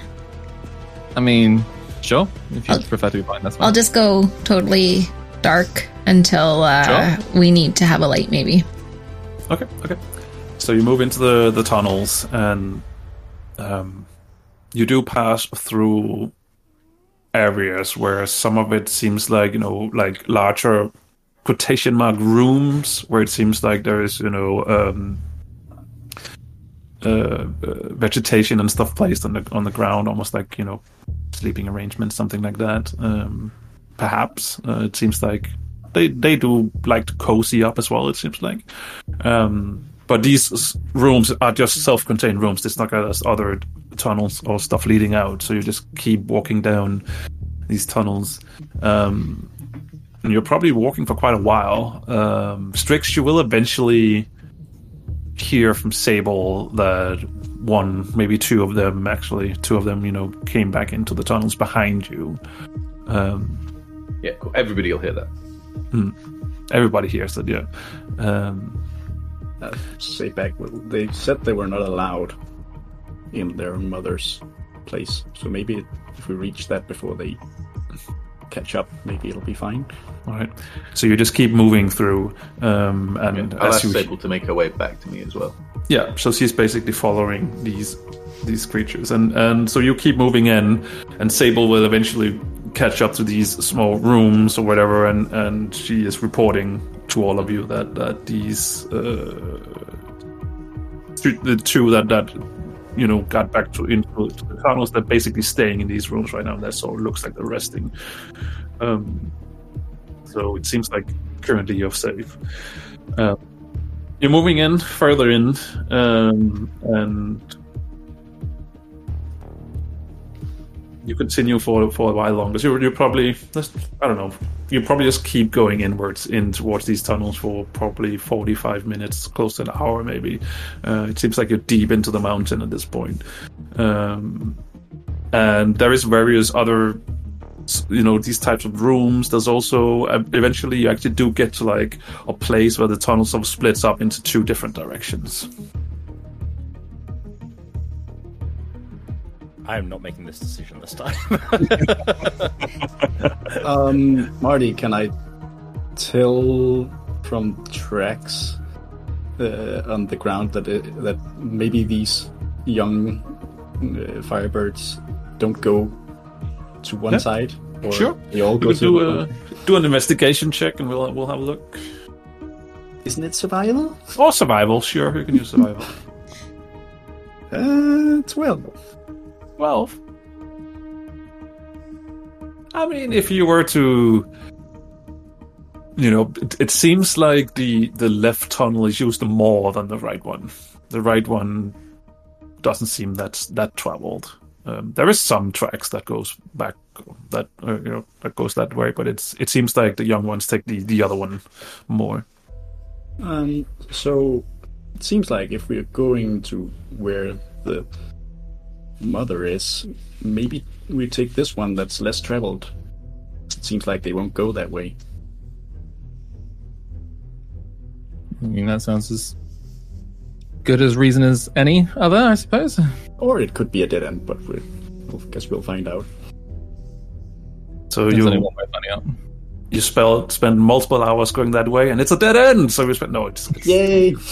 I mean, sure. If you I'll- prefer to be blind, that's fine. I'll just go totally dark until uh, we need to have a light, maybe. Okay, okay. So you move into the the tunnels, and um, you do pass through areas where some of it seems like you know, like larger quotation mark rooms, where it seems like there is you know. Um, uh, uh, vegetation and stuff placed on the on the ground, almost like you know, sleeping arrangements, something like that. Um, perhaps uh, it seems like they they do like to cozy up as well. It seems like, um, but these rooms are just self-contained rooms. It's not there's other tunnels or stuff leading out. So you just keep walking down these tunnels. Um, and you're probably walking for quite a while. Um, Strix, you will eventually hear from Sable that one, maybe two of them, actually, two of them, you know, came back into the tunnels behind you. Um, Yeah, cool. everybody will hear that. everybody hears it, yeah. Um, Uh, say back, they said they were not allowed in their mother's place. So maybe if we reach that before they catch up, maybe it'll be fine. All right. So you just keep moving through, um, and I'll as you, Sable to make her way back to me as well. yeah. So she's basically following these these creatures, and and so you keep moving in, and Sable will eventually catch up to these small rooms or whatever, and and she is reporting to all of you that that these uh, th- the two that that you know got back to into the tunnels, they're basically staying in these rooms right now. That sort of looks like they're resting. Um, so it seems like currently you're safe. Uh, you're moving in further in, um, and you continue for for a while longer. So you probably let's- I don't know. You probably just keep going inwards in towards these tunnels for probably forty five minutes, close to an hour maybe. Uh, it seems like you're deep into the mountain at this point, um, and there is various other you know these types of rooms there's also uh, eventually you actually do get to like a place where the tunnel sort of splits up into two different directions I am not making this decision this time. Um, Marty, can I tell from tracks uh, on the ground that it, that maybe these young uh, firebirds don't go to one Yeah. side? Or Sure. They all you go can to do a do an investigation check and we'll we'll have a look Isn't it survival? or survival sure you can use survival Uh, twelve. 12 i mean if you were to you know it, it seems like the the left tunnel is used more than the right one the right one doesn't seem that that traveled um, there is some tracks that goes back that uh, you know that goes that way but it's it seems like the young ones take the the other one more Um, so it seems like if we're going to where the mother is, maybe we take this one that's less traveled. It seems like they won't go that way. I mean, that sounds as good as reason as any other, I suppose. Or it could be a dead end, but we I guess we'll find out. so There's you only one way of finding out. you spell spend multiple hours going that way and it's a dead end so you spend no it's, it's Yay!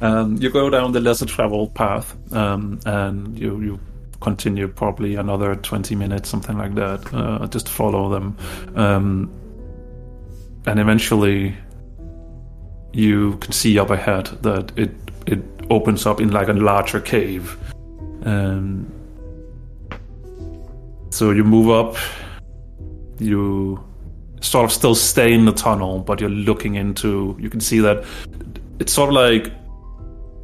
Um, you go down the lesser traveled path, um, and you you continue probably another twenty minutes, something like that. Uh, just follow them, um, and eventually you can see up ahead that it it opens up in like a larger cave. Um, so you move up, you sort of still stay in the tunnel, but you're looking into. You can see that it's sort of like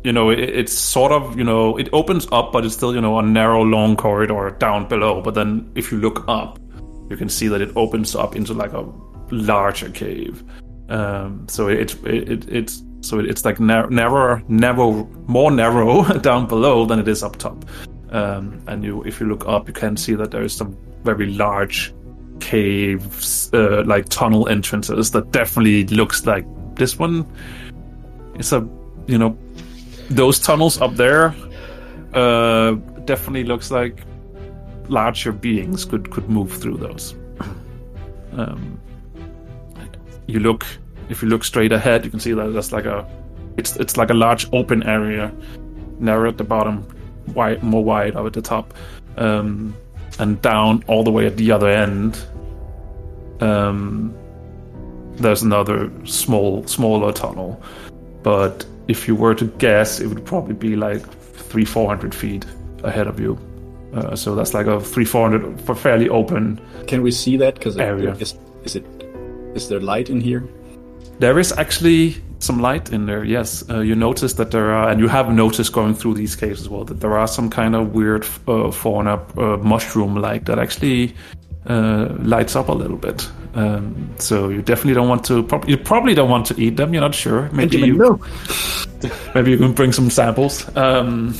you know it, it's sort of you know it opens up but it's still you know a narrow long corridor down below but then if you look up you can see that it opens up into like a larger cave um, so it, it, it it's so it's like nar- narrower narrow more narrow down below than it is up top um, and you if you look up you can see that there is some very large caves uh, like tunnel entrances that definitely looks like this one it's a you know those tunnels up there uh, definitely looks like larger beings could could move through those. Um, you look if you look straight ahead, you can see that there's like a it's it's like a large open area, narrow at the bottom, wide more wide up at the top, um, and down all the way at the other end. Um, there's another small smaller tunnel, but if you were to guess, it would probably be like three, four hundred feet ahead of you. Uh, so that's like a three, four hundred for fairly open. Can we see that? Because Area. is, is it is there light in here? There is actually some light in there. Yes, uh, you notice that there are, and you have noticed going through these caves as well that there are some kind of weird uh, fauna, uh, mushroom-like that actually uh, lights up a little bit. Um, so you definitely don't want to. Prob- you probably don't want to eat them. You're not sure. Maybe you, no. maybe you can bring some samples. Um,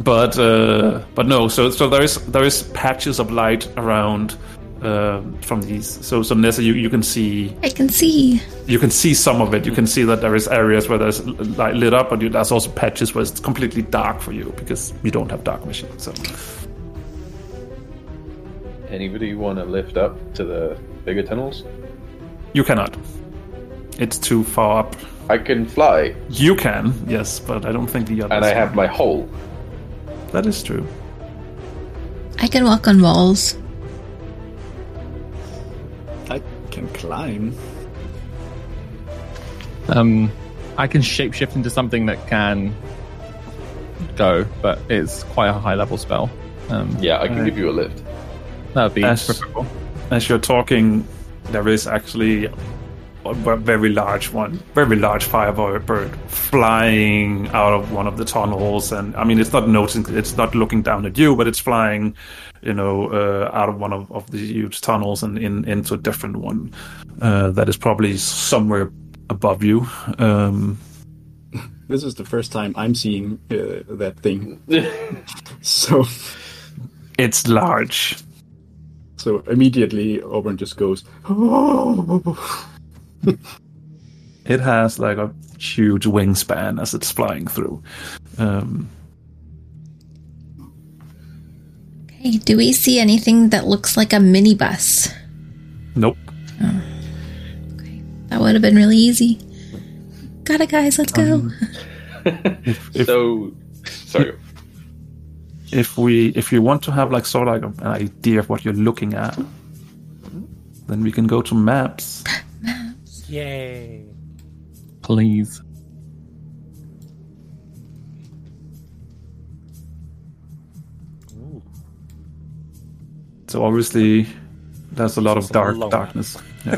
but uh, but no. So so there is there is patches of light around uh, from these. So so Neza, you, you can see I can see. you can see some of it. You can see that there is areas where there's light lit up, but you, there's also patches where it's completely dark for you because you don't have dark vision. So Anybody want to lift up to the bigger tunnels? you cannot. It's too far up. I can fly, You can, yes, but I don't think the others. and I have my hole. that is true. I can walk on walls. Can climb. Um, I can shapeshift into something that can go, but it's quite a high level spell. Um, Yeah, I can Alright. give you a lift. that would be As- preferable. As you're talking, there is actually a very large one, very large firebird flying out of one of the tunnels, and I mean, it's not noticing, it's not looking down at you, but it's flying, you know, uh, out of one of, of the huge tunnels and in into a different one uh, that is probably somewhere above you. Um, This is the first time I'm seeing uh, that thing. so, it's large. so immediately Auburn just goes, "Oh!" It has like a huge wingspan as it's flying through. Um, Okay, do we see anything that looks like a minibus? nope. Okay, That would have been really easy. Got it, guys. Let's go. If, So, sorry. if we if you want to have like sort of like an idea of what you're looking at then we can go to maps Yay! Please. so obviously there's a lot of dark long darkness yeah.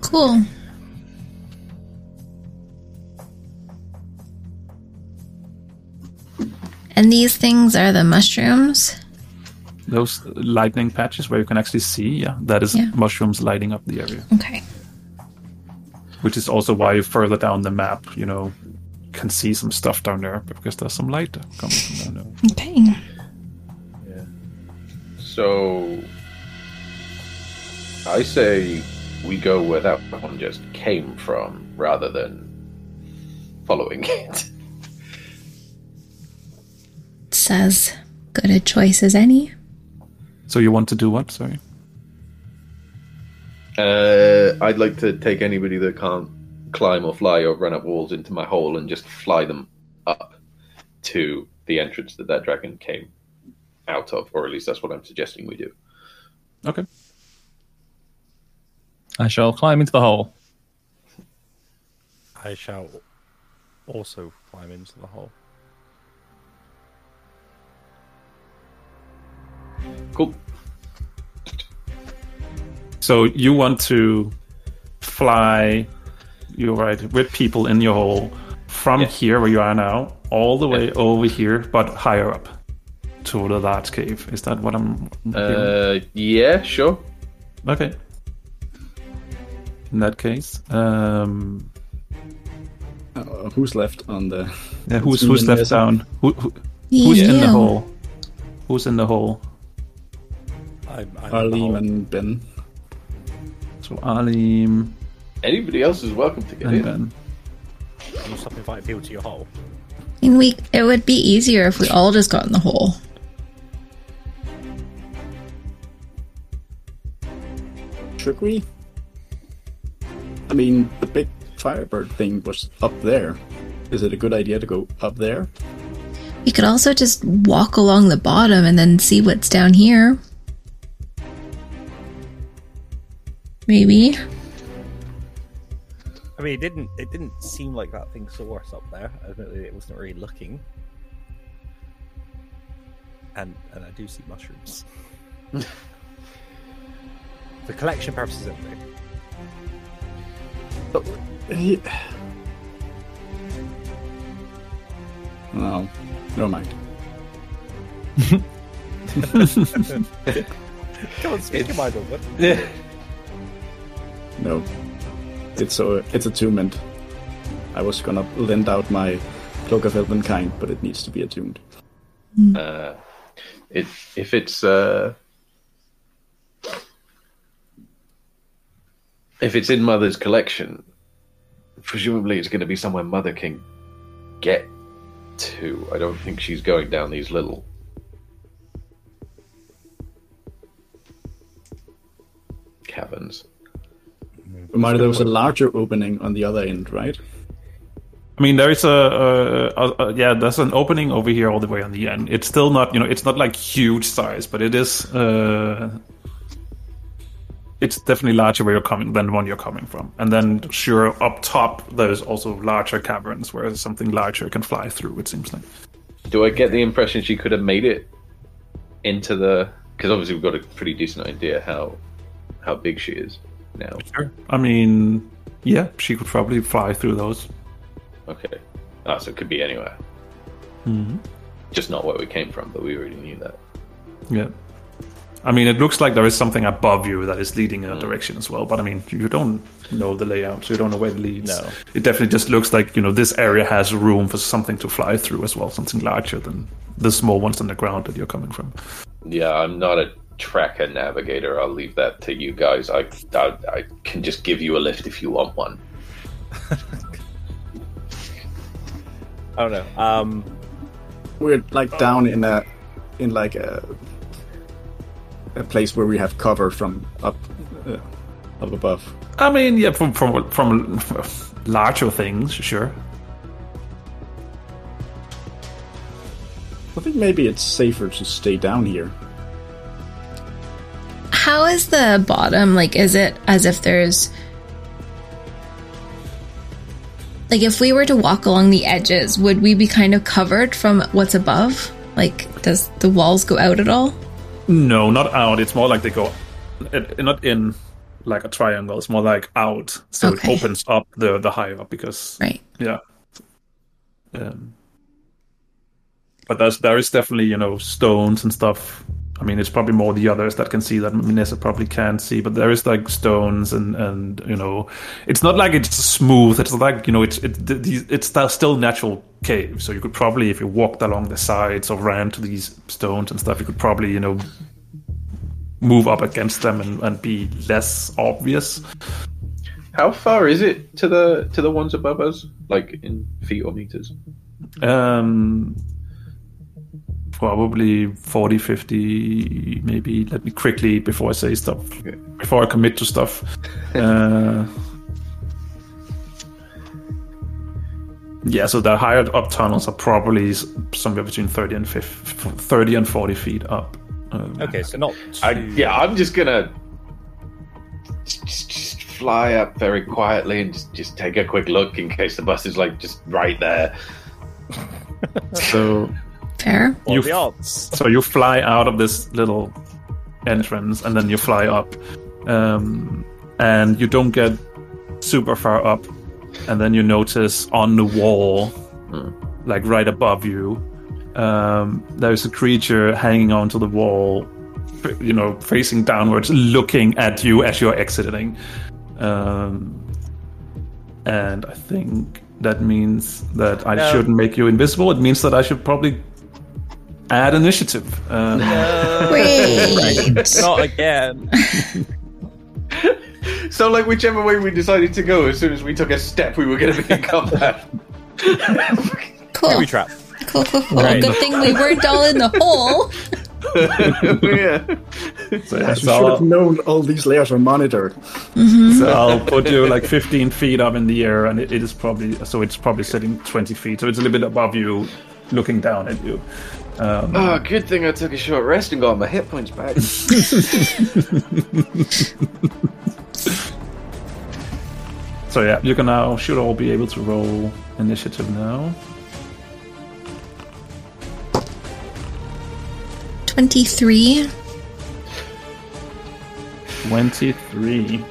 Cool. And these things are the mushrooms. Those lightning patches where you can actually see yeah that is Yeah. mushrooms lighting up the area Okay. which is also why further down the map you know can see some stuff down there because there's some light coming from down there Okay. Yeah. So, I say we go where that one just came from rather than following it. It's as good a choice as any. So you want to do what sorry Uh, I'd like to take anybody that can't climb or fly or run up walls into my hole and just fly them up to the entrance that that dragon came out of, or at least that's what I'm suggesting we do. okay I shall climb into the hole. I shall also climb into the hole. Cool. So you want to fly, you're right, with people in your hole from Yes. here where you are now, all the way over here, but higher up to the large cave. Is that what I'm? Uh, yeah, sure. Okay. In that case, um, Uh, who's left on the? yeah, who's who's left down? Who, who, who's in the hole? Who's in the hole? I'm, I'm Arlene and Ben. So Alim Anybody else is welcome to get and in. Ben. the hole. Can you stop inviting people to your hole? I mean, we it would be easier if we all just got in the hole. Should we? I mean, the big firebird thing was up there. Is it a good idea to go up there? We could also just walk along the bottom and then see what's down here. Maybe. I mean, it didn't. It didn't seem like that thing saw us up there. Admittedly, it wasn't really looking. And and I do see mushrooms. For collection purposes, only. Eh, No, never mind. Come on, speak your mind on it. No, it's a it's attunement. I was gonna lend out my cloak of elvenkind, but it needs to be attuned. Uh, it, if it's uh, if it's in Mother's collection, presumably it's going to be somewhere Mother can get to. I don't think she's going down these little. Caverns. Reminder, there was a larger opening on the other end, right? I mean, there is a, a, a, a yeah, there's an opening over here all the way on the end. It's still not, you know, it's not like huge size, but it is. Uh, it's definitely larger where you're coming than the one you're coming from. And then, sure, up top there's also larger caverns where something larger can fly through. It seems like. Do I get the impression she could have made it into the? Because obviously we've got a pretty decent idea how how big she is now. Sure. I mean, yeah, she could probably fly through those. Okay. Ah, so it could be anywhere. Mm-hmm. Just not where we came from, but we already knew that. Yeah. I mean, it looks like there is something above you that is leading in a direction as well. But I mean, you don't know the layout, so you don't know where it leads. No. It definitely just looks like you know this area has room for something to fly through as well, something larger than the small ones on the ground that you're coming from. Yeah, I'm not a tracker navigator. I'll leave that to you guys. I, I, I can just give you a lift if you want one. I don't know. Um, We're like down in a in like a a place where we have cover from up uh, up above. I mean, yeah, from from from larger things, sure. I think maybe it's safer to stay down here. How is the bottom? Like, is it as if there's. Like, if we were to walk along the edges, would we be kind of covered from what's above? Like, does the walls go out at all? No, not out. It's more like they go, not in like a triangle. It's more like out, so Okay. it opens up the the higher up because Right. yeah. Um, but there's there is definitely you know stones and stuff. I mean, it's probably more the others that can see that Minessa probably can't see. But there is like stones and and you know, it's not like it's smooth. It's like you know, it's it, it's still- still natural cave. So you could probably, if you walked along the sides or ran to these stones and stuff, you could probably you know move up against them and, and be less obvious. How far is it to the to the ones above us? Like in feet or meters? Um, probably 40, 50, maybe. Let me quickly, before I say stuff, before I commit to stuff. uh, yeah, so the higher up tunnels are probably somewhere between 30 and 50, 30 and 40 feet up. Um, okay, so not. I, yeah, I'm just gonna just, just fly up very quietly and just, just take a quick look in case the bus is like just right there. So Fair. You f- So you fly out of this little entrance and then you fly up. Um, and you don't get super far up. And then you notice on the wall, like right above you, um, there's a creature hanging onto the wall, you know, facing downwards, looking at you as you're exiting. Um, and I think that means that I No. shouldn't make you invisible. It means that I should probably add initiative. Um, Wait. Not again. So, like, whichever way we decided to go, as soon as we took a step, we were going to be in combat. Cool. Booby trap. Cool, cool, cool. Right. Good thing we weren't all in the hole. yeah. so, yeah, You so should I'll- have known all these layers are monitored. So I'll put you like 15 feet up in the air, and it, it is probably so it's probably sitting 20 feet, so it's a little bit above you, looking down at you. Um, Oh, good thing I took a short rest and got my hit points back. so yeah, you can now should all be able to roll initiative now. 23. 23.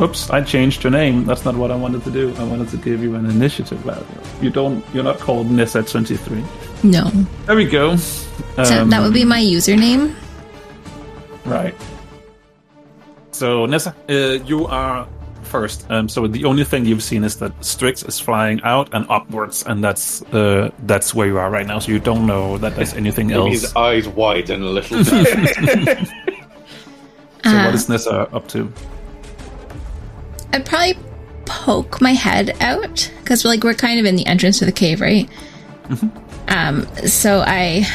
Oops, I changed your name. That's not what I wanted to do. I wanted to give you an initiative value. You don't. You're not called Neza 23. No. There we go. So Um, that would be my username. Right. So Neza, uh, you are first. Um, so the only thing you've seen is that Strix is flying out and upwards, and that's uh, that's where you are right now. So you don't know that there's anything else. his eyes wide and a little bit. So Uh, what is Neza up to? I'd probably poke my head out because like we're kind of in the entrance to the cave, right? Um, so I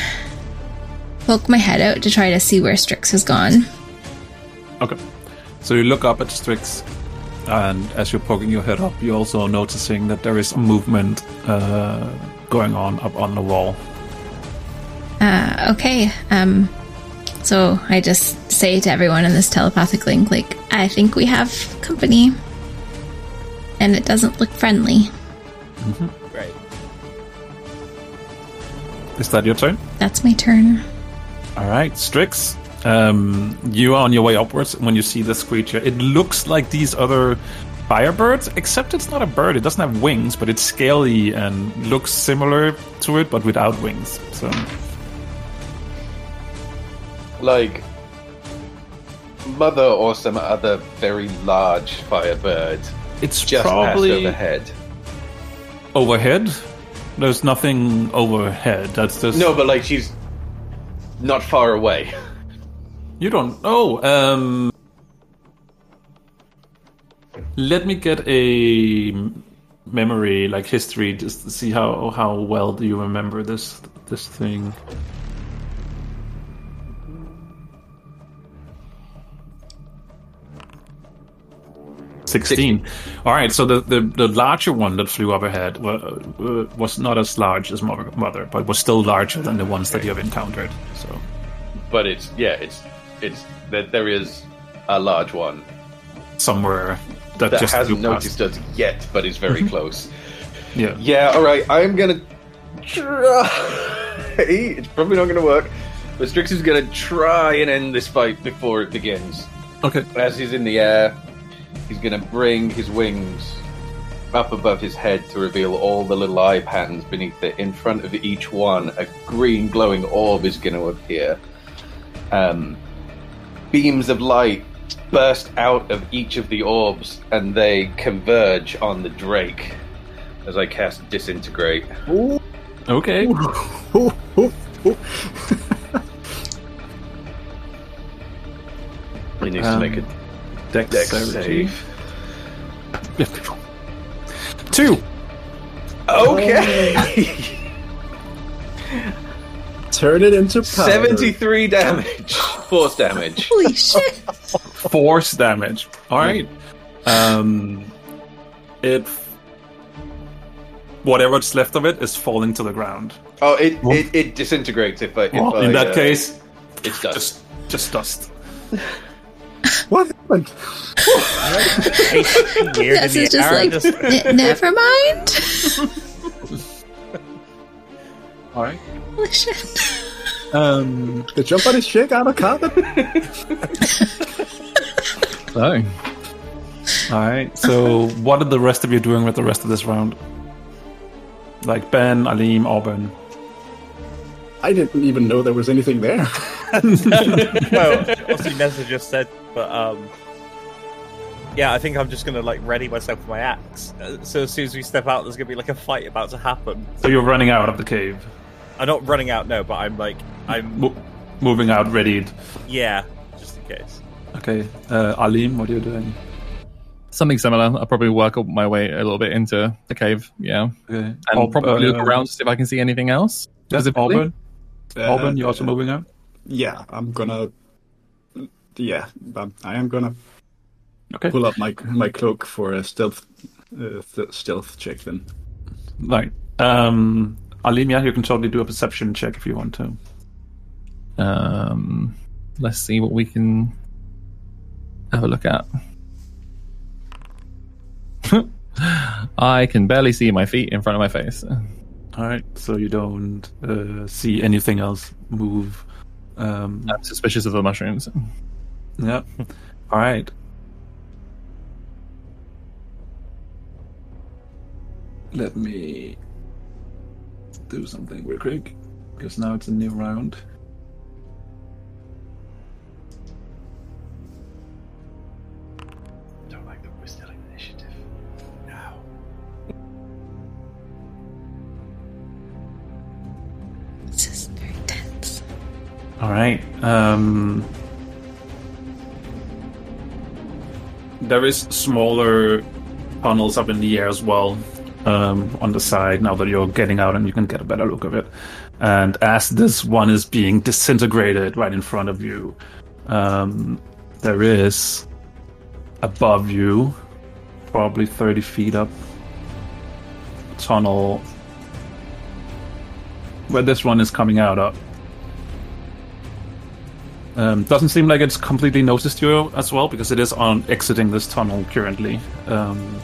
poke my head out to try to see where Strix has gone. Okay. So you look up at Strix, and as you're poking your head up, you're also noticing that there is movement uh, going on up on the wall. Uh, okay. Um, so I just say to everyone in this telepathic link, like, I think we have company. And it doesn't look friendly. Great. Is that your turn? That's my turn. All right, Strix. Um, you are on your way upwards when you see this creature. It looks like these other firebirds, except it's not a bird. It doesn't have wings, but it's scaly and looks similar to it, but without wings. So, Like mother or some other very large firebird it's just probably passed overhead. overhead. There's nothing overhead. That's just No, but like she's not far away. You don't know. Um, let me get a memory, like history, just to see how how well do you remember this this thing. Sixteen. All right. So the, the, the larger one that flew overhead uh, was not as large as mother, mother, but was still larger than the ones that you have encountered. So But it's yeah, it's it's that there is a large one somewhere that, that just hasn't noticed us yet, but is very close. Yeah. Yeah, all right. I'm gonna try. It's probably not gonna work, but Strix is gonna try and end this fight before it begins. Okay. As he's in the air, he's gonna bring his wings up above his head to reveal all the little eye patterns beneath it. In front of each one, a green glowing orb is gonna appear. Um, beams of light burst out of each of the orbs, and they converge on the Drake as I cast Disintegrate. Okay. He needs Um, to make a Dex, dex dexterity. save. Two. Okay! Turn it into powder. 73 damage. Force damage. Holy shit! Force damage. All right. Um, it. Whatever's left of it is falling to the ground. Oh, it, it, it disintegrates if I. If Well, I, in that uh, case, it's dust. just just dust. What happened? Weird This in is just like, just- "N- never mind. All right. Holy shit. Um. Did somebody shake out a carpet? So, All right. So, what are the rest of you doing with the rest of this round? Like Ben, Alim, Auburn. I didn't even know there was anything there. well, obviously Neza just said, but um, yeah, I think I'm just gonna like ready myself with my axe. Uh, So as soon as we step out, there's gonna be like a fight about to happen. So you're running out of the cave, I'm not running out, no, but I'm like, I'm Mo- moving out, readied. yeah, just in case. Okay. Uh, Alim, what are you doing? something similar. I'll probably work up my way a little bit into the cave. Yeah. Okay. And Aub- probably look uh, around to see if I can see anything else. Yeah, specifically. Auburn. Auburn, you're also moving out? Yeah, I'm gonna. Yeah, um, I am gonna Okay. pull up my my cloak for a stealth uh, th- stealth check. Then Right. Um, Alim, yeah, you can totally do a perception check if you want to. Um, let's see what we can have a look at. I can barely see my feet in front of my face. All right. So you don't uh, see anything else move. Um, I'm suspicious of the mushrooms. yeah. All right. Let me do something real quick because now it's a new round. All right. Um, there is smaller tunnels up in the air as well um, on the side. Now that you're getting out and you can get a better look of it, and as this one is being disintegrated right in front of you, um, there is above you probably 30 feet up tunnel where this one is coming out of. Um, doesn't seem like it's completely noticed you as well because it is on exiting this tunnel currently. Um,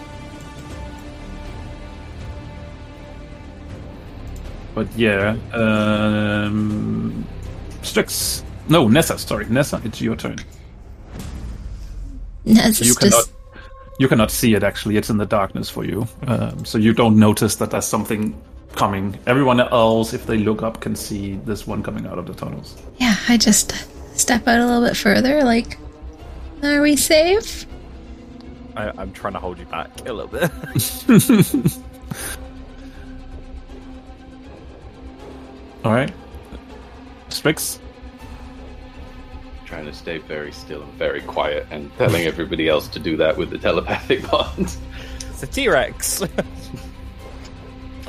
but yeah, um, Strix. No, Neza. Sorry, Neza. It's your turn. Ness You cannot. just You cannot see it actually. It's in the darkness for you, um, so you don't notice that there's something coming. Everyone else, if they look up, can see this one coming out of the tunnels. yeah. I just step out a little bit further. Like, are we safe? I, I'm trying to hold you back a little bit. All right, Strix. Trying to stay very still and very quiet, and telling everybody else to do that with the telepathic bond. it's a T Rex. All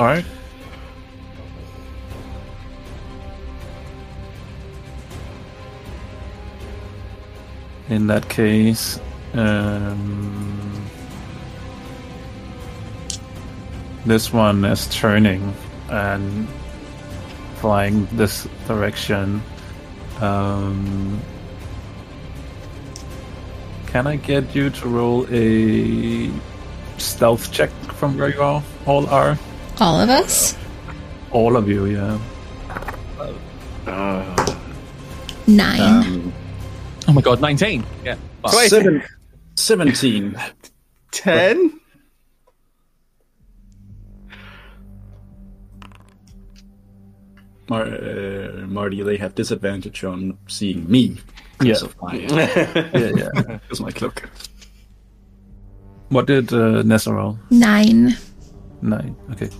right. In that case, um, this one is turning and flying this direction. Um, can I get you to roll a stealth check from where you all, all are? All of us. All of you, yeah. Nine. Um, Oh my god, 19. Yeah. fuck. seven, 17. 10? Mar- uh, Marty, they have disadvantage on seeing me because Yeah. of my, Yeah, yeah. because my cloak. What did uh, Neza roll? Nine. Nine. Okay.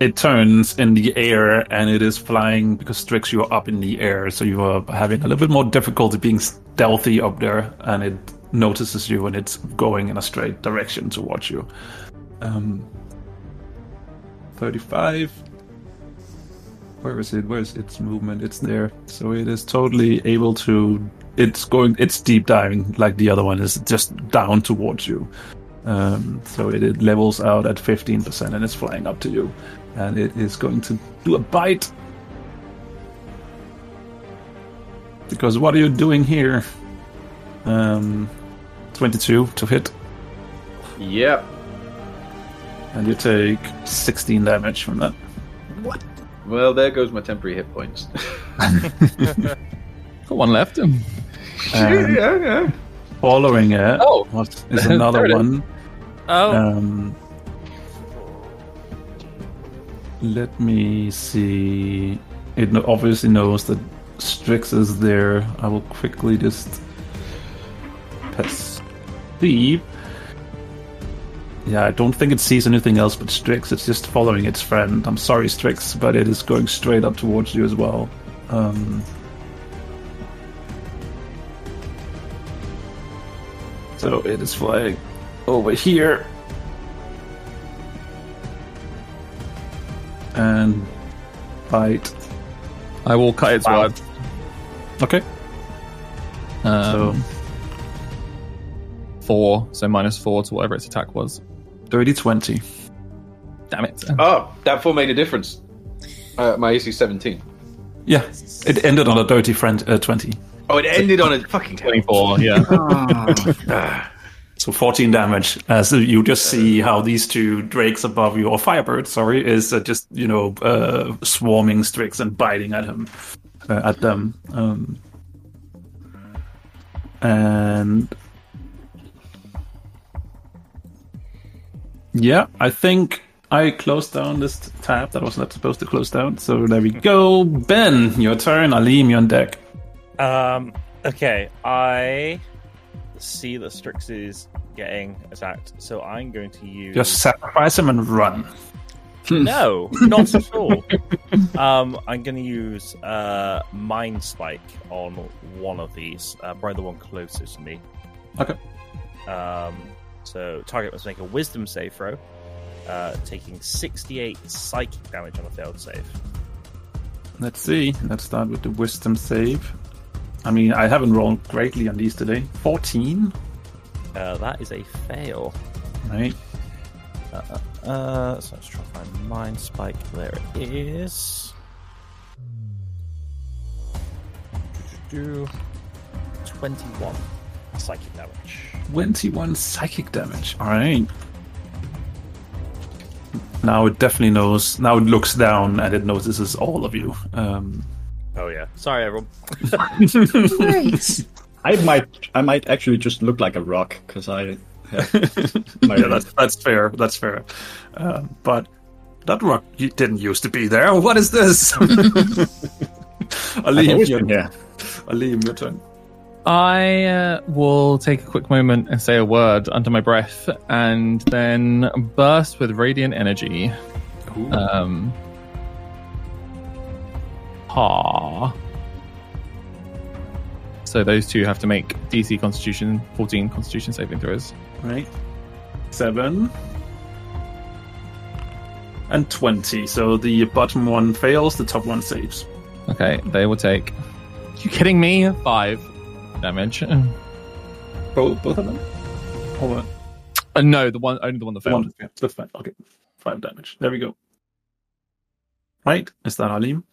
It turns in the air and it is flying because Strix, you're up in the air, so you are having a little bit more difficulty being stealthy up there, and it notices you and it's going in a straight direction towards you. Um, 35. Where is it? Where's its movement? It's there. So it is totally able to. It's going. It's deep diving like the other one is just down towards you. Um, so it, it levels out at 15% and it's flying up to you. And it is going to do a bite. Because what are you doing here? Um, 22 to hit. Yep. And you take 16 damage from that. Well, there goes my temporary hit points. Got one left. Um, yeah, yeah. following it Oh. what is another it is. one. oh, Um, let me see. It obviously knows that Strix is there. I will quickly just pass perceive. Yeah, I don't think it sees anything else but Strix. It's just following its friend. I'm sorry, Strix, but it is going straight up towards you as well. Um, so it is flying over here. And bite. I will cut its Wow. words. Okay. Um, So four, so minus four to whatever its attack was. dirty 20. Damn it. Oh, that four made a difference. Uh, my AC 17. Yeah, it ended on a dirty friend uh, 20. Oh, it ended on a fucking 24, yeah. So 14 damage. Uh, so you just see how these two drakes above you, or firebirds, sorry, is uh, just, you know, uh, swarming Strix and biting at him, uh, at them. Um, and yeah, I think I closed down this tab that was not supposed to close down. So there we go. Ben, your turn. Alim, you're on deck. Um. Okay. I see that Strix is getting attacked, so I'm going to use. Just sacrifice him and run. No, not at all. um, I'm going to use uh, Mind Spike on one of these, uh, probably the one closest to me. Okay. Um, so target must make a Wisdom save throw, uh, taking 68 psychic damage on a failed save. Let's see. Let's start with the wisdom save. I mean, I haven't rolled greatly on these today. 14. Uh, that is a fail. Right. Uh, so let's try to find Mind Spike. There it is. Do 21 psychic damage. 21 psychic damage. All right. Now it definitely knows. Now it looks down and it notices all of you. Um, Oh yeah. Sorry, everyone. Nice. I might, I might actually just look like a rock because I. Have my yeah, that's that's fair. That's fair. Uh, but that rock didn't used to be there. What is this? I've Alim, your, been here. Alim, your turn. I uh, will take a quick moment and say a word under my breath, and then burst with radiant energy. Um. Ha. So those two have to make DC Constitution 14 Constitution saving throws. Right. Seven. And 20. So the bottom one fails, the top one saves. Okay, they will take. You kidding me? Five damage. Uh, Both, both of them? Or no, the one only the one that failed. one? Yeah, that's fine. Okay. Five damage. There we go. Right. Is that Alim?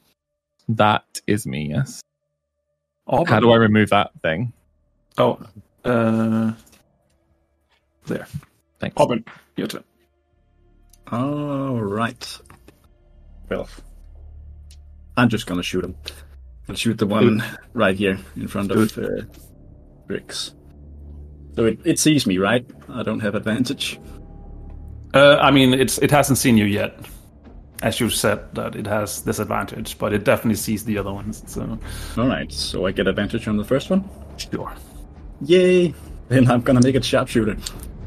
That is me. Yes. Oh, How do I remove that thing? Oh. Uh, there. Thanks. Auburn, your turn. All right. Well, I'm just gonna shoot him. I'll shoot the one right here in front of uh, Strix. So it, it sees me, right? I don't have advantage. Uh, I mean, it's it hasn't seen you yet. As you said, that it has disadvantage, but it definitely sees the other ones. So, All right, so I get advantage on the first one. sure. Yay! Then I'm gonna make it sharpshooter.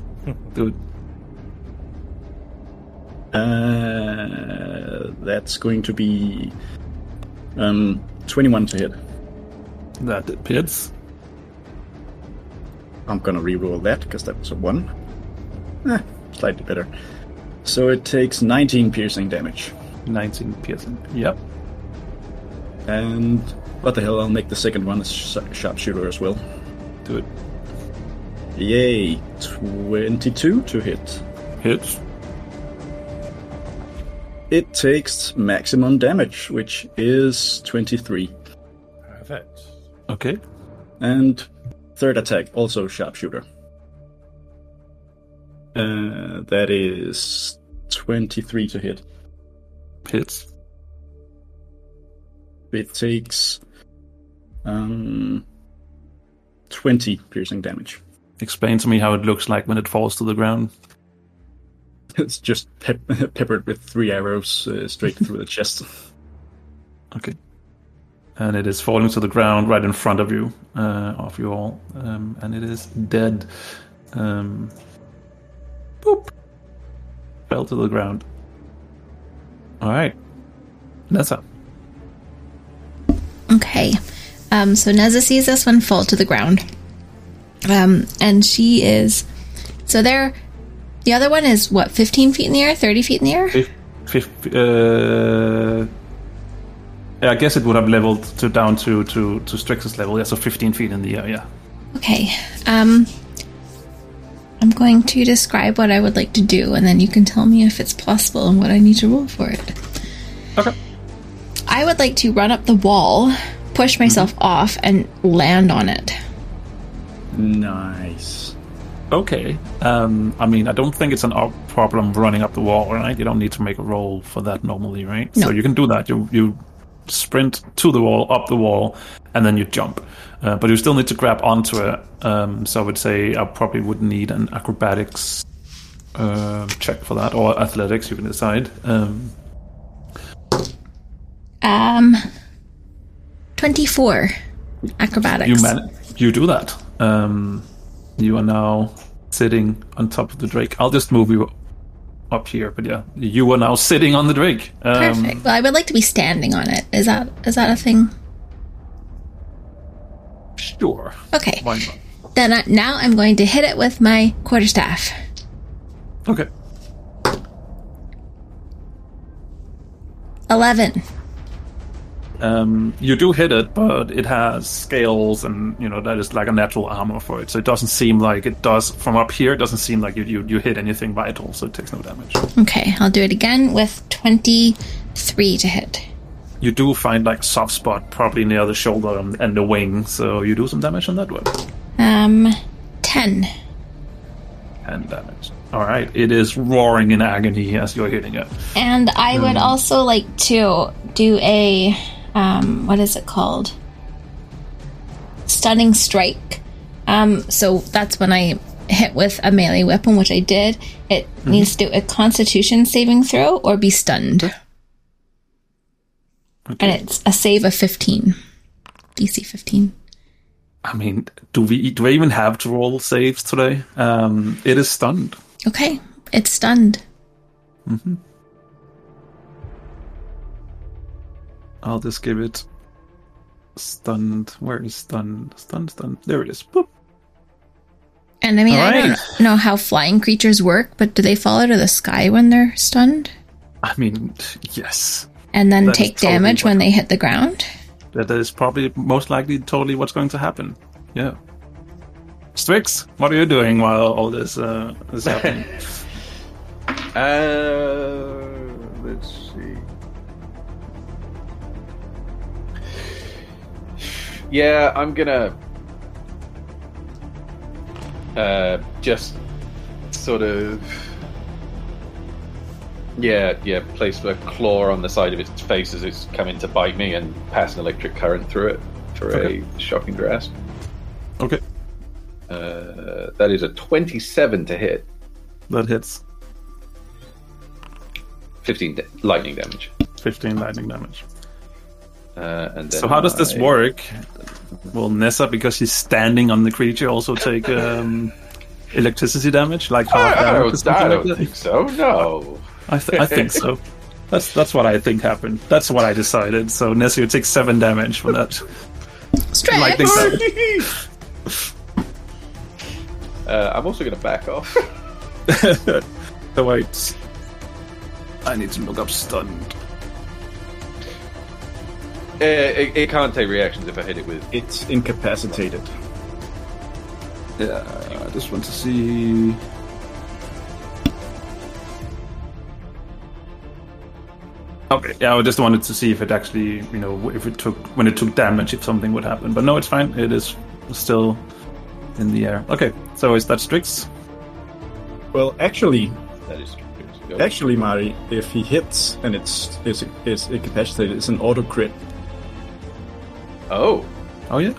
Dude, Uh, that's going to be um 21 to hit. that hits. I'm gonna reroll that because that was a one. Eh, slightly better. So it takes 19 piercing damage. 19 piercing. Yep. And what the hell? I'll make the second one a sh- sharpshooter as well. Do it. Yay! 22 to hit. Hits. It takes maximum damage, which is 23. Perfect. Okay. And third attack, also sharpshooter. Uh, that is 23 to hit. Hits. It takes um, 20 piercing damage. Explain to me how it looks like when it falls to the ground. It's just pep- peppered with three arrows uh, straight through the chest. Okay. And it is falling to the ground right in front of you, uh, of you all, um, and it is dead. Um, boop. Fell to the ground. All right. Neza. Okay. Um, so Neza sees this one fall to the ground. Um, and she is. So there. The other one is what, 15 feet in the air? 30 feet in the air? Fif- fif- uh, yeah, I guess it would have leveled to down to to to Strix's level. Yeah, so 15 feet in the air. Yeah. Okay. Um, I'm going to describe what I would like to do, and then you can tell me if it's possible and what I need to roll for it. Okay. I would like to run up the wall, push myself off, and land on it. Nice. Okay. Um, I mean, I don't think it's an op- problem running up the wall, right? You don't need to make a roll for that normally, right? No. So you can do that. You you sprint to the wall, up the wall, and then you jump. Uh, but you still need to grab onto it. Um, so I would say I probably would need an acrobatics uh, check for that, or athletics. You can decide. Um, Um, 24 acrobatics. you man, you do that. Um, you are now sitting on top of the drake. I'll just move you up here, but yeah, you are now sitting on the drake. Um, Perfect. Well, I would like to be standing on it. Is that is that a thing? Sure. Okay. Why not? Then I, now I'm going to hit it with my quarterstaff. Okay. 11. Um, you do hit it, but it has scales, and you know that is like a natural armor for it. So it doesn't seem like it does from up here. It doesn't seem like you you, you hit anything vital, so it takes no damage. Okay, I'll do it again with 23 to hit. You do find like soft spot probably near the shoulder and, and the wing, so you do some damage on that one. Um, 10. And damage. All right, it is roaring in agony as you're hitting it. And I would also like to do a, um, what is it called? Stunning strike. Um, so that's when I hit with a melee weapon, which I did. It needs to do a constitution saving throw or be stunned. And it's a save of 15. DC 15. I mean, do we do I even have to roll saves today? Um, it is stunned. Okay, it's stunned. Mhm. I'll just give it stunned. Where is stunned? Stunned, stunned. There it is. Boop. And I mean, I don't know how flying creatures work, but do they fall out of the sky when they're stunned? I mean, yes. And then That is take totally damage when they hit the ground? That is probably most likely totally what's going to happen. Yeah. Strix, what are you doing while all this uh, is happening? Uh, let's see. Yeah, I'm gonna uh, just sort of yeah, yeah, place a claw on the side of its face as it's coming to bite me, and pass an electric current through it for Okay. a shocking grasp. okay, Uh, that is a 27 to hit, that hits 15 da- lightning damage. 15 lightning damage. Uh, and then So how does this I- work? Will Neza, because she's standing on the creature, also take um, electricity damage, like half I damage don't, I don't think so. No. I, th- I think so. That's that's what I think happened. That's what I decided. So Neza, you take seven damage from that Strix! lightning. Uh, I'm also going to back off. So wait, I need to look up stunned. Uh, it, it can't take reactions if I hit it with. It's incapacitated. Yeah, I just want to see. Okay, yeah, I just wanted to see if it actually, you know, if it took when it took damage, if something would happen. But no, it's fine. It is still in the air. Okay, so is that Strix? Well, actually, That is true. Go. actually, Mari, if he hits and it's is is incapacitated, it's an auto crit. Oh, Oh yeah.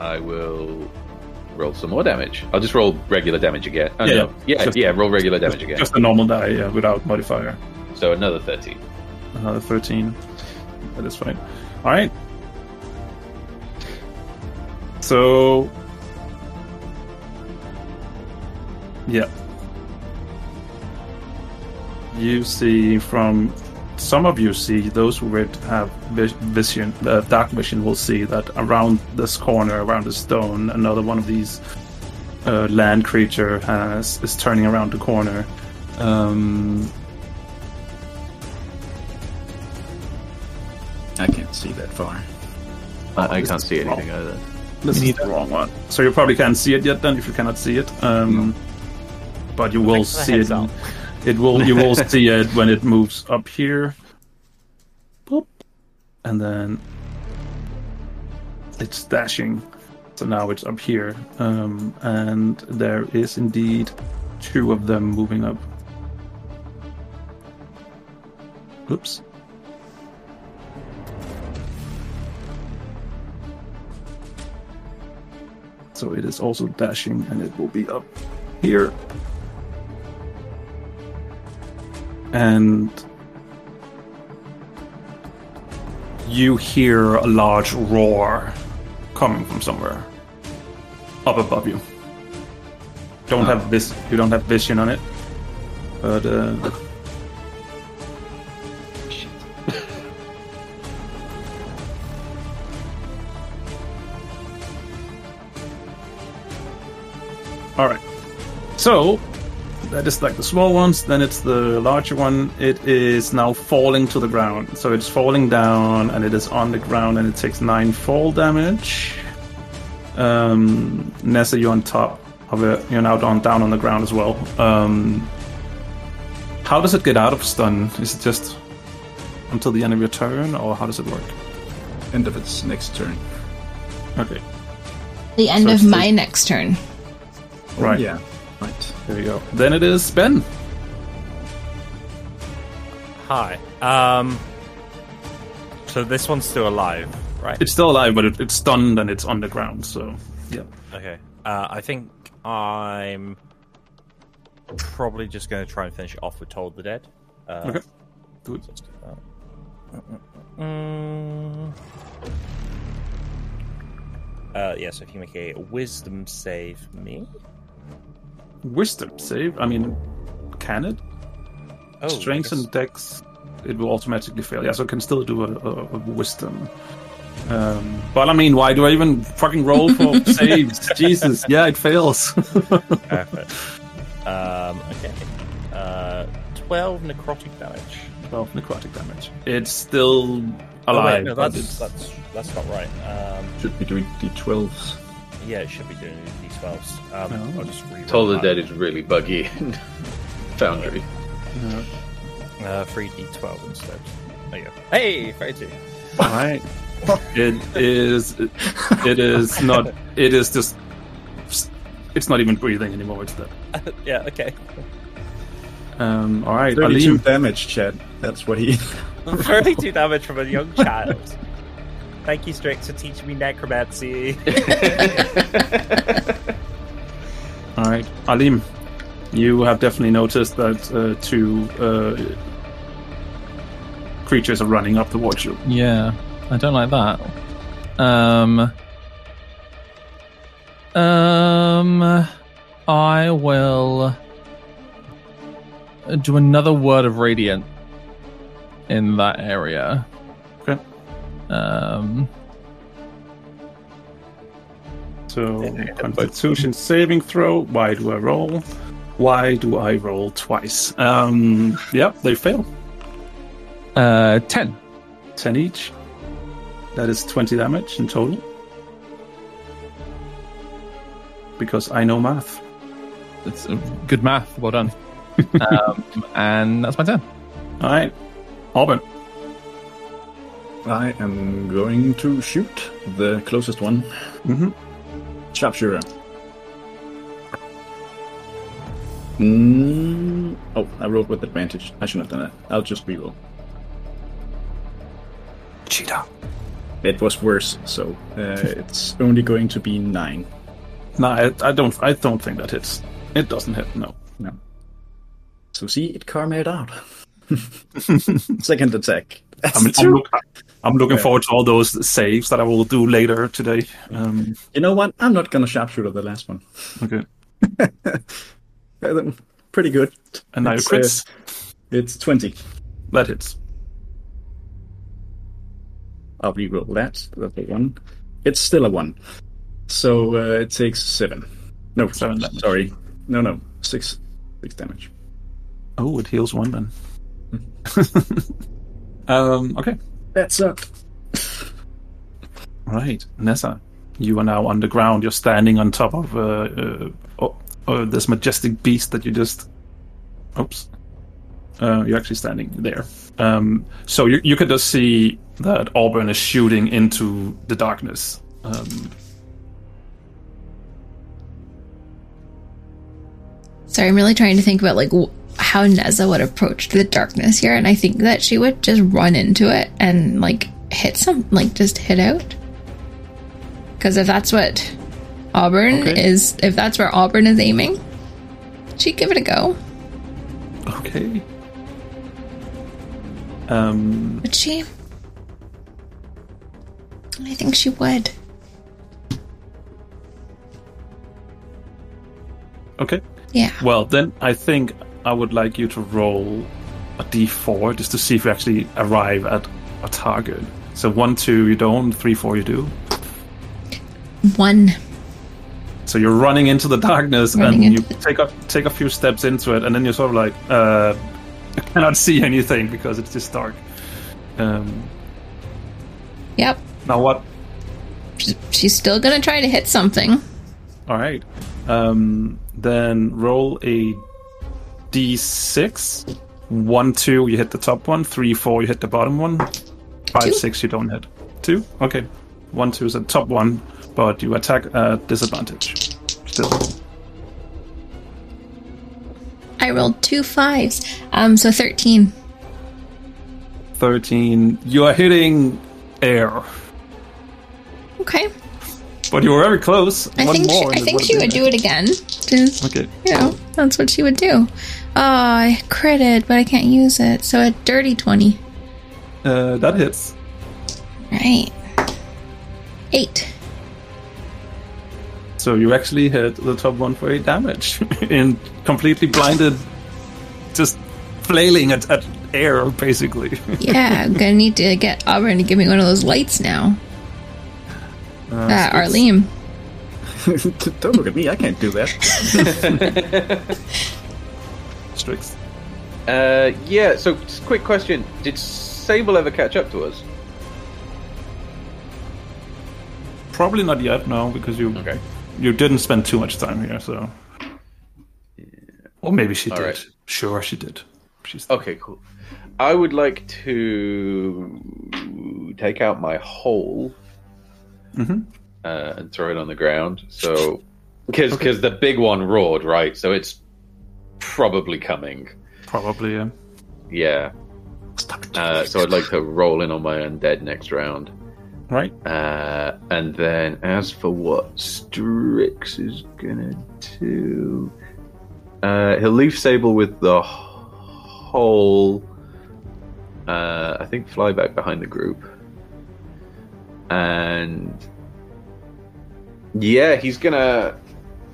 I will roll some more damage. I'll just roll regular damage again. Oh, Yeah, no. yeah. yeah, Just- yeah. Roll regular damage again. Just a normal die, yeah, without modifier. So another 13. Another 13. That is fine. Alright. So. Yeah. You see from. Some of you see, those who have vision, uh, dark vision, will see that around this corner, around the stone, another one of these uh, land creature has is turning around the corner. Um, I can't see that far. I, I can't see anything either. This is the wrong one. So you probably can't see it yet. Then, if you cannot see it, um, but you will Thanks for the see it. up. It will. You will see it when it moves up here. Boop. And then it's dashing. So now it's up here, um, and there is indeed two of them moving up. Oops. So it is also dashing and it will be up here. And you hear a large roar coming from somewhere up above you. Don't have this you don't have vision on it. But uh So that is like the small ones. Then it's the larger one. It is now falling to the ground. So it's falling down and it is on the ground and it takes nine fall damage. Um, Neza, you're on top of it. You're now down, down on the ground as well. Um, how does it get out of stun? Is it just until the end of your turn, or how does it work? End of its next turn. Okay, The end So of it's my next turn. right. Yeah. Right. There we go. Then it is Ben. Hi. Um. So this one's still alive, right? It's still alive, but it, it's stunned and it's on the ground. So, yeah. Okay. Uh, I think I'm probably just going to try and finish it off with Toll the Dead. Uh, Okay. Good. Let's do that. Mm. Uh, yeah, so if you make a wisdom save me. Wisdom save. I mean, can it? Oh, Strength and Dex, it will automatically fail. Yeah, so it can still do a, a, a Wisdom. Um, but I mean, why do I even fucking roll for saves? Jesus, yeah, it fails. Perfect. Um, okay. Uh, 12 necrotic damage. 12 necrotic damage. It's still alive. Oh, wait, no, that's, that's, that's not right. Um, Should be doing d12s. yeah, it should be doing these 12s. Um, Oh. I'll just re Toll the Dead is really buggy in Foundry. Uh, 3d12 instead. There you go. Hey, 32. Right. it is. It is not. It is just. It's not even breathing anymore. It's dead. yeah, okay. Um. All right. 32 Alim. damage, Chad. That's what he. 32 damage from a young child. Thank you, Strix, for teaching me necromancy. All right, Alim. You have definitely noticed that uh, two uh, creatures are running up towards you. Yeah, I don't like that. Um, um, I will do another word of radiance in that area. Okay. Um, So, Constitution saving throw. Why do I roll? Why do I roll twice? Um. Yep, they fail. uh, ten. 10 each. That is 20 damage in total. Because I know math. It's uh, good math. Well done. um, and that's my turn. Alright. Auburn. I am going to shoot the closest one. Mhm. Sharpshooter. Mm, oh, I rolled with advantage. I shouldn't have done that. I'll just reroll. Cheetah. It was worse, so uh, it's only going to be nine. No, I, I don't. I don't think that hits. It doesn't hit. No. No. So see, it karma out. Second attack. That's I'm, I'm, look, I'm looking forward to all those saves that I will do later today. Um, You know what? I'm not gonna sharpshooter the last one. okay. Pretty good. And now It's, uh. It's twenty. that hits. I'll reroll that. That's a one. It's still a one. So uh, it takes seven. No, Seven damage. Sorry. No, no. Six. Six damage. Oh, it heals one then. um, okay. That's up. Right, Neza, you are now on the ground. You're standing on top of uh, uh, oh, uh, this majestic beast that you just. Oops. Uh, you're actually standing there. Um, so you, you can just see that Auburn is shooting into the darkness. Um, Sorry, I'm really trying to think about like w- how Neza would approach the darkness here, and I think that she would just run into it and like hit some, like just hit out. Because if that's what Auburn Okay. is, if that's where Auburn is aiming, she'd give it a go. okay. Um, Would she? I think she would. okay. Yeah. Well, then I think I would like you to roll a d4 just to see if you actually arrive at a target. So one, two, you don't. Three, four, you do. One. So you're running into the darkness, Running and you the- take a take a few steps into it, and then you're sort of like, uh, I cannot see anything because it's just dark. Um, Yep. now what? She's, she's still gonna try to hit something. All right. Um, then roll a d6. One, two, you hit the top one. Three, four, you hit the bottom one. Five, Two. six, you don't hit. Two? Okay. One, two is the top one, but you attack at disadvantage. Still. I rolled two fives. Um, so 13. 13. You are hitting air, Okay. but you were very close. I One think she. I think she would do it again. Just, Okay. you know, that's what she would do. Oh, I critted, but I can't use it. So a dirty 20. Uh, that hits. Right. Eight. So you actually hit the top one for eight damage in completely blinded, just flailing at, at air, basically. Yeah, I'm gonna need to get Auburn to give me one of those lights now. Uh, Arlene. Don't look at me. I can't do that. Strix. Uh, yeah. So, just quick question: Did Sable ever catch up to us? Probably not yet, no, because you Okay. you didn't spend too much time here, so. Or maybe she All did. right. Sure, she did. She's Okay, cool. I would like to take out my hole Mhm. uh, and throw it on the ground. So, because because the big one roared, right? So it's probably coming. probably yeah. Yeah. Uh, so I'd like to roll in on my undead next round. Right. Uh, and then as for what Strix is gonna do, uh, he'll leave Sable with the whole. Uh, I think fly back behind the group, and yeah, he's gonna.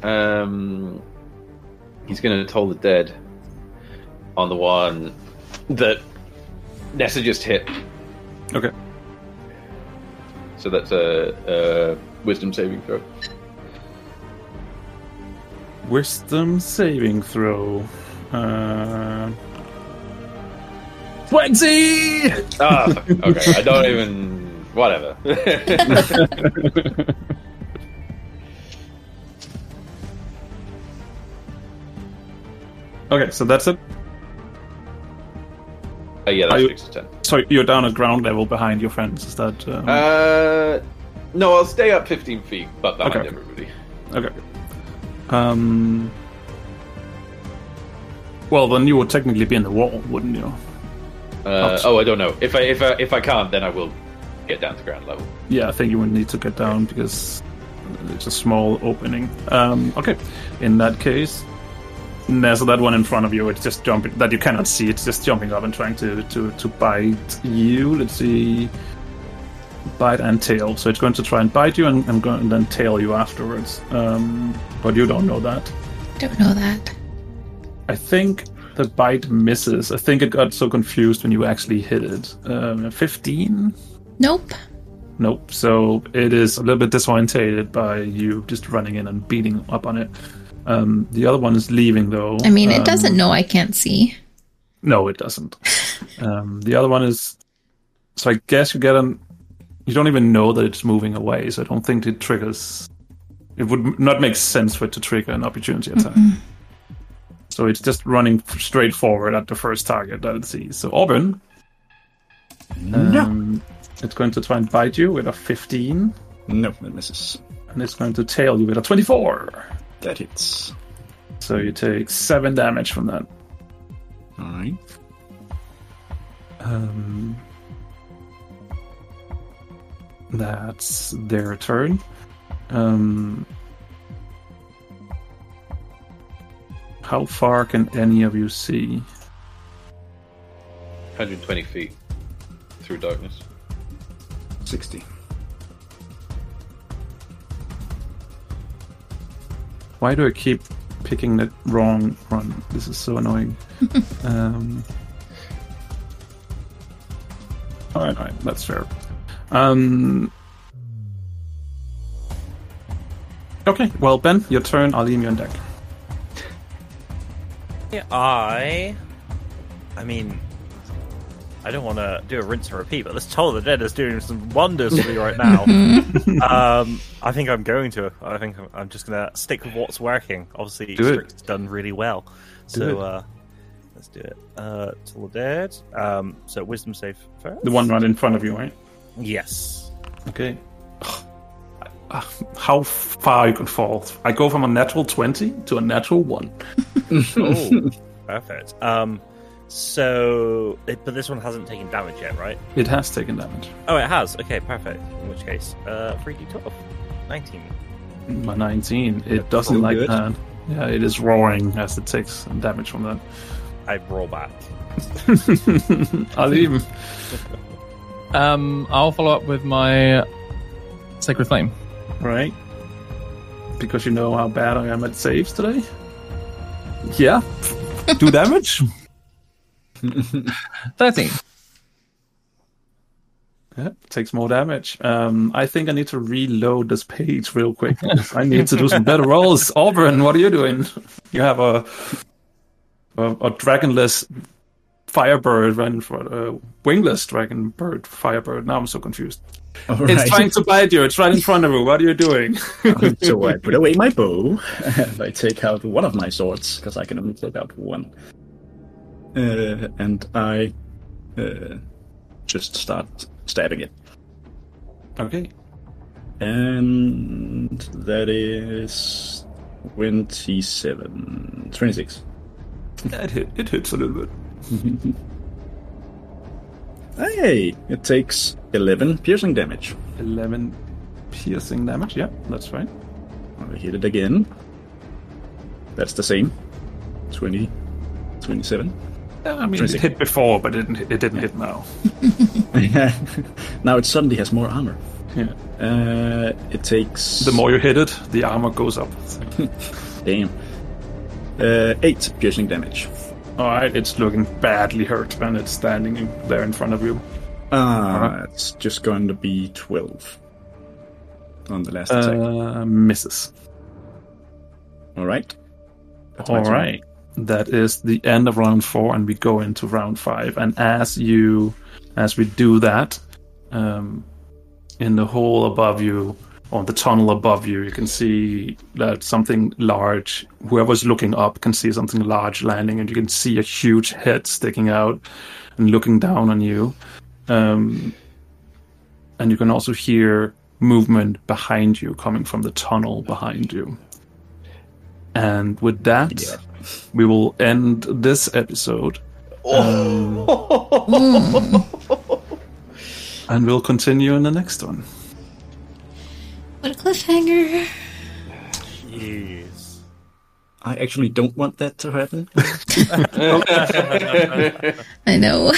Um, he's gonna toll the dead on the one that Neza just hit. Okay. So that's a, a wisdom saving throw. Wisdom saving throw. Uh, Twenty. Ah, fuck. okay. I don't even. Whatever. okay, so that's it. Uh, yeah, that's you- six to ten. So you're down at ground level behind your friends. Is that? Um, Uh, no, I'll stay up fifteen feet, but behind Okay. everybody. Okay. Um. Well, then you would technically be in the wall, wouldn't you? Uh, oh, I don't know. If I if I if I can't, then I will get down to ground level. Yeah, I think you would need to get down because it's a small opening. Um, okay, in that case, so that one in front of you, it's just jumping. That you cannot see. It's just jumping up and trying to to to bite you. Let's see, bite and tail. So it's going to try and bite you and, and, go, and then tail you afterwards. Um, but you don't know that. Don't know that. I think the bite misses. I think it got so confused when you actually hit it. Um, Fifteen. Nope. Nope. So it is a little bit disorientated by you just running in and beating up on it. Um, the other one is leaving though. I mean, it Um, doesn't know I can't see. No, it doesn't. um, the other one is. So I guess you get an. You don't even know that it's moving away, so I don't think it triggers. It would not make sense for it to trigger an opportunity attack. So it's just running straight forward at the first target that it sees. So Auburn. Um, It's going to try and bite you with a 15. No, it misses. and it's going to tail you with a 24. That hits. So you take 7 damage from that. Alright. Um, that's their turn. Um, how far can any of you see? 120 feet through darkness. 60. Why do I keep picking the wrong run? This is so annoying. um, all right, all right, that's fair. Um, Okay, well, Ben, your turn. I'll leave you on deck. Yeah, I. I mean, I don't want to do a rinse and repeat, but this Toll of the Dead is doing some wonders for me right now. um, I think I'm going to. I think I'm- I'm just going to stick with what's working. Obviously, Do it. Done really well. Do so. Uh, let's do it. Uh, Toll of the Dead. Um, so wisdom save first. The one right in front of you, right? Yes. Okay. Uh, How far you can fall? I go from a natural 20 to a natural 1. Oh, perfect. Um, so, it, but this one hasn't taken damage yet, right? It has taken damage. Oh, it has. Okay, perfect. In which case, uh, 3d12. 19. My 19. It doesn't Oh, like good. that. Yeah, it is roaring as it takes damage from that. I roll back. I'll even. Um, I'll follow up with my Sacred Flame. Right? Because you know how bad I am at saves today? Yeah. Do damage? 13. Yeah, takes more damage. Um, I think I need to reload this page real quick. I need to do some better rolls. Auburn, what are you doing? You have a a, a dragonless firebird run for a wingless dragon bird firebird. Now I'm so confused. All It's right. trying to bite you. It's right in front of you. What are you doing? so I put away my bow and I take out one of my swords because I can only take out one. Uh, and I uh, just start stabbing it. Okay. And that is 27. 26. It, hit, it hits a little bit. Hey, it takes 11 piercing damage. 11 piercing damage. Yeah, that's fine. I hit it again. That's the same. 20, 27. Yeah, I mean, it hit before, but it didn't, it didn't hit now. yeah. now it suddenly has more armor. Yeah. Uh, it takes. The more you hit it, the armor goes up. Damn. Uh, 8 piercing damage. All right, it's looking badly hurt when it's standing in- there in front of you. Ah, it's just going to be 12 on the last attack. Uh, misses. Alright. That's that is the end of round four, and we go into round five. And as you, as we do that, um, in the hole above you, or the tunnel above you, you can see that something large. Whoever's looking up can see something large landing, and you can see a huge head sticking out and looking down on you. Um, and you can also hear movement behind you coming from the tunnel behind you. And with that, Yeah. We will end this episode. Um, and we'll continue in the next one. What a cliffhanger. Jeez. I actually don't want that to happen. I know.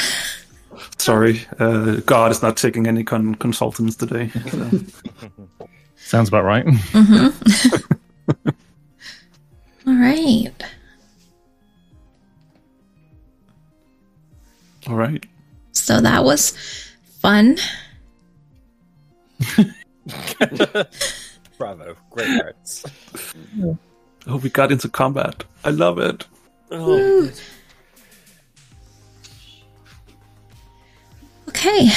Sorry, uh, God is not taking any con- consultants today. so. Sounds about right. All right. All right. So that was fun. Bravo. Great words. Oh, we got into combat. I love it. Oh, Okay.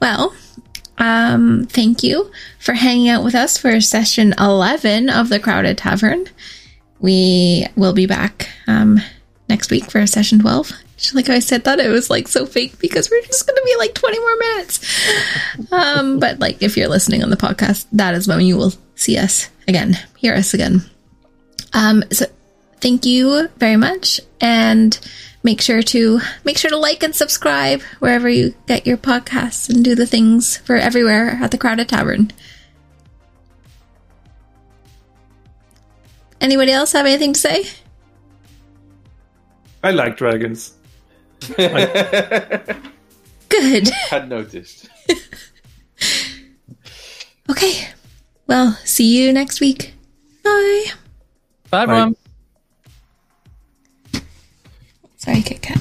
Well, um, thank you for hanging out with us for session 11 of the Crowded Tavern. We will be back um, next week for session 12. Like I said, thought it was like so fake because we're just going to be like 20 more minutes. Um, but like if you're listening on the podcast, that is when you will see us again, hear us again. Um, so thank you very much and make sure to make sure to like and subscribe wherever you get your podcasts and do the things for everywhere at the crowded tavern anybody else have anything to say I like dragons. good. Had noticed. okay. Well see you next week. Bye. Bye, everyone. sorry kit kat